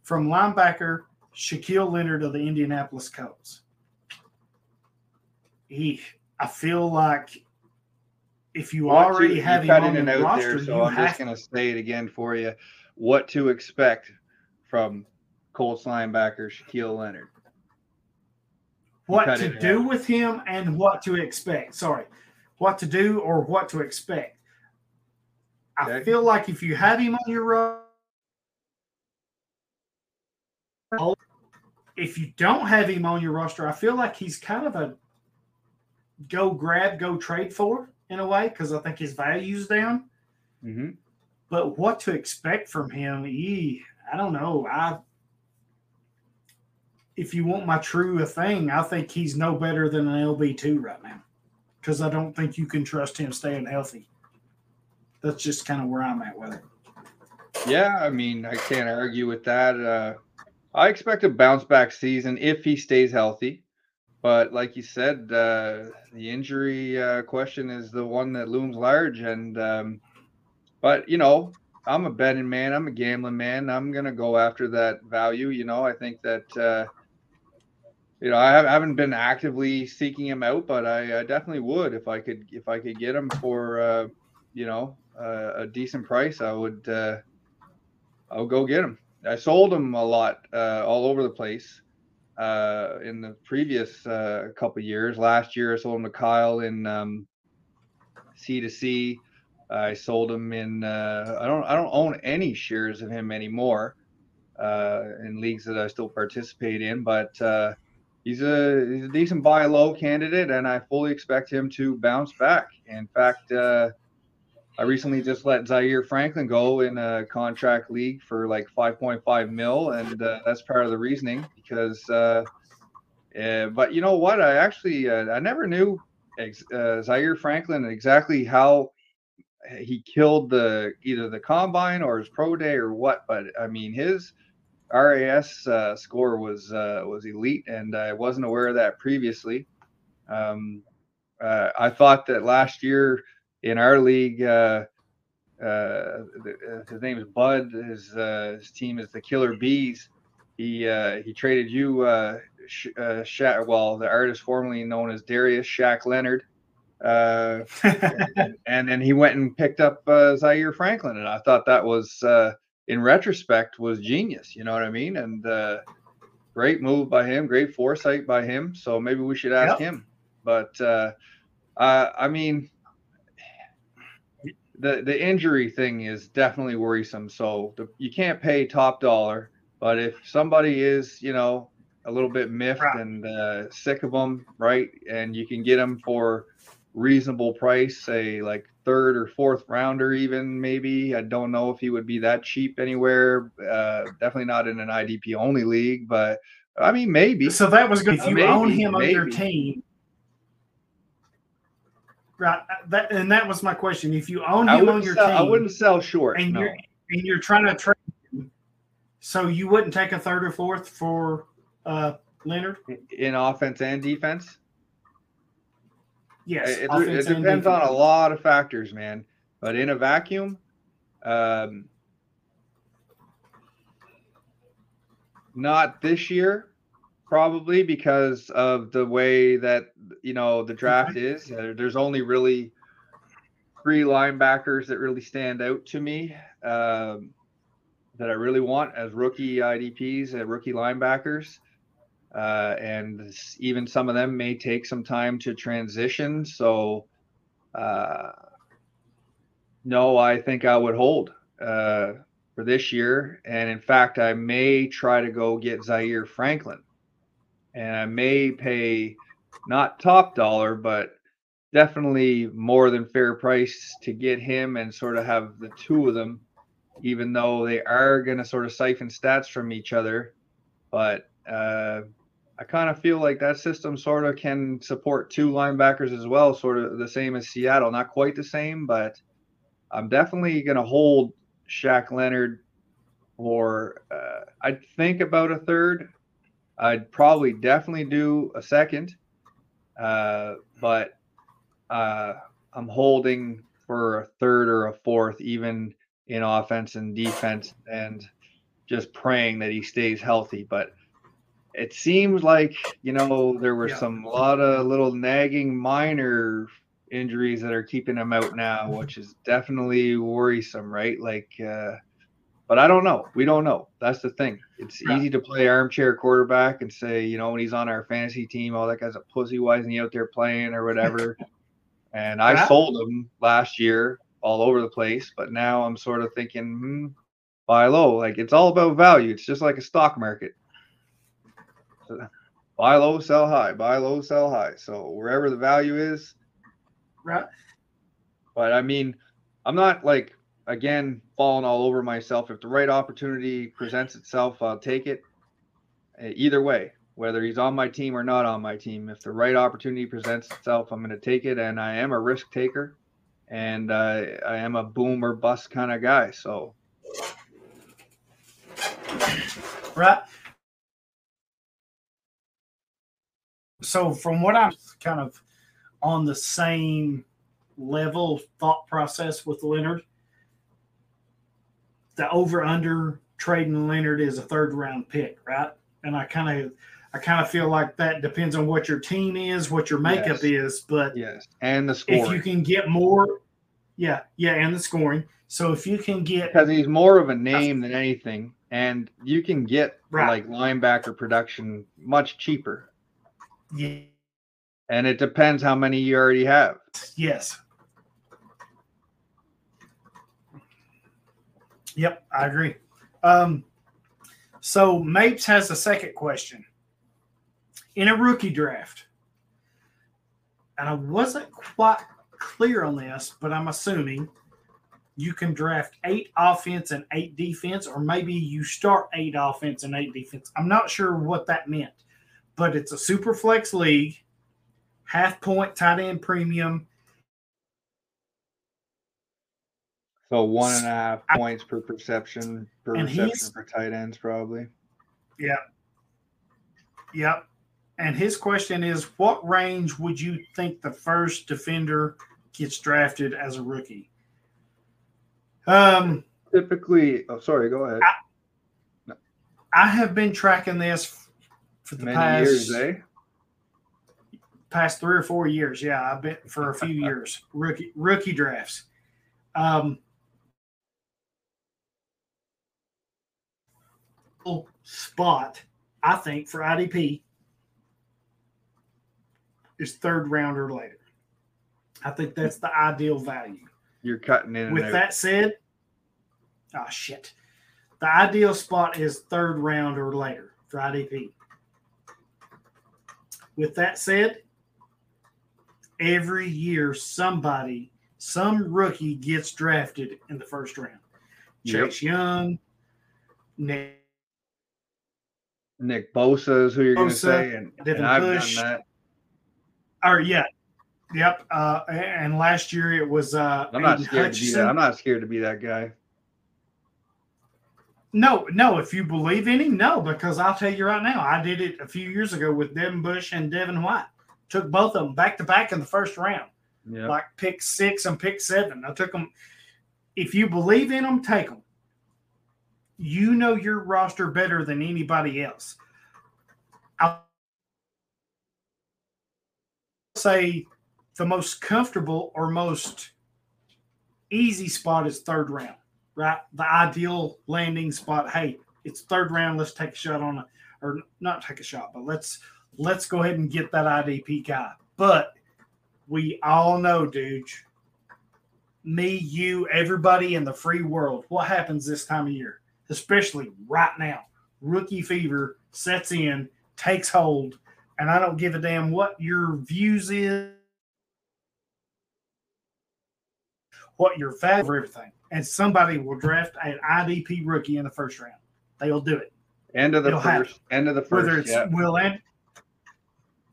from linebacker Shaquille Leonard of the Indianapolis Colts. He, I feel like if you
what
already
to,
have
him
on
the
roster,
there, so I'm just going to say it again for you. What to expect from Colts linebacker Shaquille Leonard?
What to do out. with him and what to expect. Sorry, what to do or what to expect. Okay. I feel like if you have him on your roster, if you don't have him on your roster, I feel like he's kind of a go grab, go trade for in a way because I think his value's down.
Mm-hmm.
But what to expect from him? He, I don't know. I if you want my true thing, I think he's no better than an LB two right now because I don't think you can trust him staying healthy. That's just kind of where I'm at with it.
Yeah, I mean, I can't argue with that. Uh, I expect a bounce back season if he stays healthy. But like you said, uh, the injury uh, question is the one that looms large. And um, but you know, I'm a betting man. I'm a gambling man. I'm gonna go after that value. You know, I think that uh, you know I haven't been actively seeking him out, but I, I definitely would if I could if I could get him for uh, you know uh, a decent price. I would uh, I'll go get him. I sold him a lot uh, all over the place uh, in the previous uh, couple years. Last year, I sold him to Kyle in um, C to C. I sold him in. I don't. I don't own any shares of him anymore in leagues that I still participate in. But he's a he's a decent buy low candidate, and I fully expect him to bounce back. In fact, uh, I recently just let Zaire Franklin go in a contract league for like 5.5 mil, and uh, that's part of the reasoning because. Uh, but you know what? I actually I never knew ex- Zaire Franklin exactly how he killed the either the combine or his pro day or what. But I mean, his RAS uh, score was uh, was elite, and I wasn't aware of that previously. Um, uh, I thought that last year in our league, uh, uh, his name is Bud. His uh, his team is the Killer Bees. He he traded you, Sh- Sha- well, the artist formerly known as Darius Shaq Leonard uh, and, and, then he went and picked up uh, Zaire Franklin, and I thought that was, uh, in retrospect, was genius. You know what I mean? And uh, great move by him, great foresight by him. So maybe we should ask yep. him. But uh, I mean, the the injury thing is definitely worrisome. So the, you can't pay top dollar, but if somebody is, you know, a little bit miffed right. and uh, sick of them, right, and you can get them for reasonable price, say like third or fourth rounder, even maybe. I don't know if he would be that cheap anywhere. Uh, definitely not in an IDP only league, but I mean, maybe.
So that was good. If you maybe, own him maybe. on your team, right? That and that was my question. If you own him on your
sell,
team,
I wouldn't sell short.
And
no.
you're and you're trying to trade him, so you wouldn't take a third or fourth for uh, Leonard
in offense and defense.
Yes,
it, it depends on a lot of factors, man. But in a vacuum, um, not this year, probably because of the way that you know the draft is. Uh, there's only really three linebackers that really stand out to me um, that I really want as rookie IDPs and rookie linebackers uh, and even some of them may take some time to transition. So, uh, no, I think I would hold uh, for this year. And in fact, I may try to go get Zaire Franklin, and I may pay not top dollar, but definitely more than fair price to get him and sort of have the two of them, even though they are going to sort of siphon stats from each other. But uh, I kind of feel like that system sort of can support two linebackers as well, sort of the same as Seattle. Not quite the same, but I'm definitely going to hold Shaq Leonard or uh, I'd think about a third. I'd probably definitely do a second, uh, but uh, I'm holding for a third or a fourth, even in offense and defense, and just praying that he stays healthy. But it seems like you know there were yeah. some lot of little nagging minor injuries that are keeping him out now, which is definitely worrisome, right? Like, uh, but I don't know. We don't know. That's the thing. It's yeah. easy to play armchair quarterback and say, you know, when he's on our fantasy team, oh, that guy's a pussy. Why isn't he out there playing or whatever? and I yeah. sold him last year all over the place, but now I'm sort of thinking, hmm, buy low. Like it's all about value. It's just like a stock market buy low, sell high, buy low, sell high. So wherever the value is,
right.
But I mean, I'm not like again falling all over myself. If the right opportunity presents itself, I'll take it. Either way, whether he's on my team or not on my team, if the right opportunity presents itself, I'm going to take it. And I am a risk taker, and uh, I am a boom or bust kind of guy. So,
right. So from what I'm kind of on the same level thought process with Leonard, the over under trading Leonard is a third round pick, right? And I kind of I kind of feel like that depends on what your team is, what your makeup
Yes.
is, but
Yes, and the scoring
if you can get more, yeah, yeah, and the scoring. So if you can get
because he's more of a name than anything, and you can get
Right.
like linebacker production much cheaper.
Yeah,
And it depends how many you already have.
yes, yep, I agree. Um, so Mapes has a second question. In a rookie draft, and I wasn't quite clear on this, but I'm assuming you can draft eight offense and eight defense, or maybe you start eight offense and eight defense. I'm not sure what that meant, but it's a super flex league, half point tight end premium.
So one and a half points per perception per
And
reception for tight ends, probably. Yeah.
Yep. And his question is what range would you think the first defender gets drafted as a rookie? Um,
Typically, oh, sorry, go ahead.
I have been tracking this for the
Many
past
years, eh?
past three or four years. Yeah, I've been for a few years. Rookie rookie drafts. Um spot, I think, for IDP is third round or later. I think that's the ideal value.
You're cutting in
With that said, oh shit. The ideal spot is third round or later for IDP. With that said, every year somebody, some rookie gets drafted in the first round.
Yep.
Chase Young, Nick
Nick Bosa is who you're going to say, and,
Devin
and I've
Bush.
done that.
or yeah. Yep. Uh, and last year it was uh
I'm not
Aidan
scared to be that. I'm not scared to be that guy.
No, no. If you believe in him, no, because I'll tell you right now, I did it a few years ago with Devin Bush and Devin White. Took both of them back to back in the first round,
Yeah.
like pick six and pick seven. I took them. If you believe in them, take them. You know your roster better than anybody else. I'll say the most comfortable or most easy spot is third round right? The ideal landing spot. Hey, it's third round. Let's take a shot on or not take a shot, but let's let's go ahead and get that IDP guy. But we all know, dude, me, you, everybody in the free world, what happens this time of year, especially right now? Rookie fever sets in, takes hold, and I don't give a damn what your views is, what your value for everything and somebody will draft an IDP rookie in the first round. They'll do it.
End of the
happen.
first. End of the first.
Whether it's
Yeah.
Will and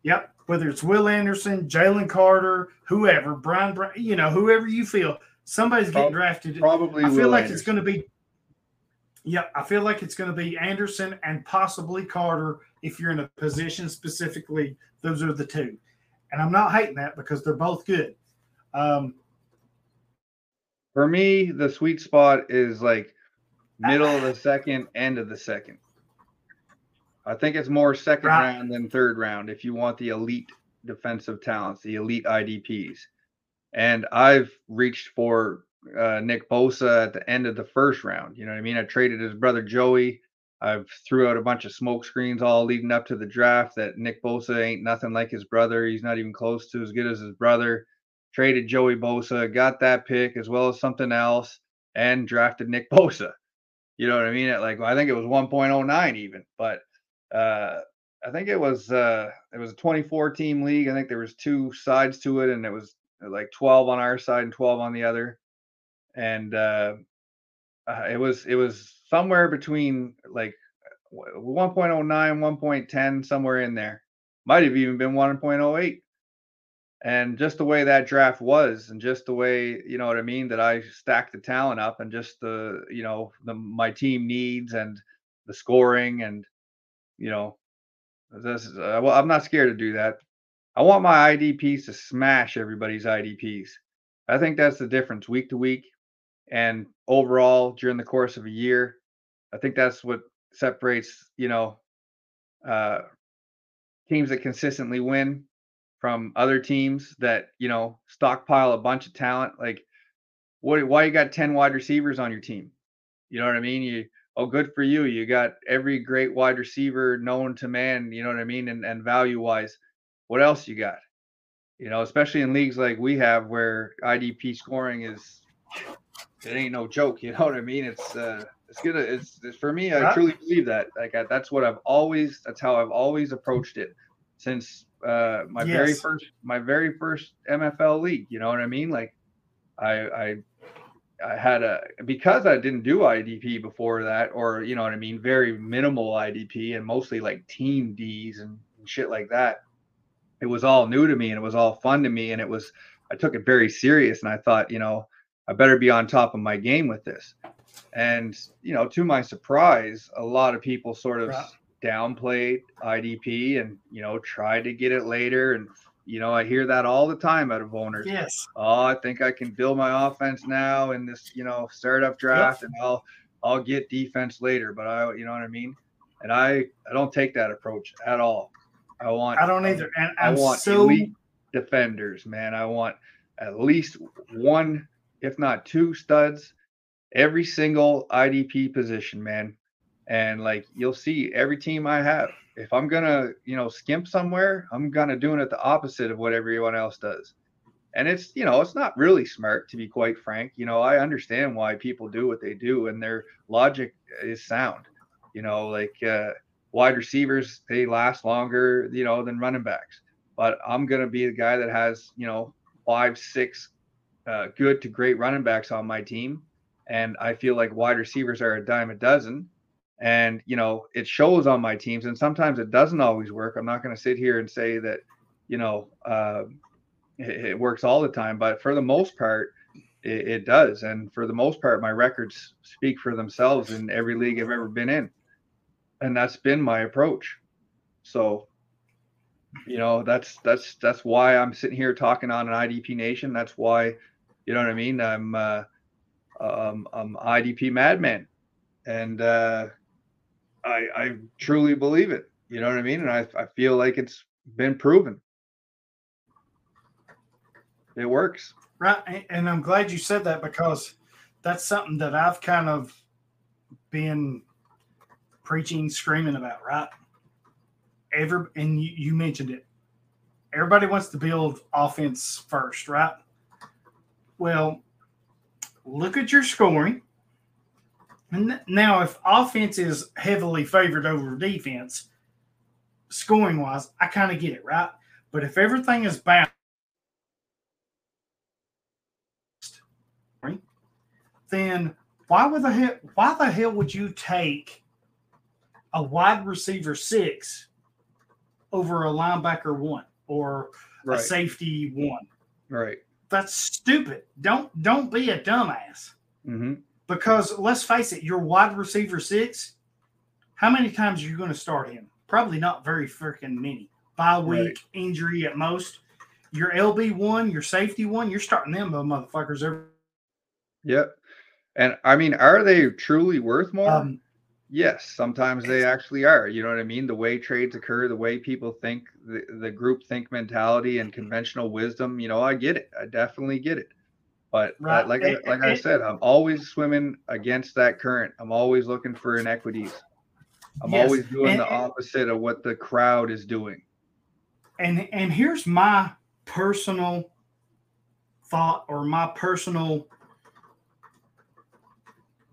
Yep. Whether it's Will Anderson, Jalen Carter, whoever, Brian, Brown, you know, whoever you feel, somebody's getting drafted.
Probably.
I feel
Will
like
Anderson.
it's going to be. Yeah, I feel like it's going to be Anderson and possibly Carter if you're in a position specifically. Those are the two, and I'm not hating that because they're both good. Um,
For me, the sweet spot is like middle of the second, end of the second. I think it's more second
Right.
round than third round if you want the elite defensive talents, the elite IDPs. And I've reached for uh, Nick Bosa at the end of the first round. You know what I mean? I traded his brother Joey. I've threw out a bunch of smoke screens all leading up to the draft that Nick Bosa ain't nothing like his brother. He's not even close to as good as his brother traded Joey Bosa, got that pick as well as something else, and drafted Nick Bosa. You know what I mean? At like I think it was 1.09 even, but uh, I think it was uh, it was a 24 team league. I think there was two sides to it, and it was like 12 on our side and 12 on the other, and uh, uh, it was it was somewhere between like 1.09, 1.10, somewhere in there. Might have even been 1.08 and just the way that draft was and just the way you know what i mean that i stacked the talent up and just the you know the my team needs and the scoring and you know this is uh, well i'm not scared to do that i want my idps to smash everybody's idps i think that's the difference week to week and overall during the course of a year. I think that's what separates, you know, uh, teams that consistently win from other teams that, you know, stockpile a bunch of talent. Like, what, why you got 10 wide receivers on your team? You know what I mean? You, oh, good for you. You got every great wide receiver known to man, you know what I mean? And, and value wise, what else you got? You know, especially in leagues like we have where IDP scoring is it ain't no joke. You know what I mean? It's uh, it's gonna it's, it's for me. I truly believe that. Like I, that's what I've always. That's how I've always approached it since uh, my yes. very first my very first MFL league. You know what I mean? Like I I I had a because I didn't do IDP before that, or you know what I mean, very minimal IDP and mostly like team D's and, and shit like that. It was all new to me and it was all fun to me, and it was I took it very serious, and I thought, you know, I better be on top of my game with this. And, you know, to my surprise, a lot of people sort of right. Downplayed IDP and, you know, tried to get it later. And, you know, I hear that all the time out of owners.
Yes.
Oh, I think I can build my offense now in this, you know, startup draft yep. and I'll, I'll get defense later. But I, you know what I mean? And I, I don't take that approach at all. I want,
I don't either. Um, and
I'm i want so... elite defenders, man. I want at least one if not two studs, every single IDP position, man. And like you'll see every team I have, if I'm gonna, you know, skimp somewhere, I'm gonna doing it the opposite of what everyone else does. And it's, you know, it's not really smart to be quite frank. You know, I understand why people do what they do and their logic is sound. You know, like uh wide receivers, they last longer, you know, than running backs. But I'm gonna be the guy that has, you know, five, six uh, good to great running backs on my team, and I feel like wide receivers are a dime a dozen. And you know, it shows on my teams, and sometimes it doesn't always work. I'm not going to sit here and say that, you know, uh, it, it, works all the time, but for the most part, it, it does. And for the most part, my records speak for themselves in every league I've ever been in, and that's been my approach. So you know that's that's that's why i'm sitting here talking on an idp nation that's why you know what I mean? I'm uh, um, I'm IDP madman, and uh, I I mm-hmm. truly believe it. You know what I mean? And I I feel like it's been proven. It works.
Right, and I'm glad you said that because that's something that I've kind of been preaching, screaming about. Right, every and you, you mentioned it. Everybody wants to build offense first, right? Well, look at your scoring. And now, if offense is heavily favored over defense, scoring wise, I kind of get it, right? But if everything is balanced, then why would the hell why the hell would you take a wide receiver six over a linebacker one or right. a safety one?
Right
that's stupid. Don't don't be a dumbass.
Mm-hmm.
Because let's face it, your wide receiver six. How many times are you going to start him? Probably not very freaking many. Bye week, right. injury at most. Your LB one, your safety one, you're starting them motherfuckers every.
Yep. And I mean, are they truly worth more? Um, Yes, sometimes they actually are. You know what I mean? The way trades occur, the way people think, the, the group think mentality and conventional wisdom, you know, I get it. I definitely get it. But uh, right. uh, like it, like it, I said, I'm always swimming against that current. I'm always looking for inequities. I'm yes. always doing and, the opposite of what the crowd is doing.
And and here's my personal thought or my personal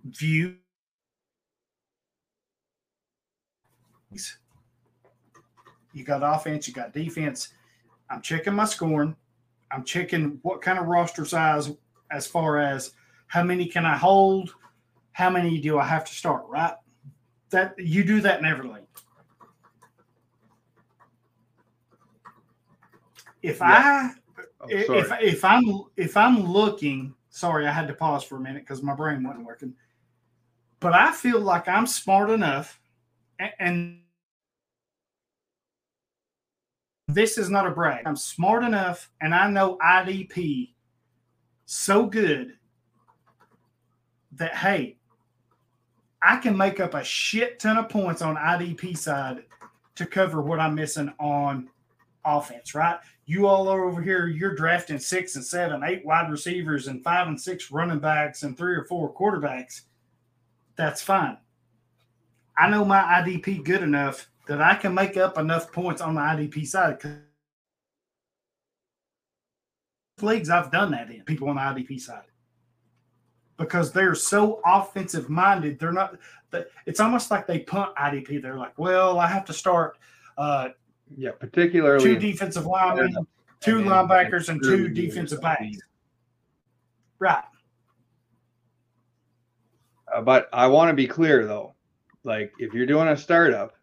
view You got offense, you got defense. I'm checking my scoring. I'm checking what kind of roster size as far as how many can I hold, how many do I have to start, right? That you do that in every league. If yeah. I oh, if if I'm if I'm looking, sorry, I had to pause for a minute because my brain wasn't working. But I feel like I'm smart enough and, and this is not a brag. I'm smart enough and I know IDP so good that hey, I can make up a shit ton of points on IDP side to cover what I'm missing on offense, right? You all are over here, you're drafting six and seven, eight wide receivers, and five and six running backs, and three or four quarterbacks. That's fine. I know my IDP good enough that I can make up enough points on the IDP side. Leagues I've done that in people on the IDP side because they're so offensive minded. They're not. It's almost like they punt IDP. They're like, well, I have to start. Uh,
yeah, particularly
two defensive linemen, two and linebackers, and two defensive backs. Right.
Uh, but I want to be clear though, like if you're doing a startup,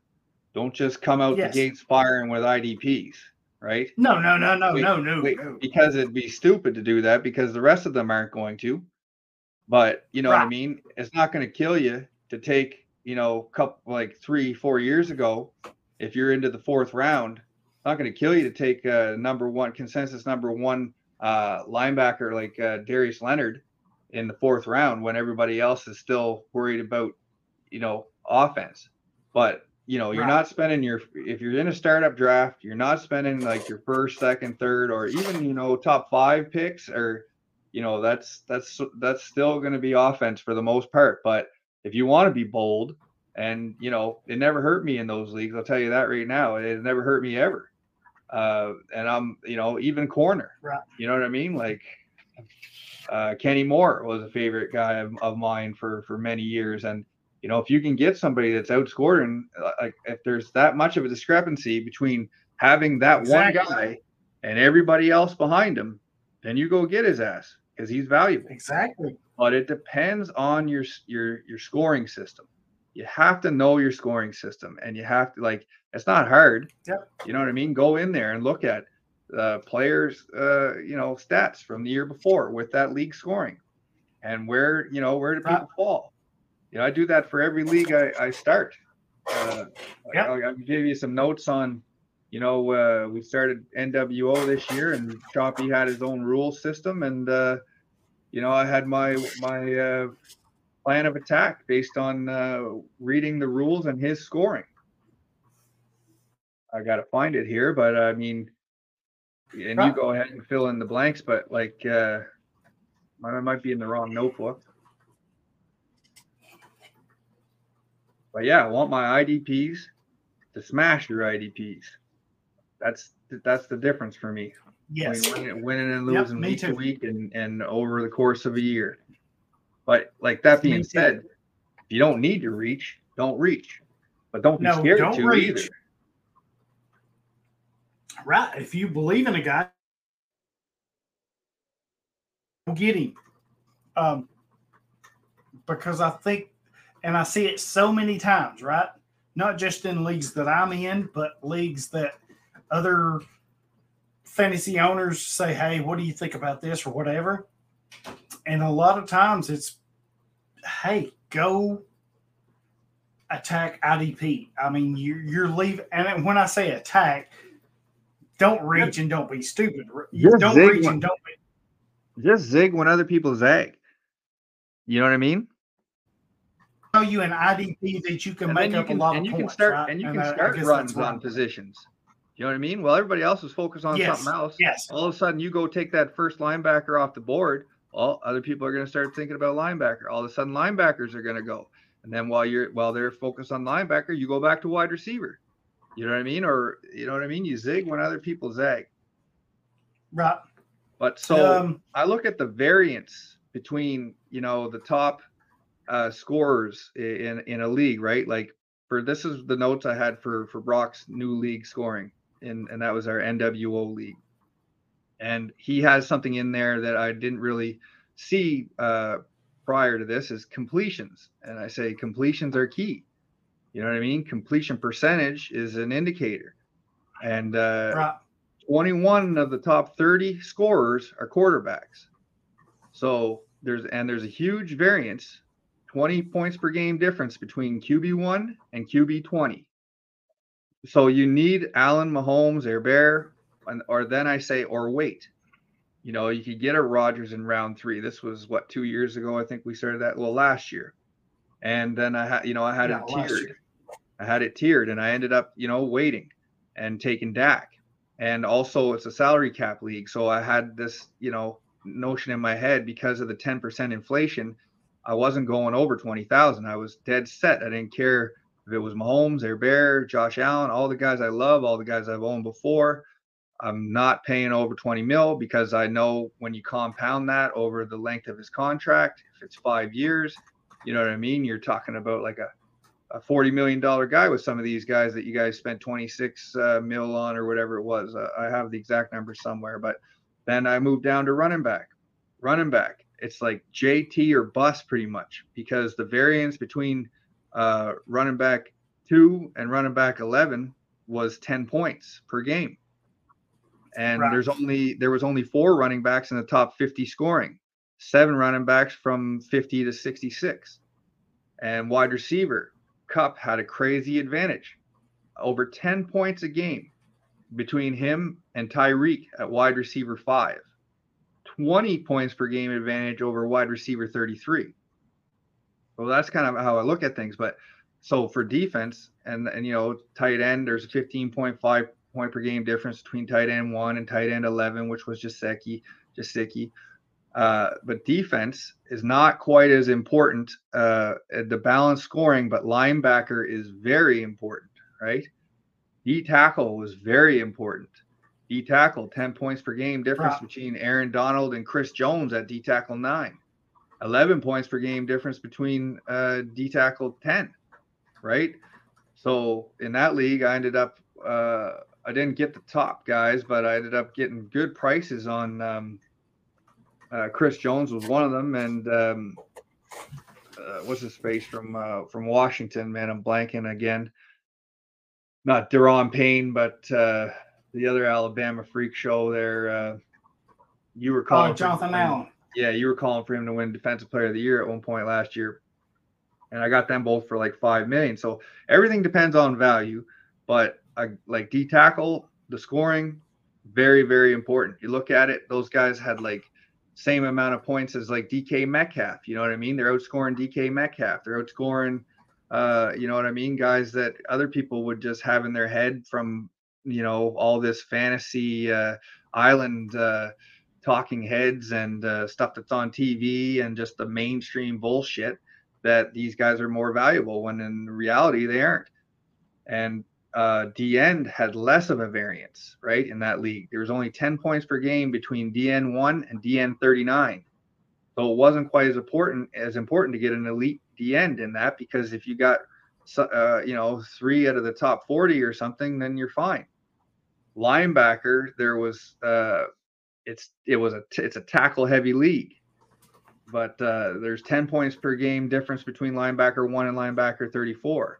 don't just come out yes. the gates firing with IDPs, right?
No, no, no, no, no, no, no.
Because it'd be stupid to do that because the rest of them aren't going to. But you know right. what I mean? It's not going to kill you to take, you know, couple like three, four years ago, if you're into the fourth round, not going to kill you to take uh, number one consensus number one uh, linebacker like uh, Darius Leonard in the fourth round when everybody else is still worried about, you know, offense. But you know, you're right. not spending your if you're in a startup draft, you're not spending like your first, second, third, or even you know top five picks or you know that's that's that's still going to be offense for the most part. But if you want to be bold and you know it never hurt me in those leagues i'll tell you that right now it never hurt me ever. Uh, and i'm you know even corner. Right. you know what i mean? Like uh, kenny moore was a favorite guy of, of, mine for for many years. And you know if you can get somebody that's outscoring uh, like if there's that much of a discrepancy between having that exactly. one guy and everybody else behind him then you go get his ass because he's valuable.
Exactly.
But it depends on your your your scoring system. You have to know your scoring system, and you have to like. It's not hard.
Yeah.
You know what I mean? Go in there and look at uh, players, uh, you know, stats from the year before with that league scoring, and where you know where do people fall. You know, I do that for every league I, I start. Uh, yep. I'll, I'll give you some notes on you know, uh, we started NWO this year, and Choppy had his own rule system, and uh, you know, I had my my uh, plan of attack based on uh, reading the rules and his scoring. I got to find it here, but I mean, and you go ahead and fill in the blanks, but like, uh, I might be in the wrong notebook. But yeah, I want my IDPs to smash your IDPs. That's that's the difference for me.
Yes.
Winning, winning and losing yep, week too. to week and, and over the course of a year. But like that being said, if you don't need to reach, don't reach. But don't be no, scared don't to reach. either.
Right. If you believe in a guy, get him. Um, because I think, and I see it so many times, right? Not just in leagues that I'm in, but leagues that other fantasy owners say, "Hey, what do you think about this?" or whatever. And a lot of times it's, "Hey, go attack IDP." I mean, you're you're leaving, and when I say attack, don't reach and don't be stupid. Just don't reach when, and don't be.
Just zig when other people zag. You know what I mean?
You an IDP that you can and make up can, a lot
and
of
you
points,
can start
right?
and you and can start runs on positions. You know what I mean? Well, everybody else is focused on
yes.
something else.
Yes.
All of a sudden, you go take that first linebacker off the board. All other people are going to start thinking about linebacker. All of a sudden, linebackers are going to go. And then while you're while they're focused on linebacker, you go back to wide receiver. You know what I mean? Or you know what I mean? You zig when other people zag.
Right.
But so um, I look at the variance between you know the top uh, scorers in in a league, right? Like for this is the notes I had for for Brock's new league scoring and and that was our NWO league. And he has something in there that I didn't really see uh, prior to this is completions, and I say completions are key. You know what I mean? Completion percentage is an indicator, and uh, right. 21 of the top 30 scorers are quarterbacks. So there's and there's a huge variance, 20 points per game difference between QB1 and QB20 so you need Allen Mahomes Herbert, or then I say or wait. You know, you could get a Rodgers in round three. This was what two years ago. I think we started that. Well, last year, and then I had, you know, I had
Yeah,
it tiered. I had it tiered, and I ended up, you know, waiting and taking Dak. And also, it's a salary cap league, so I had this, you know, notion in my head because of the 10% inflation. I wasn't going over 20,000. I was dead set. I didn't care if it was Mahomes, Herbert, Josh Allen, all the guys I love, all the guys I've owned before. I'm not paying over 20 mil because I know when you compound that over the length of his contract, if it's five years, you know what I mean? You're talking about like a, a $40 million guy with some of these guys that you guys spent 26 uh, mil on or whatever it was. Uh, I have the exact number somewhere, but then I moved down to running back. Running back, it's like JT or bust pretty much because the variance between uh, running back two and running back 11 was 10 points per game. And
Right.
there's only there was only four running backs in the top 50 scoring. Seven running backs from 50 to 66 and wide receiver Kupp had a crazy advantage. Over 10 points a game between him and Tyreek at wide receiver 5 20 points per game advantage over wide receiver 33 well that's kind of how I look at things but so for defense and and you know tight end there's a 15.5 point per game difference between tight end one and tight end 11, which was Gesicki, Gesicki. Uh, but defense is not quite as important. Uh, the balance scoring, but linebacker is very important, right? D tackle was very important. D tackle, 10 points per game difference
Right.
between Aaron Donald and Chris Jones at D tackle nine. 11 points per game difference between uh, D tackle 10, right? So in that league, I ended up uh, I didn't get the top guys, but I ended up getting good prices on. Um, uh, Chris Jones was one of them, and um, uh, what's his face from uh, from Washington? Man, I'm blanking again. Not Daron Payne, but uh, the other Alabama freak show there. Uh, you were calling
Oh, Jonathan Allen.
yeah, you were calling for him to win Defensive Player of the Year at one point last year, and I got them both for like five million. So everything depends on value, but I, like D tackle, the scoring, very very important. You look at it; those guys had like same amount of points as like DK Metcalf. You know what I mean? They're outscoring DK Metcalf. They're outscoring, uh, you know what I mean? Guys that other people would just have in their head from you know all this fantasy uh, island. Uh, talking heads and uh, stuff that's on TV and just the mainstream bullshit that these guys are more valuable when in reality they aren't. And uh, DN had less of a variance, right, in that league. There was only 10 points per game between DN 1 and DN 39. So it wasn't quite as important as important to get an elite DN in that because if you got, uh, you know, three out of the top 40 or something, then you're fine. Linebacker, there was uh, it's it was a it's a tackle heavy league. But uh, there's 10 points per game difference between linebacker one and linebacker 34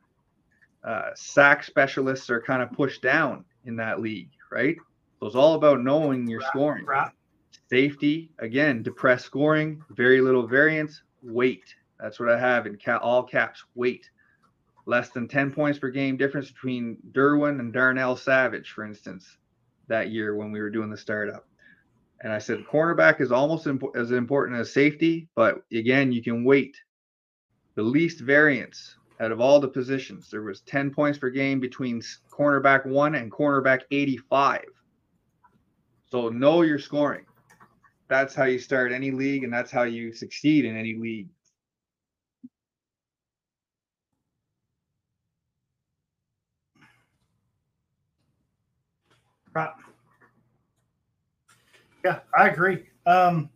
uh, sack specialists are kind of pushed down in that league right? So it's all about knowing your scoring. safety again depressed scoring very little variance weight. That's what i have in ca- all caps weight less than 10 points per game difference between derwin and darnell savage for instance that year when we were doing the startup and I said, cornerback is almost impo- as important as safety, but again, you can wait. The least variance out of all the positions, there was 10 points per game between cornerback one and cornerback 85. So know your scoring. That's how you start any league, and that's how you succeed in any league.
Right. Yeah, I agree. Um,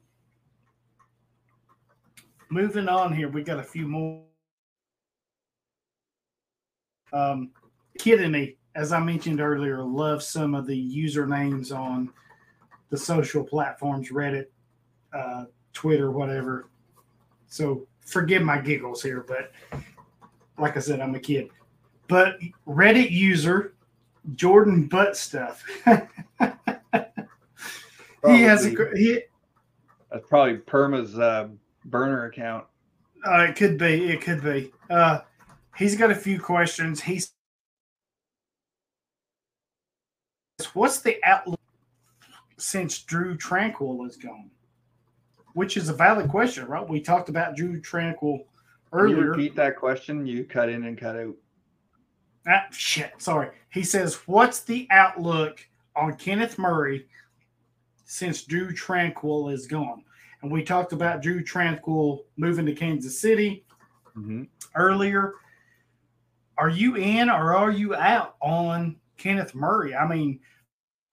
moving on here, we got a few more. Um, kid in me, as I mentioned earlier, loves some of the usernames on the social platforms, Reddit, uh, Twitter, whatever. So forgive my giggles here, but like I said, I'm a kid. But Reddit user Jordan Butt Stuff. he has a he.
That's probably Perma's uh, burner account.
Uh, it could be. It could be. Uh, he's got a few questions. He's what's the outlook? since Drue Tranquill is gone? Which is a valid question, right? We talked about Drue Tranquill
Can you
earlier.
repeat that question? You cut in and cut out.
Ah, shit, sorry. He says, "What's the outlook on Kenneth Murray since Drue Tranquill is gone?" And we talked about Drue Tranquill moving to Kansas City
Mm-hmm.
earlier. Are you in or are you out on Kenneth Murray? I mean,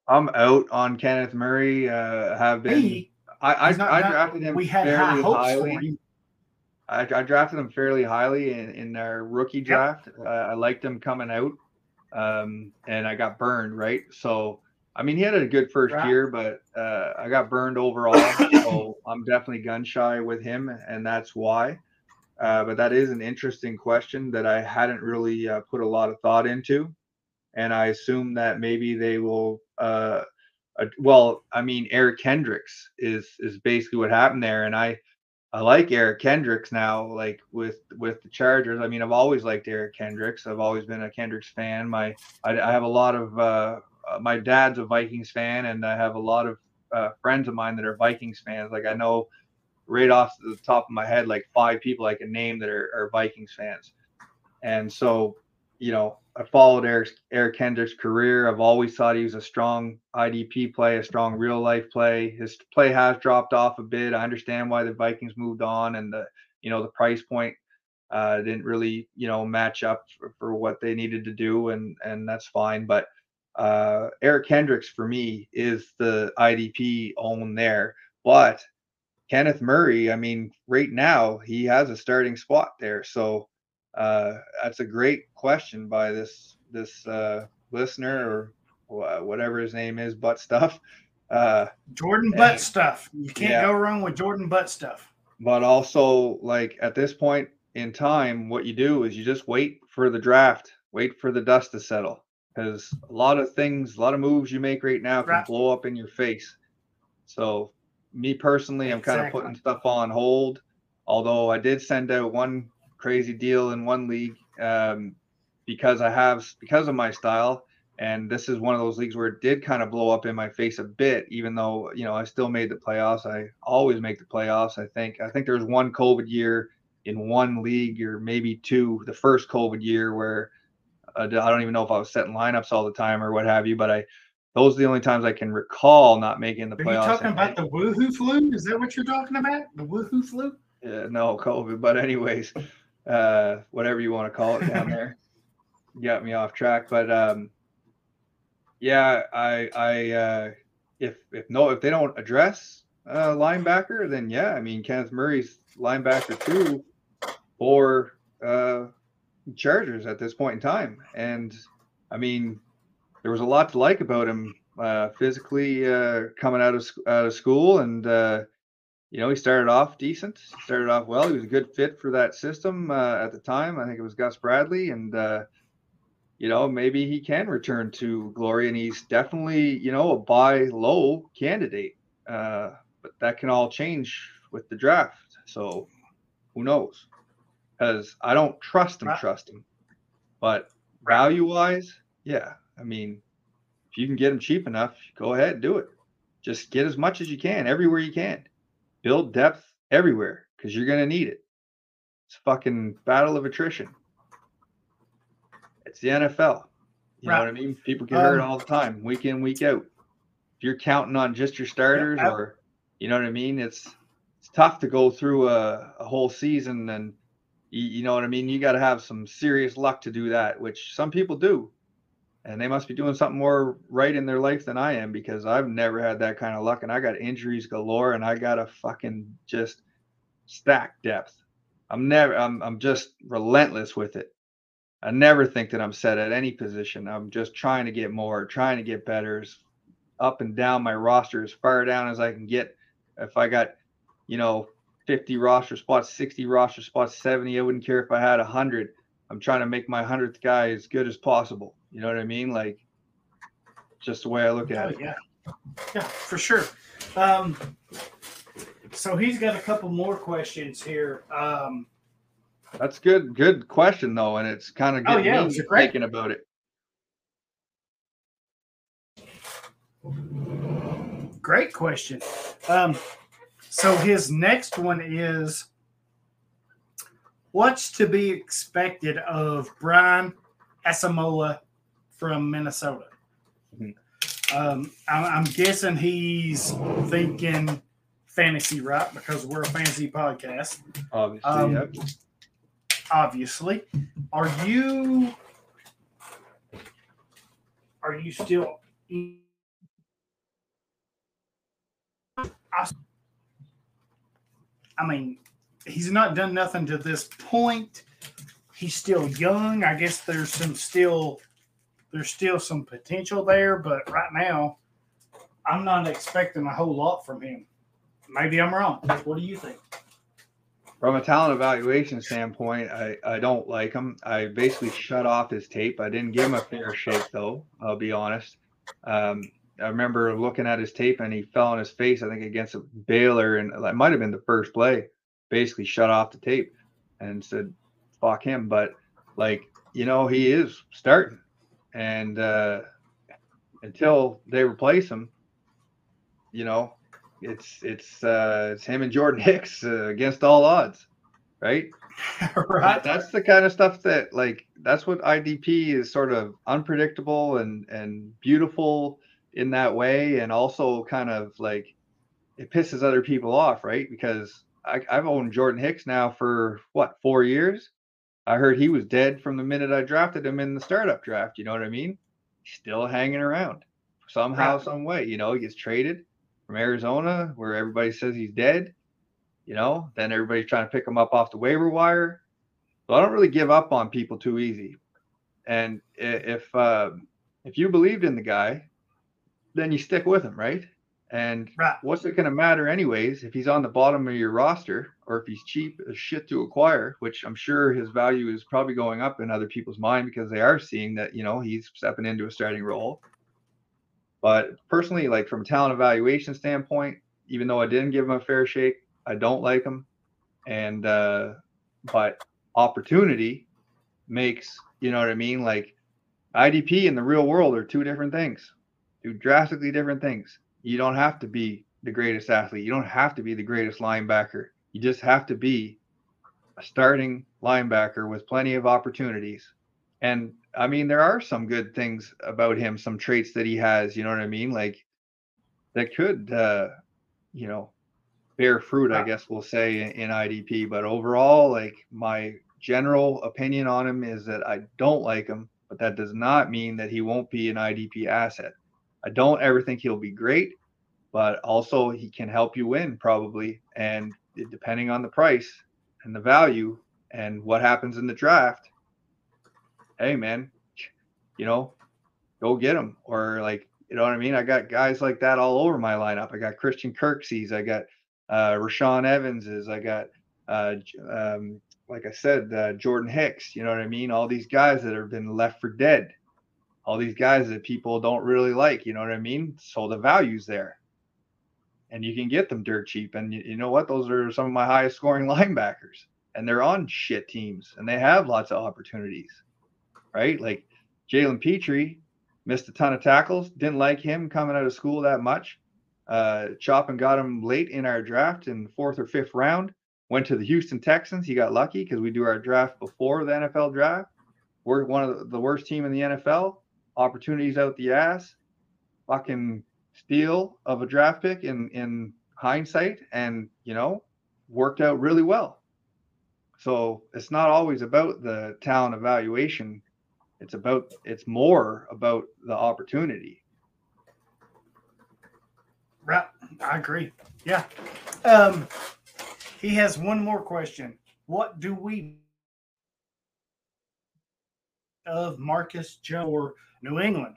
I'm out on Kenneth Murray. Uh, have been.
he
I I,
not
I drafted him
we had high hopes
highly.
for him.
I, I drafted him fairly highly in, in our rookie draft. Uh, I liked him coming out, um, and I got burned. Right, so I mean he had a good first
Right.
year, but uh, I got burned overall. so I'm definitely gun shy with him, and that's why. Uh, but that is an interesting question that I hadn't really uh, put a lot of thought into, and I assume that maybe they will. Uh, uh, well, I mean Eric Kendricks is is basically what happened there, and I. I like Eric Kendricks now, like with with the Chargers. I mean, I've always liked Eric Kendricks. I've always been a Kendricks fan. My I, I have a lot of uh, uh, my dad's a Vikings fan, and I have a lot of uh, friends of mine that are Vikings fans. Like I know right off the top of my head, like five people I can name that are, are Vikings fans. And so, you know, I followed Eric Eric Kendricks' career. I've always thought he was a strong IDP play, a strong real life play. His play has dropped off a bit. I understand why the Vikings moved on, and the you know the price point uh, didn't really you know match up for, for what they needed to do, and and that's fine. But uh, Eric Kendricks for me is the IDP own there, but Kenneth Murray, I mean, right now he has a starting spot there, so uh, that's a great question by this this uh, listener or whatever his name is, butt stuff. Uh,
Jordan
Yeah.
Butt stuff. You can't
Yeah.
go wrong with Jordan Butt stuff.
but also, like at this point in time, what you do is you just wait for the draft, wait for the dust to settle, because a lot of things, a lot of moves you make right now can
Right.
blow up in your face. So, me personally, I'm kind of putting stuff on hold. Although I did send out one crazy deal in one league um, because I have because of my style, and this is one of those leagues where it did kind of blow up in my face a bit. Even though you know I still made the playoffs, I always make the playoffs. I think I think there was one COVID year in one league or maybe two, the first COVID year where uh, I don't even know if I was setting lineups all the time or what have you, but I those are the only times I can recall not making the
Are you
playoffs.
talking about the woohoo flu? Is that what you're talking about? The woohoo flu?
Yeah, no COVID, but anyways, uh, whatever you want to call it down there, got me off track. But um, yeah, I, I, uh, if if no, if they don't address uh, linebacker, then yeah, I mean Kenneth Murray's linebacker too for uh, Chargers at this point in time, and I mean there was a lot to like about him uh, physically uh, coming out of out of school and. You know, he started off decent. Started off well. He was a good fit for that system uh, at the time. I think it was Gus Bradley, and uh, you know, maybe he can return to glory. And he's definitely, you know, a buy low candidate. Uh, but that can all change with the draft. So who knows? Because I don't trust him. Trust him. But value wise, yeah. I mean, if you can get him cheap enough, go ahead, do it. Just get as much as you can everywhere you can build depth everywhere because you're gonna need it. It's fucking battle of attrition. It's the NFL. You know what I mean? People get hurt
Um,
all the time, week in, week out. If you're counting on just your starters,
I-
or you know what I mean, it's it's tough to go through a, a whole season and you, you know what I mean. You got to have some serious luck to do that, which some people do, and they must be doing something more right in their life than I am because I've never had that kind of luck, and I got injuries galore, and I got to fucking just stack depth. I'm never, I'm, I'm just relentless with it. I never think that I'm set at any position. I'm just trying to get more, trying to get better, up and down my roster as far down as I can get. If I got, you know, 50 roster spots, 60 roster spots, 70, I wouldn't care if I had 100. I'm trying to make my 100th guy as good as possible. You know what I mean? Like, just the way I look at
Oh,
it.
yeah. Yeah, for sure. Um, so he's got a couple more questions here. Um,
That's good. Good question though, and it's kind of
Oh, yeah, it
me
was a great-
thinking about it.
great question. Um, so his next one is what's to be expected of Brian Asamoah from Minnesota?
Mhm.
Um, I'm, I'm guessing he's thinking fantasy, right? Because we're a fantasy podcast,
Obviously,
Um,
yep.
obviously. Are you are you still I, I mean, he's not done nothing to this point. He's still young. I guess there's some still there's still some potential there, but right now I'm not expecting a whole lot from him. Maybe I'm wrong. What do you think?
From a talent evaluation standpoint, I, I don't like him. I basically shut off his tape. I didn't give him a fair shake, though. I'll be honest. Um, I remember looking at his tape and he fell on his face, I think, against a Baylor, and it might have been the first play. Basically, shut off the tape and said, "Fuck him." But like, you know, he is starting, and uh, until they replace him, you know, it's it's uh, it's him and Jordan Hicks uh, against all odds, right?
right.
That's the kind of stuff that like that's what IDP is sort of unpredictable and and beautiful in that way, and also kind of like it pisses other people off, right? Because I, I've owned Jordan Hicks now for what four years. I heard he was dead from the minute I drafted him in the startup draft. You know what I mean? Still hanging around somehow,
Right.
some way. You know, he gets traded from Arizona, where everybody says he's dead. You know, then everybody's trying to pick him up off the waiver wire. So I don't really give up on people too easy. And if uh, if you believed in the guy, then you stick with him, right? And
Right.
what's it going to matter anyways if he's on the bottom of your roster or if he's cheap as shit to acquire, which I'm sure his value is probably going up in other people's mind because they are seeing that, you know, he's stepping into a starting role. But personally, like from a talent evaluation standpoint, even though I didn't give him a fair shake, I don't like him. And uh but opportunity makes, you know what I mean? Like IDP in the real world are two different things. Do drastically different things. You don't have to be the greatest athlete. You don't have to be the greatest linebacker. You just have to be a starting linebacker with plenty of opportunities. And I mean, there are some good things about him, some traits that he has, you know what I mean? Like that could, uh, you know, bear fruit, I guess we'll say in, in IDP. But overall, like my general opinion on him is that I don't like him, but that does not mean that he won't be an IDP asset. I don't ever think he'll be great, but also he can help you win probably. And depending on the price and the value and what happens in the draft, hey man, you know, go get him. Or like, you know what I mean? I got guys like that all over my lineup. I got Christian Kirksey's, I got uh Rashaan Evanses, I got uh um like I said, uh, Jordan Hicks, you know what I mean? All these guys that have been left for dead all these guys that people don't really like. You know what I mean? So the value's there, and you can get them dirt cheap. And you, you know what? Those are some of my highest scoring linebackers, and they're on shit teams, and they have lots of opportunities, right? Like Jalen Pitre missed a ton of tackles. Didn't like him coming out of school that much. Uh, Chop and got him late in our draft in fourth or fifth round. Went to the Houston Texans. He got lucky because we do our draft before the NFL draft. We're one of the worst team in the NFL opportunities out the ass, fucking steal of a draft pick in in hindsight, and you know, worked out really well. So it's not always about the talent evaluation. It's about it's more about the opportunity.
Right. I agree. Yeah. Um, he has one more question. What do we of Marcus Joe or New England?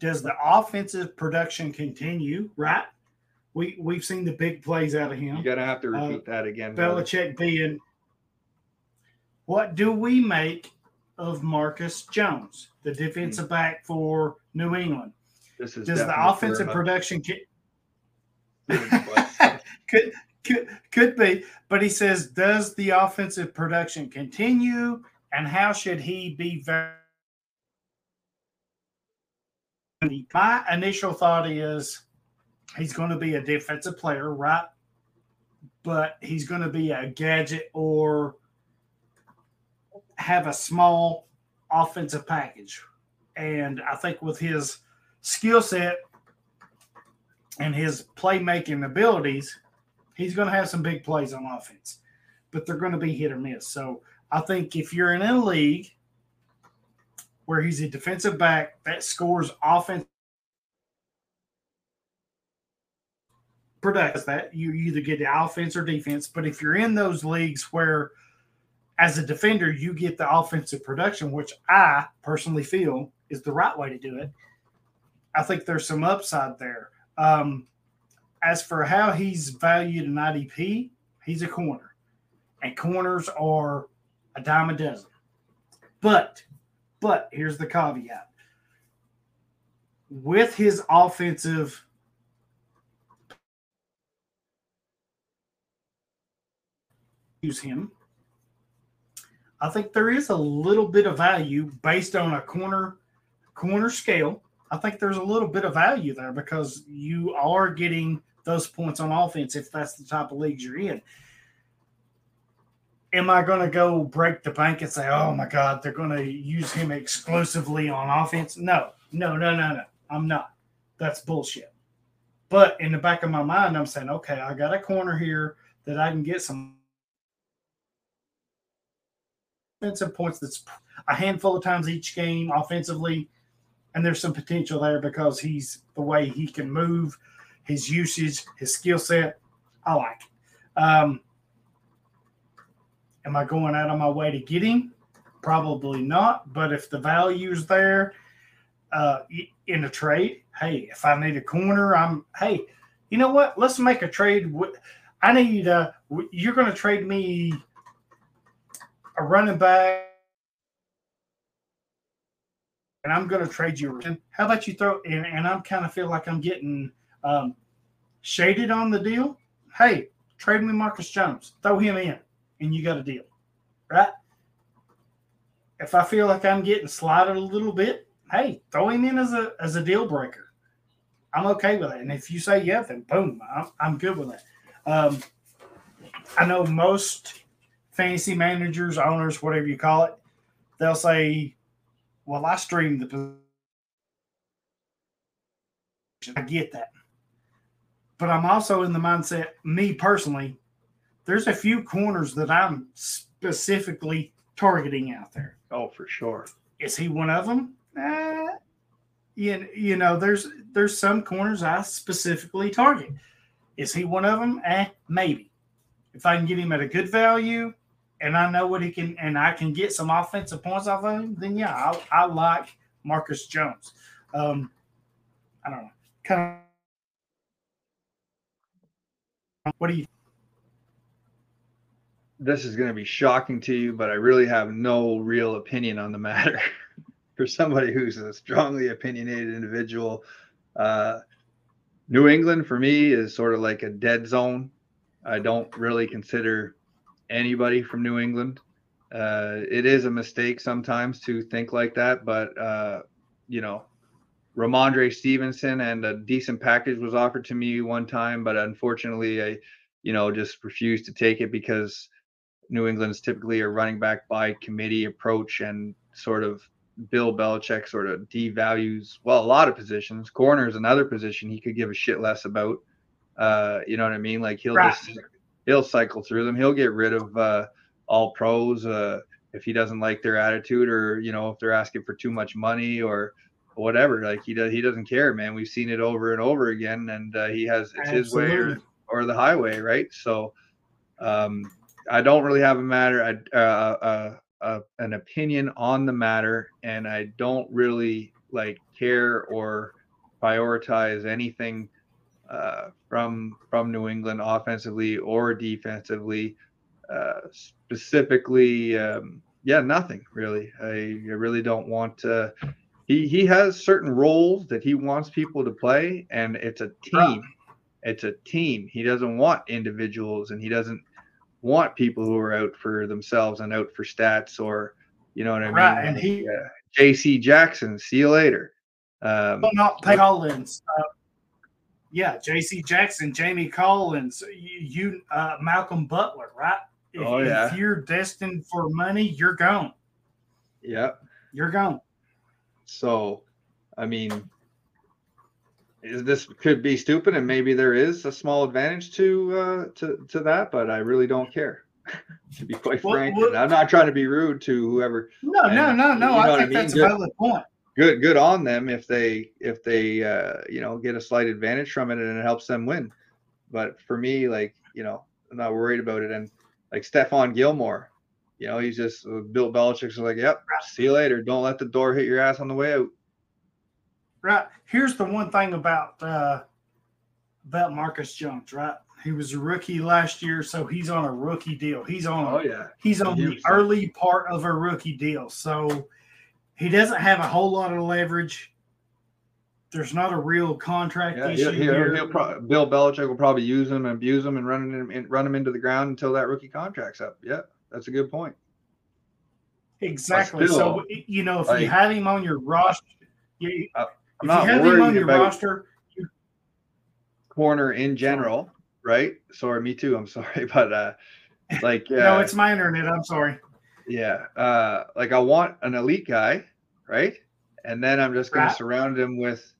Does the offensive production continue? Right. We we've seen the big plays out of him.
You're gonna have to repeat that again. brother.
Belichick being. What do we make of Marcus Jones, the defensive back for New England?
This is
Does the offensive
uh,
production
But-
could could could be, but he says, does the offensive production continue, and how should he be? va- My initial thought is he's going to be a defensive player, right? But he's going to be a gadget or have a small offensive package. And I think with his skill set and his playmaking abilities, he's going to have some big plays on offense, but they're going to be hit or miss. So I think if you're in a league where he's a defensive back that scores offense product that you either get the offense or defense. But if you're in those leagues where as a defender you get the offensive production, which I personally feel is the right way to do it, I think there's some upside there. Um, as for how he's valued in IDP, he's a corner, and corners are a dime a dozen. But, but here's the caveat: with his offensive use him. I think there is a little bit of value based on a corner corner scale. I think there's a little bit of value there because you are getting those points on offense if that's the type of leagues you're in. Am I going to go break the bank and say, "Oh my God, they're going to use him exclusively on offense"? No, no, no, no, no. I'm not. That's bullshit. But in the back of my mind, I'm saying, okay, I got a corner here that I can get some offensive points that's a handful of times each game offensively. And there's some potential there because he's the way he can move, his usage, his skill set. I like it. Um, am I going out of my way to get him? Probably not. But if the value's there uh, in a trade, hey, if I need a corner, I'm, hey, you know what? Let's make a trade. I need, uh, you're going to trade me a running back, and I'm going to trade you. How about you throw? And, and I'm kind of feel like I'm getting um, shaded on the deal. Hey, trade me Marcus Jones. Throw him in, and you got a deal, right? If I feel like I'm getting slided a little bit, hey, throw him in as a as a deal breaker. I'm okay with it. And if you say yeah, then boom, I'm, I'm good with it. Um, I know most fantasy managers, owners, whatever you call it, they'll say, Well, I stream the position. I get that. But I'm also in the mindset, me personally, there's a few corners that I'm specifically targeting out there.
Oh, for sure.
Is he one of them? Eh, you, you know, there's there's some corners I specifically target. Is he one of them? Eh, maybe. If I can get him at a good value, and I know what he can, and I can get some offensive points off of him, then yeah, I, I like Marcus Jones. Um, I don't know, kind of. What do you?
This is going to be shocking to you, but I really have no real opinion on the matter. For somebody who's a strongly opinionated individual, uh, New England for me is sort of like a dead zone. I don't really consider anybody from New England. Uh, it is a mistake sometimes to think like that, but uh, you know, Rhamondre Stevenson and a decent package was offered to me one time, but unfortunately, I, you know, just refused to take it because New England is typically a running back by committee approach and sort of Bill Belichick sort of devalues well a lot of positions. Corner is another position he could give a shit less about. Uh, you know what I mean? Like he'll right. just he'll cycle through them. He'll get rid of uh, all pros uh, if he doesn't like their attitude or you know if they're asking for too much money or whatever. Like he does, he doesn't care, man. We've seen it over and over again, and uh, he has it's Absolutely. his way or, or the highway, right? So um, I don't really have a matter, uh, uh, uh, an opinion on the matter, and I don't really like care or prioritize anything uh, from from New England offensively or defensively. Uh, specifically, um, yeah, nothing really. I, I really don't want to. He he has certain roles that he wants people to play, and it's a team. It's a team. He doesn't want individuals, and he doesn't want people who are out for themselves and out for stats or you know what I mean.
Right, and he,
uh, J.C. Jackson. See you later.
Um, not in. Uh, Yeah, J.C. Jackson, Jamie Collins, you, you uh, Malcolm Butler, right? If,
Oh, yeah.
if you're destined for money, you're gone.
Yep.
You're gone.
So, I mean, this could be stupid, and maybe there is a small advantage to uh, to to that, but I really don't care. to be quite
Well,
frank,
well-
I'm not trying to be rude to whoever.
No, no,
And
no,
you
no.
know
I
what I
think
mean?
that's a valid point.
Good, good on them if they if they uh, you know get a slight advantage from it and it helps them win. But for me, like you know, I'm not worried about it. And like Stephon Gilmore, you know, he's just uh, Bill Belichick's like, yep, see you later. Don't let the door hit your ass on the way out.
Right. Here's the one thing about uh about Marcus Jones, right? He was a rookie last year, so he's on a rookie deal. He's on
Oh yeah.
he's on the early part of a rookie deal. So he doesn't have a whole lot of leverage. There's not a real contract
Yeah,
issue
he'll,
here.
he'll pro- Bill Belichick will probably use him, and abuse him, and run him in, run him into the ground until that rookie contract's up. Yeah, that's a good point.
exactly.
still,
so you know, if you
like-
have him on your roster, you,
I'm
if
not
you have him on your
about
roster,
corner in general, right? Sorry, me too. I'm sorry, but uh, like uh,
no, it's my internet. I'm sorry.
yeah, uh, like I want an elite guy, right? And then I'm just gonna surround him with.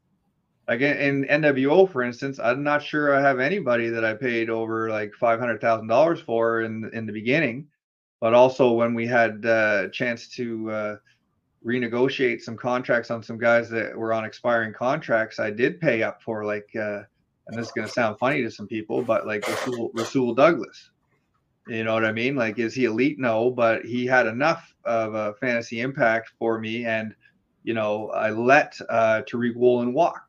Like in, NWO, for instance, I'm not sure I have anybody that I paid over like five hundred thousand dollars for in in the beginning, but also when we had uh, a chance to uh, renegotiate some contracts on some guys that were on expiring contracts, I did pay up for like, uh, and this is going to sound funny to some people, but like Rasul, Rasul Douglas. You know what I mean? Like, is he elite? No, but he had enough of a fantasy impact for me, and you know, I let uh, Tariq Woolen walk,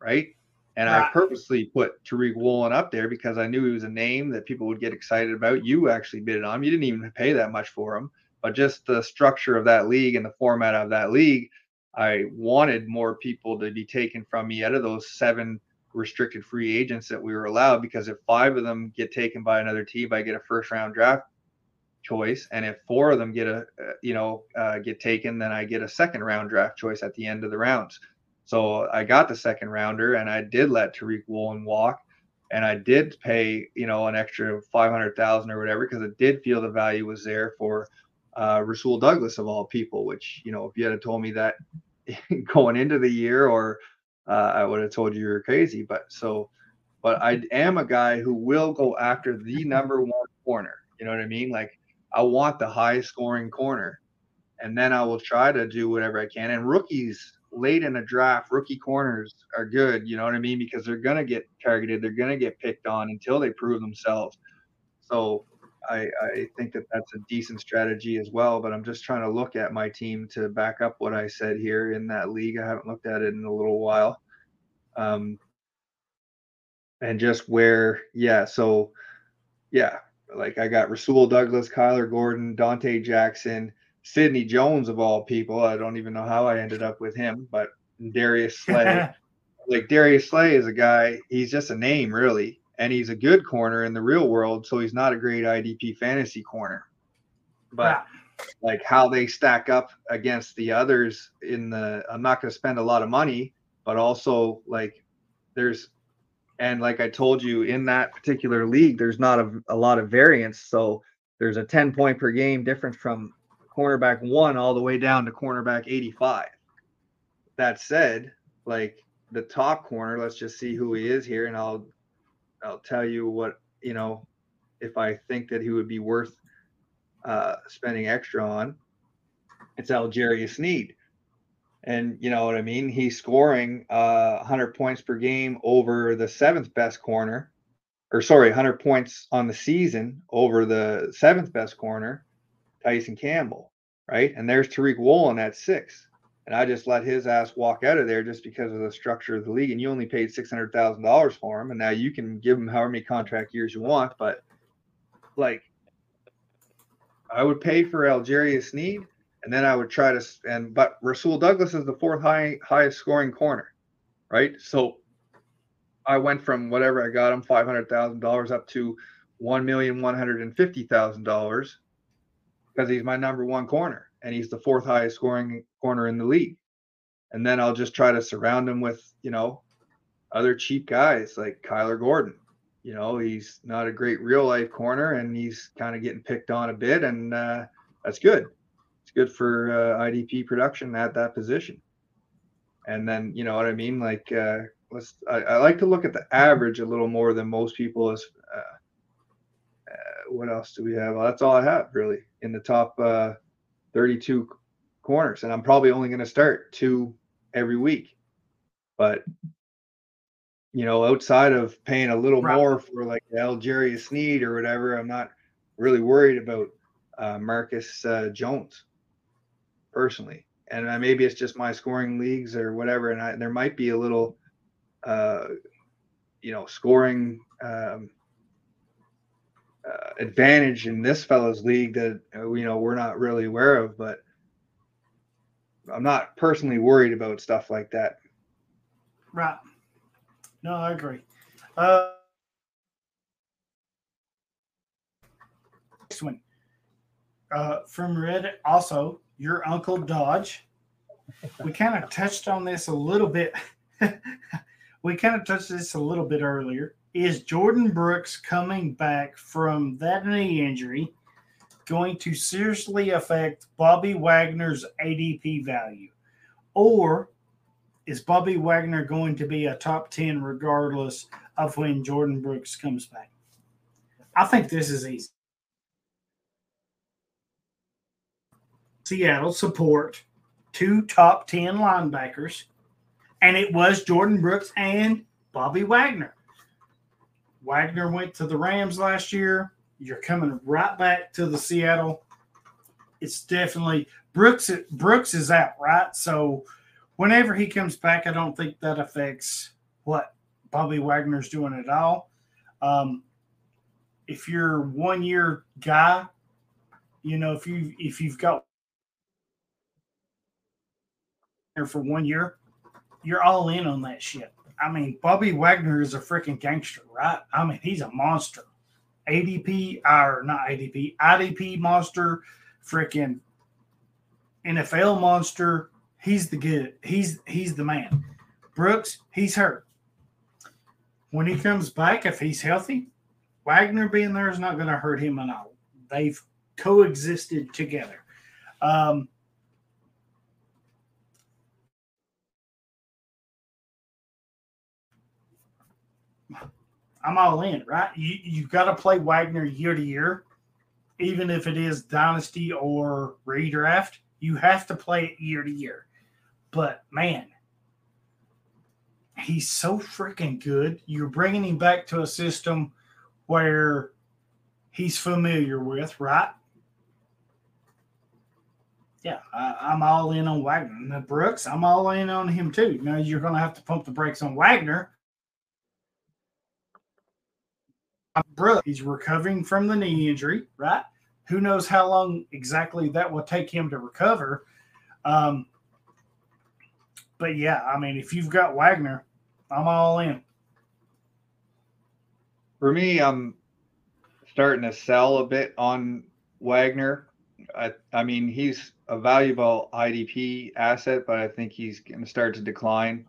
right? And I purposely put Tariq Woolen up there because I knew he was a name that people would get excited about. You actually bid on him. You didn't even pay that much for him, but just the structure of that league and the format of that league, I wanted more people to be taken from me out of those seven restricted free agents that we were allowed because if five of them get taken by another team, I get a first round draft choice, and if four of them get a uh, you know uh, get taken, then I get a second round draft choice at the end of the rounds. So I got the second rounder, and I did let Tariq Woolen walk, and I did pay you know an extra five hundred thousand or whatever because I did feel the value was there for uh, Rasul Douglas of all people. Which you know if you had told me that going into the year, or uh, I would have told you you're crazy. But so, but I am a guy who will go after the number one corner. You know what I mean? Like I want the high scoring corner, and then I will try to do whatever I can. And rookies late in a draft, rookie corners are good. You know what I mean? Because they're gonna get targeted, they're gonna get picked on until they prove themselves. So I, I think that that's a decent strategy as well. But I'm just trying to look at my team to back up what I said here in that league. I haven't looked at it in a little while. Um, and just where, yeah. So, yeah, like I got Rasul Douglas, Kyler Gordon, Dante Jackson, Sidney Jones of all people. I don't even know how I ended up with him, but Darius Slay. like Darius Slay is a guy, he's just a name really, and he's a good corner in the real world, so he's not a great IDP fantasy corner. But like how they stack up against the others in the I'm not going to spend a lot of money, but also like there's and like I told you in that particular league, there's not a, a lot of variance. So there's a 10 point per game difference from cornerback one all the way down to cornerback 85. That said, like the top corner, let's just see who he is here, and I'll I'll tell you what you know if I think that he would be worth uh, spending extra on. It's L'Jarius Sneed, And you know what I mean? He's scoring uh, 100 points per game over the seventh best corner, or sorry, 100 points on the season over the seventh best corner, Tyson Campbell, right? And there's Tariq Woolen at six. And I just let his ass walk out of there just because of the structure of the league. And you only paid six hundred thousand dollars for him, and now you can give him however many contract years you want. But like, I would pay for L'Jarius Sneed, and then I would try to. And but Rasul Douglas is the fourth high highest scoring corner, right? So I went from whatever I got him five hundred thousand dollars up to one million one hundred and fifty thousand dollars because he's my number one corner and he's the fourth highest scoring corner in the league. And then I'll just try to surround him with, you know, other cheap guys like Kyler Gordon. You know, he's not a great real life corner, and he's kind of getting picked on a bit, and uh, that's good. It's good for uh, IDP production at that position. And then you know what I mean, like uh, let's. I, I like to look at the average a little more than most people. As uh, uh, what else do we have? Well, that's all I have really in the top uh, 32 corners, and I'm probably only going to start two every week. But you know, outside of paying a little
Right.
more for like L'Jarius Sneed or whatever, I'm not really worried about uh, Marcus uh, Jones personally. And uh, maybe it's just my scoring leagues or whatever, and I, there might be a little, uh, you know, scoring um, uh, advantage in this fellow's league that uh, you know we're not really aware of, but I'm not personally worried about stuff like that.
Right. No, I agree. Uh, next one. Uh, from red also, your Uncle Dodge. We kind of touched on this a little bit. we kind of touched this a little bit earlier. Is Jordyn Brooks coming back from that knee injury going to seriously affect Bobby Wagner's ADP value? Or is Bobby Wagner going to be a top 10 regardless of when Jordyn Brooks comes back? I think this is easy. Seattle support two top 10 linebackers, and it was Jordyn Brooks and Bobby Wagner. Wagner went to the Rams last year. You're coming right back to the Seattle. It's definitely Brooks. Brooks is out, right? So whenever he comes back, I don't think that affects what Bobby Wagner's doing at all. Um, if you're one year guy, you know, if you if you've got there for one year, you're all in on that shit. I mean, Bobby Wagner is a freaking gangster, right? I mean, he's a monster. ADP or not ADP, IDP monster, freaking NFL monster. He's the good. He's he's the man. Brooks, he's hurt. When he comes back, if he's healthy, Wagner being there is not going to hurt him at all. They've coexisted together. Um, I'm all in, right? You you've got to play Wagner year to year, even if it is dynasty or redraft. You have to play it year to year. But man, he's so freaking good. You're bringing him back to a system where he's familiar with, right? Yeah, I, I'm all in on Wagner. Brooks, I'm all in on him too. Now you're going to have to pump the brakes on Wagner. Brooks, he's recovering from the knee injury, right? Who knows how long exactly that will take him to recover? Um, but yeah, I mean, if you've got Wagner, I'm all in.
For me, I'm starting to sell a bit on Wagner. I, I mean, he's a valuable IDP asset, but I think he's going to start to decline.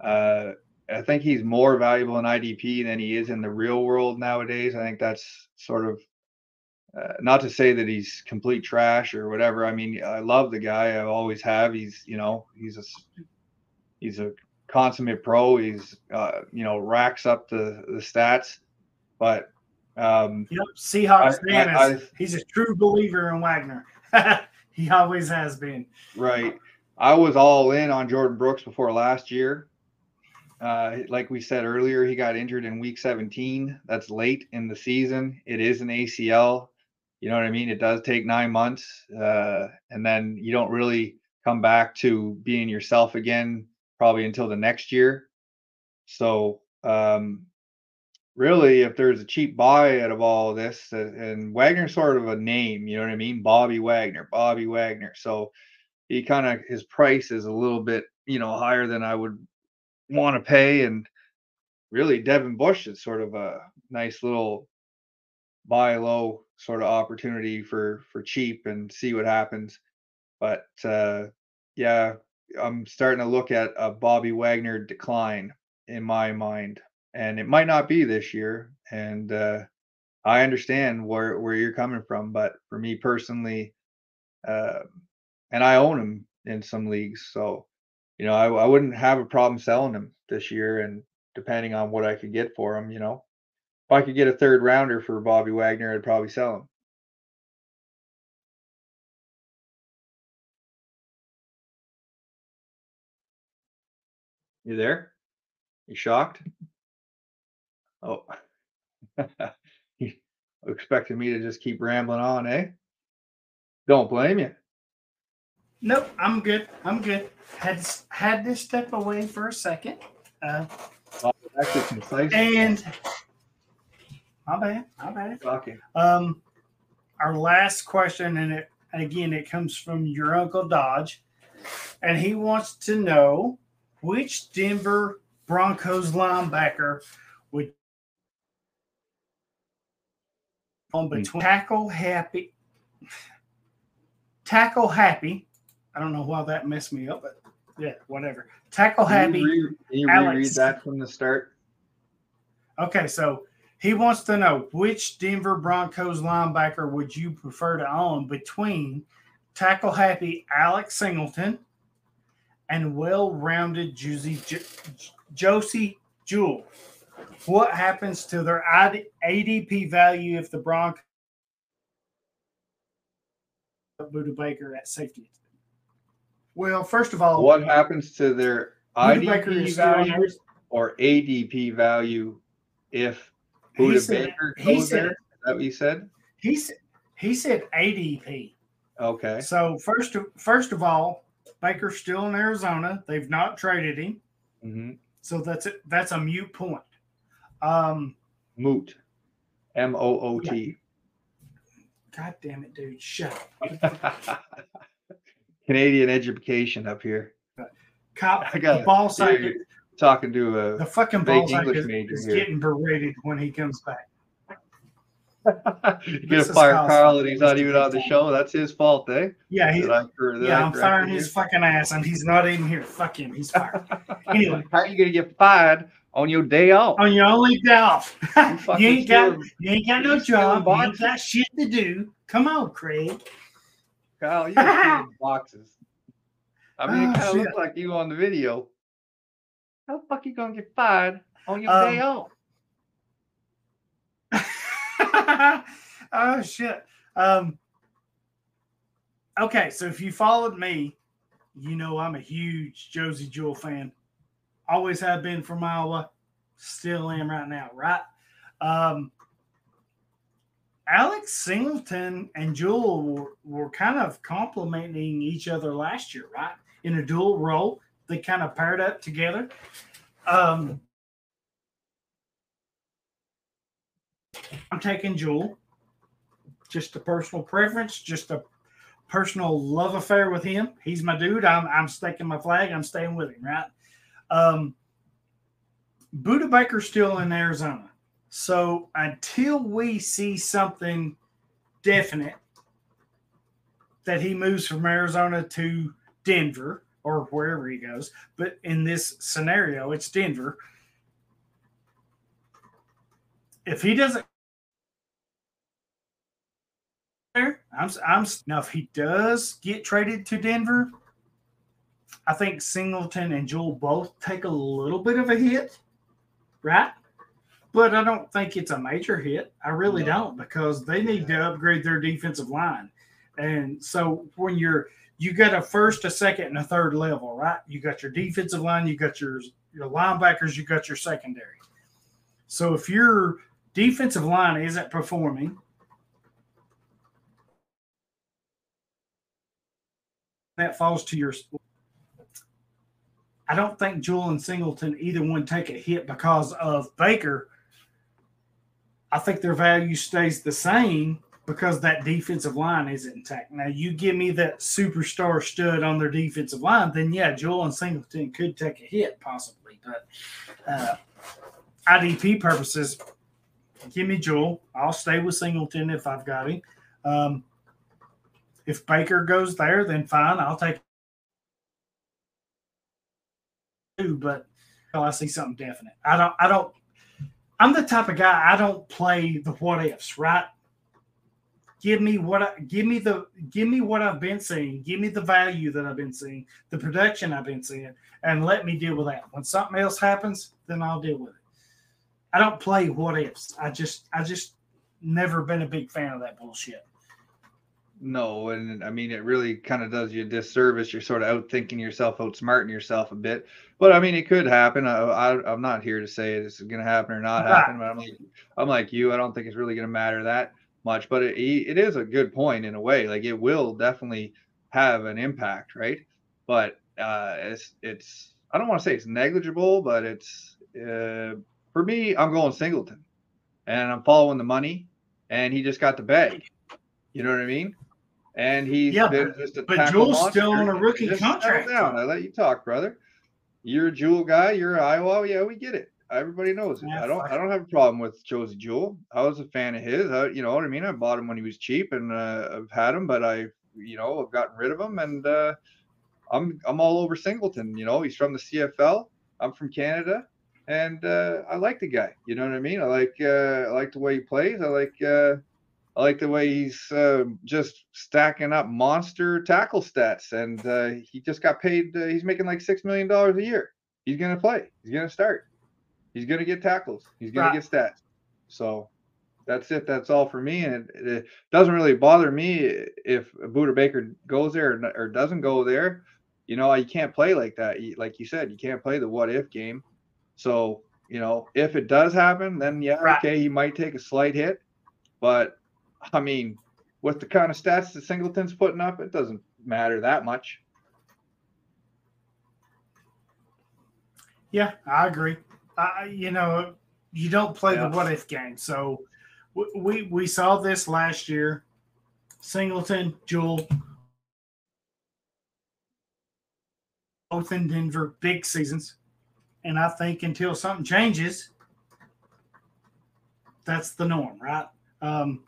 Uh, I think he's more valuable in IDP than he is in the real world nowadays. I think that's sort of uh, not to say that he's complete trash or whatever. I mean, I love the guy. I always have. He's, you know, he's a he's a consummate pro. He's, uh, you know, racks up the the stats. But um,
Yep, Seahawks
I-
fan
I-
is he's a true believer in Wagner. he always has been.
Right. I was all in on Jordyn Brooks before last year. Uh, like we said earlier, he got injured in week 17. That's late in the season. It is an ACL. You know what I mean? It does take nine months. Uh, and then you don't really come back to being yourself again probably until the next year. So, um, really, if there's a cheap buy out of all of this, uh, and Wagner's sort of a name, you know what I mean? Bobby Wagner, Bobby Wagner. So, he kind of his price is a little bit you know higher than I would want to pay, and really Devin Bush is sort of a nice little buy low sort of opportunity for for cheap and see what happens. But uh, yeah, I'm starting to look at a Bobby Wagner decline in my mind, and it might not be this year. And uh, I understand where where you're coming from, but for me personally, uh, and I own him in some leagues, so you know I, I wouldn't have a problem selling him this year, and depending on what I could get for him, you know, if I could get a third rounder for Bobby Wagner, I'd probably sell him. You there? You shocked? Oh, you expected me to just keep rambling on, eh? Don't blame you.
Nope, I'm good. I'm good. Had had to step away for a second. Uh, and my bad, my bad.
talking.
Um, our last question, and it again, it comes from your uncle Dodge, and he wants to know which Denver Broncos linebacker would on between tackle happy, tackle happy. I don't know why that messed me up, but yeah, whatever. Tackle
Can
happy.
you, re- can you
Alex.
reread that from the start?
Okay, so he wants to know which Denver Broncos linebacker would you prefer to own between tackle happy Alex Singleton and well rounded Josey, Jo- Josey Jewell? What happens to their ID ADP value if the Broncos Budda Baker at safety? Well, first of all,
What happens to their IDP
is still in
value or ADP value if
He
Budda
said-
Baker
he
goes
said-
there? Is that what you said?
He said he said ADP.
Okay.
So first of first of all, Baker's still in Arizona. They've not traded him,
hmm
so that's it. That's a mute point. Um,
Moot. M O O T.
God damn it, dude! Shut up.
Canadian education up here.
Cop,
I got
the ball
talking to a
the fucking ball is, is getting berated when he comes back.
You're gonna fire Carl and he's not even on the show. That's his fault, eh?
Yeah, he's
I cor- did I
yeah. I'm firing his fucking ass, and he's not even here. Fuck him. He's fired. anyway,
How are you gonna get fired on your day off?
on your only day off, you
fucking
ain't got you ain't got no job. You ain't got shit to do. Come on, Craig.
Kyle, you're stealing boxes. I mean,
Oh,
it kind of looked like you on the video. How the fuck you gonna get fired on your
Um,
day off?
oh shit. Um okay, so if you followed me, you know I'm a huge Josey Jewell fan. Always have been from Iowa, still am right now, right? Um Alex Singleton and Jewell were, were kind of complementing each other last year, right? In a dual role. They kind of paired up together. Um I'm taking Jewell. Just a personal preference, just a personal love affair with him. He's my dude. I'm I'm staking my flag. I'm staying with him, right? Um Budda Baker's still in Arizona. So until we see something definite that he moves from Arizona to Denver or wherever he goes, but in this scenario, it's Denver. If he doesn't there. I'm, I'm now if he does get traded to Denver, I think Singleton and Jewell both take a little bit of a hit, right? But I don't think it's a major hit. I really
No.
don't because they need to upgrade their defensive line. And so when you're you got a first, a second, and a third level, right? You got your defensive line, you got your your linebackers, you got your secondary. So if your defensive line isn't performing, that falls to your. I don't think Jewell and Singleton either one take a hit because of Baker. I think their value stays the same because that defensive line is intact. Now, you give me that superstar stud on their defensive line, then yeah, Jewell and Singleton could take a hit possibly. But uh, IDP purposes, give me Jewell. I'll stay with Singleton if I've got him. Um, if Baker goes there, then fine. I'll take two. But I see something definite. I don't. I don't. I'm the type of guy. I don't play the what ifs. Right. Give me what I give me the give me what I've been seeing. Give me the value that I've been seeing, the production I've been seeing, and let me deal with that. When something else happens, then I'll deal with it. I don't play what ifs. I just I just never been a big fan of that bullshit.
No, and I mean it really kind of does you a disservice. You're sort of out thinking yourself, outsmarting yourself a bit. But I mean, it could happen. I, I am not here to say this is going to happen or not happen. But I'm like, I'm like you. I don't think it's really going to matter that much. But it it is a good point in a way. Like it will definitely have an impact, right? But uh, it's it's I don't want to say it's negligible, but it's uh, for me. I'm going Singleton, and I'm following the money, and he just got the bag. You know what I mean? And he's
Yeah,
been just a
but Jewell's still on a rookie
Just
contract.
Down. I let you talk, brother. You're a Jewell guy. You're Iowa. Yeah, we get it. Everybody knows it.
Yeah,
I don't. I don't have a problem with Josey Jewell. I was a fan of his. I, you know what I mean. I bought him when he was cheap, and uh, I've had him, but I, you know, I've gotten rid of him, and uh, I'm I'm all over Singleton. You know, he's from the CFL. I'm from Canada, and uh, I like the guy. You know what I mean. I like uh, I like the way he plays. I like uh, I like the way he's uh, just stacking up monster tackle stats, and uh, he just got paid. Uh, he's making like six million dollars a year. He's gonna play. He's gonna start. He's gonna get tackles. He's gonna
Right.
get stats. So that's it. That's all for me. And it, it doesn't really bother me if Budda Baker goes there or, or doesn't go there. You know, you can't play like that. You- Like you said, you can't play the what if game. So you know, if it does happen, then yeah,
Right.
okay, he might take a slight hit. But I mean, with the kind of stats that Singleton's putting up, it doesn't matter that much.
Yeah, I agree. I, you know, you don't play
Yeah.
the what if game. So w- we we saw this last year. Singleton, Jewell, both in Denver, big seasons. And I think until something changes, that's the norm, right? Um,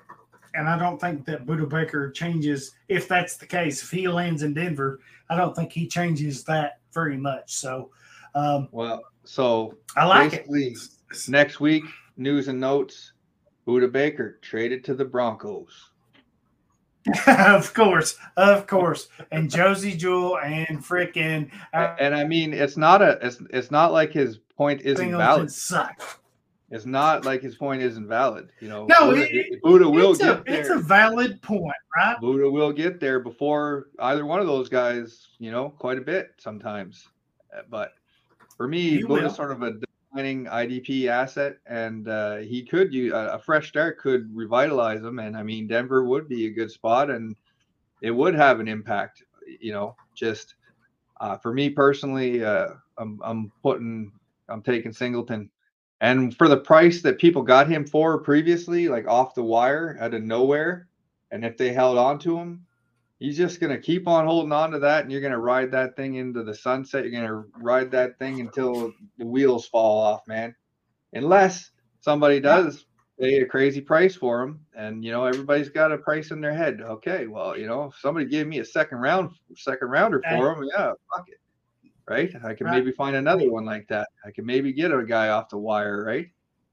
and I don't think that Budda Baker changes if that's the case. If he lands in Denver, I don't think he changes that very much. So um,
Well, so
I like it.
next week, news and notes. Budda Baker traded to the Broncos.
of course, of course. And Josey Jewell and freaking uh,
and I mean, it's not a, it's, it's not like his point isn't valid.
suck.
It's not like his point isn't valid. You know,
No,
Budda,
it-
Budda will
it's, a,
get
it's
there.
a valid point, right?
Budda will get there before either one of those guys. You know, quite a bit sometimes. Uh, But for me,
He
Budda's
will.
sort of a declining IDP asset, and uh, he could use a, a fresh start could revitalize him. And I mean, Denver would be a good spot, and it would have an impact. You know, just uh, for me personally, uh, I'm I'm putting I'm taking Singleton. And for the price that people got him for previously, like off the wire out of nowhere, and if they held on to him, he's just gonna keep on holding on to that, and you're gonna ride that thing into the sunset. You're gonna ride that thing until the wheels fall off, man. Unless somebody does pay a crazy price for him, and you know everybody's got a price in their head. Okay, well, you know, if somebody gave me a second round, second rounder for him, yeah, fuck it, right? I can
Right.
maybe find another one like that. I can maybe get a guy off the wire, right?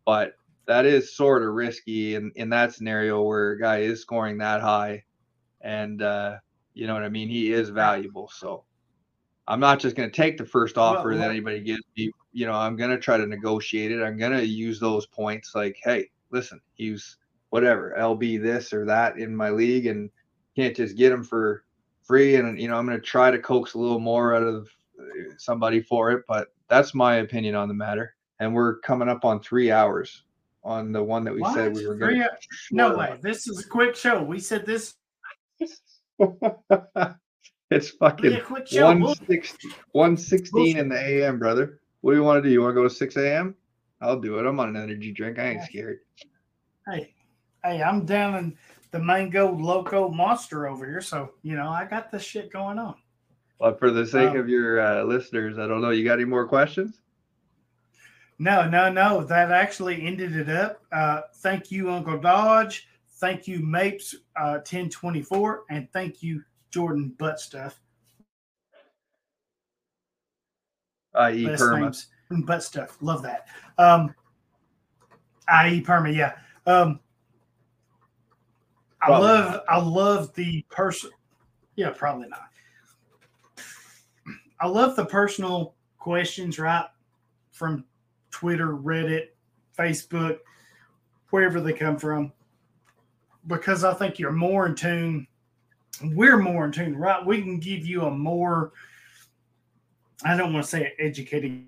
But that is sort of risky in in that scenario where a guy is scoring that high, and uh, you know what I mean. He is valuable, so I'm not just going to take the first offer
Well,
that anybody gives me. You know, I'm going to try to negotiate it. I'm going to use those points like, hey, listen, he's whatever LB this or that in my league, and can't just get him for free. And you know, I'm going to try to coax a little more out of somebody for it. But that's my opinion on the matter. And we're coming up on three hours on the one that we
What?
said we were going
No way. This is a quick show. We said this
it's fucking
quick show. We'll-
116, 116 in the AM, brother. What do you want to do? You want to go to 6 a.m.? I'll do it. I'm on an energy drink. I ain't scared.
Hey, hey, I'm down in the mango loco monster over here, so you know I got this shit going on.
But for the sake
Um,
of your uh, listeners, I don't know. You got any more questions?
No, no, no. That actually ended it up. Uh, thank you, Uncle Dodge. Thank you, Mapes uh, 1024. And thank you, Jordan Butt Stuff.
I.e. Perma.
butt stuff. Love that. Um, I.e. perma, yeah. Um, I
Probably
love
not.
I love the person. Yeah, probably not. I love the personal questions, right? From Twitter, Reddit, Facebook, wherever they come from, because I think you're more in tune. We're more in tune, right? We can give you a more, I don't want to say educated,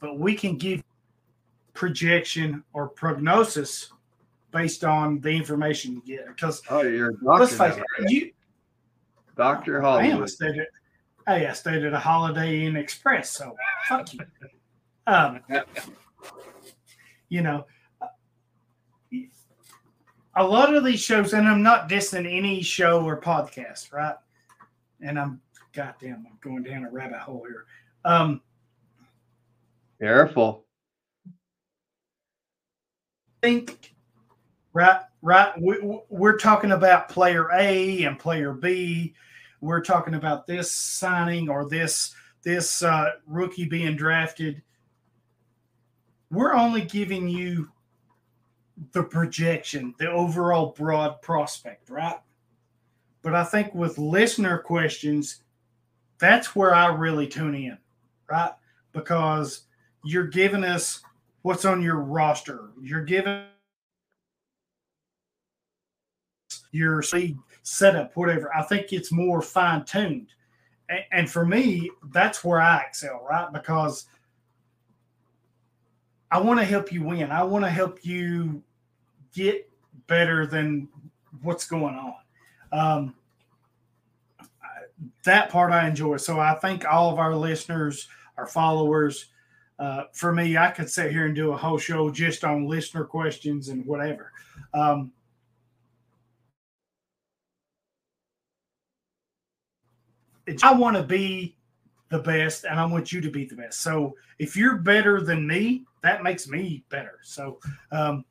but we can give projection or prognosis based on the information you get. Because
Oh, you're
let's face it, you,
Doctor
I am. I stayed at, hey, I stayed at a Holiday Inn Express, so fuck you. Um, you know, a lot of these shows, and I'm not dissing any show or podcast, right? And I'm, goddamn, I'm going down a rabbit hole here. Um,
Careful.
think right right. We, we're talking about player a and player b. We're talking about this signing or this this uh, rookie being drafted. We're only giving you the projection the overall broad prospect right? But i think with listener questions that's where i really tune in right? Because you're giving us what's on your roster. You're giving your seed setup, whatever. I think it's more fine tuned. And, for me, that's where I excel, right? Because I want to help you win. I want to help you get better than what's going on. Um, that part I enjoy. So I think all of our listeners, our followers, uh, for me, I could sit here and do a whole show just on listener questions and whatever. Um, I want to be the best, and I want you to be the best. So if you're better than me, that makes me better. So um,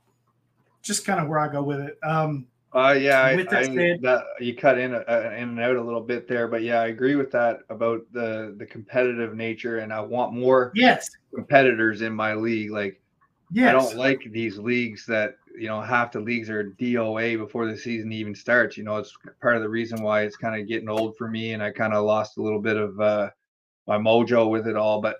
just kind of where I go with it. Um,
Uh, yeah, I,
that
I-
said-
that you cut in uh, in and out a little bit there, but yeah, I agree with that about the the competitive nature, and I want more
yes,
competitors in my league. Like
yes,
I don't like these leagues that you know half the leagues are DOA before the season even starts. You know, it's part of the reason why it's kind of getting old for me, and I kind of lost a little bit of uh, my mojo with it all. But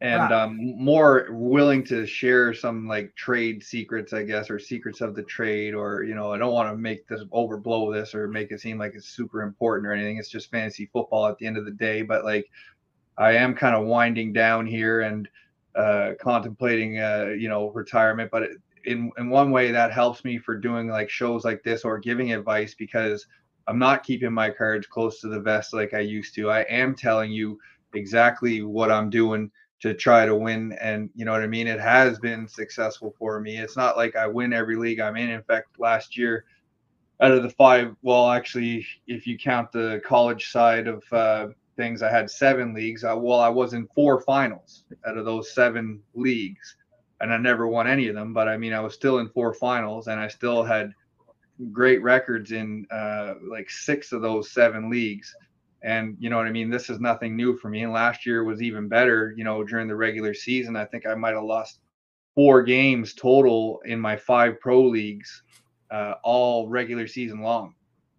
and
Right.
um, more willing to share some like trade secrets, I guess, or secrets of the trade, or you know, I don't want to make this overblow this or make it seem like it's super important or anything. It's just fantasy football at the end of the day. But like, I am kind of winding down here and uh, contemplating, uh, you know, retirement. But in in one way, that helps me for doing like shows like this or giving advice because I'm not keeping my cards close to the vest like I used to. I am telling you exactly what I'm doing to try to win. And you know what I mean? It has been successful for me. It's not like I win every league I'm in. In fact, last year, out of the five, well, actually, if you count the college side of uh, things, I had seven leagues. I, well, I was in four finals out of those seven leagues, and I never won any of them. But I mean, I was still in four finals, and I still had great records in uh, like six of those seven leagues. And you know what I mean? This is nothing new for me. And last year was even better, you know, during the regular season. I think I might have lost four games total in my five pro leagues, uh, all regular season long.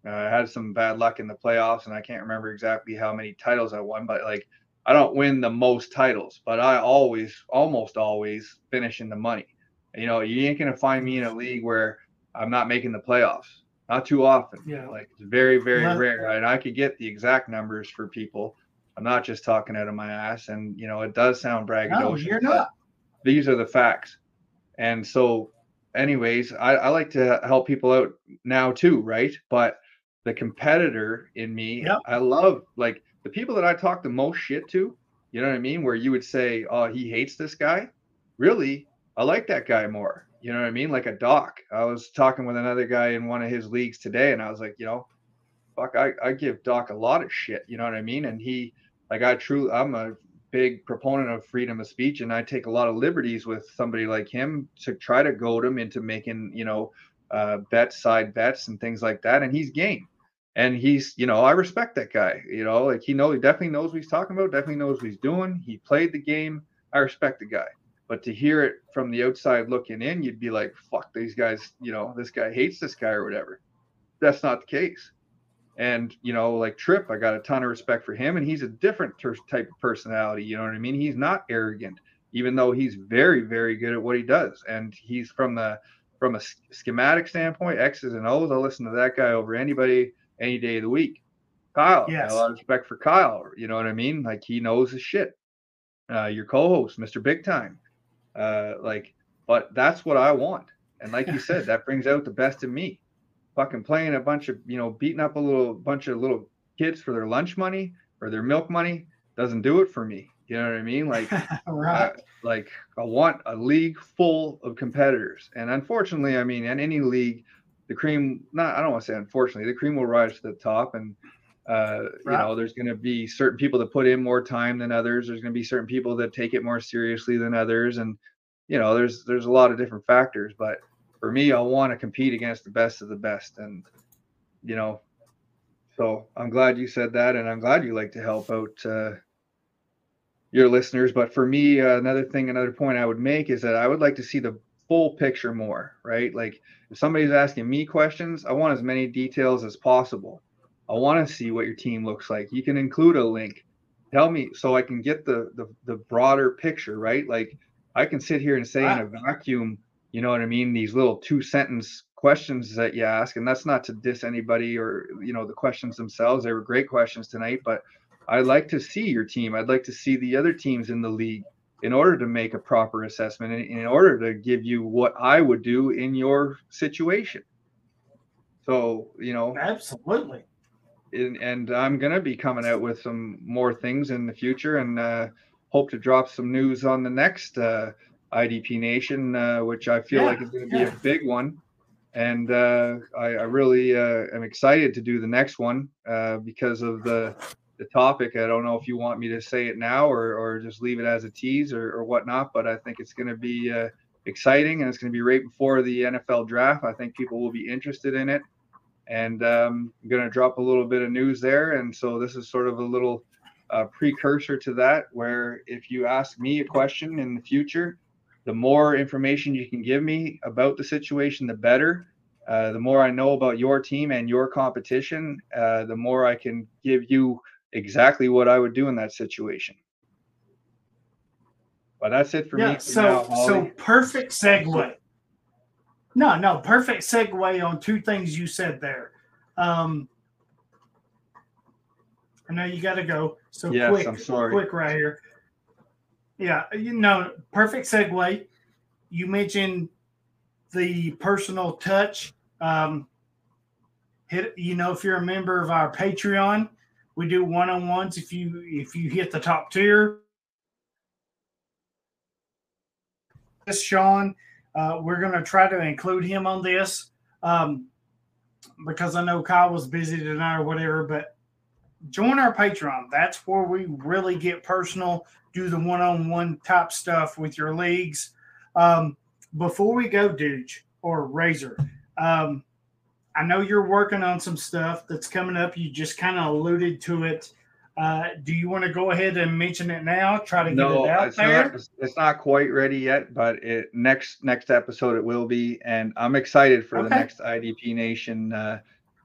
Uh, I had some bad luck in the playoffs, and I can't remember exactly how many titles I won, but like I don't win the most titles, but I always, almost always finish in the money. You know, you ain't gonna find me in a league where I'm not making the playoffs. Not too often.
Yeah.
Like it's very, very
Well-
rare. And I could get the exact numbers for people. I'm not just talking out of my ass. And you know, it does sound braggadocious.
no, you're not.
These are the facts. And so, anyways, I, I like to help people out now too, right? But the competitor in me,
Yep.
I love like the people that I talk the most shit to, you know what I mean? Where you would say, Oh, he hates this guy. Really, I like that guy more. You know what I mean? Like a doc. I was talking with another guy in one of his leagues today, and I was like, you know, fuck, I, I give Doc a lot of shit. You know what I mean? And he, like, I truly, I'm a big proponent of freedom of speech, and I take a lot of liberties with somebody like him to try to goad him into making, you know, uh, bets, side bets, and things like that. And he's game. And he's you know I respect that guy. You know, like he know he definitely knows what he's talking about. Definitely knows what he's doing. He played the game. I respect the guy. But to hear it from the outside looking in, you'd be like, "Fuck these guys!" You know, this guy hates this guy or whatever. That's not the case. And you know, like Trip, I got a ton of respect for him, and he's a different ter- type of personality. You know what I mean? He's not arrogant, even though he's very, very good at what he does, and he's from the from a schematic standpoint, X's and O's. I'll listen to that guy over anybody any day of the week. Kyle, yes. a lot of respect for Kyle. You know what I mean? Like he knows his shit. Uh, your co-host, Mr. Big Time. Uh, like, but that's what I want. And like you said, that brings out the best in me. Fucking playing a bunch of, you know, beating up a little bunch of little kids for their lunch money or their milk money doesn't do it for me. You know what I mean? Like, right. Uh, like I want a league full of competitors. And unfortunately, I mean, in any league, the cream, not, I don't want to say unfortunately, the cream will rise to the top. And, uh, right. you know, there's going to be certain people that put in more time than others. There's going to be certain people that take it more seriously than others. And, you know, there's, there's a lot of different factors, but for me, I want to compete against the best of the best. And, you know, so I'm glad you said that. And I'm glad you like to help out, uh, your listeners. But for me, uh, another thing, another point I would make is that I would like to see the full picture more, right? Like if somebody's asking me questions, I want as many details as possible. I want to see what your team looks like. You can include a link. Tell me so I can get the the, the broader picture, right? Like I can sit here and say wow. in a ah. vacuum, you know what I mean? These little two sentence questions that you ask, and that's not to diss anybody or you know the questions themselves. They were great questions tonight, but I'd like to see your team. I'd like to see the other teams in the league in order to make a proper assessment and in order to give you what I would do in your situation. So, you know,
absolutely.
And, and I'm going to be coming out with some more things in the future and uh, hope to drop some news on the next uh, IDP Nation, uh, which I feel yeah, like is going to be yeah. a big one. And uh, I, I, really uh, am excited to do the next one uh, because of the the topic. I don't know if you want me to say it now or, or just leave it as a tease or, or whatnot, but I think it's going to be uh, exciting and it's going to be right before the NFL draft. I think people will be interested in it. And um, I'm going to drop a little bit of news there. And so this is sort of a little uh, precursor to that, where if you ask me a question in the future, the more information you can give me about the situation, the better. Uh, the more I know about your team and your competition, uh, the more I can give you exactly what I would do in that situation. But that's it for yeah, me.
so, now, so perfect segue. No, no, perfect segue on two things you said there. Um, I know you got to go. So
yes,
quick,
I'm sorry.
quick right here. Yeah, you know, perfect segue. You mentioned the personal touch. Um, hit, you know, if you're a member of our Patreon, we do one on ones if you if you hit the top tier. This Sean, uh, we're going to try to include him on this um, because I know Kyle was busy tonight or whatever. But join our Patreon. That's where we really get personal, do the one on one type stuff with your leagues. Um, before we go, Duge or Razor, um, I know you're working on some stuff that's coming up. You just kind of alluded to it. Uh, do you want to go ahead and mention it now? Try to get no, it out
it's
there.
Not, it's not quite ready yet, but it, next next episode it will be, and I'm excited for okay. the next IDP Nation. Uh,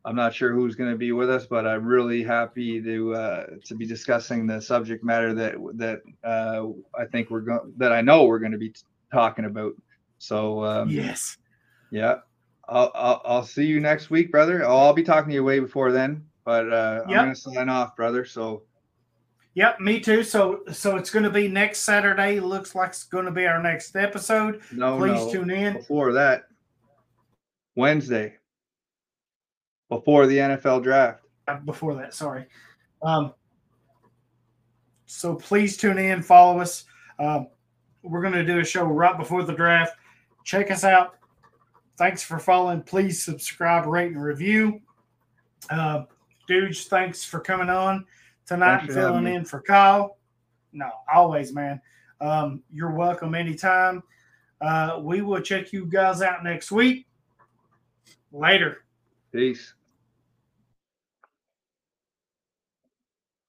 I'm not sure who's going to be with us, but I'm really happy to uh, to be discussing the subject matter that that uh, I think we're going that I know we're going to be talking about. So um,
yes,
yeah, I'll, I'll, I'll see you next week, brother. I'll, I'll be talking to you way before then, but uh, yep. I'm gonna sign off, brother. So.
Yep, me too. So, so it's going to be next Saturday. Looks like it's going to be our next episode.
No,
please
no.
tune in.
Before that, Wednesday, before the NFL draft.
Before that, sorry. Um, so please tune in, follow us. Um, we're going to do a show right before the draft. Check us out thanks for following. Please subscribe, rate, and review. Uh, dudes, thanks for coming on tonight and filling in for Kyle. No, always, man. Um, you're welcome anytime. Uh, we will check you guys out next week. Later.
Peace.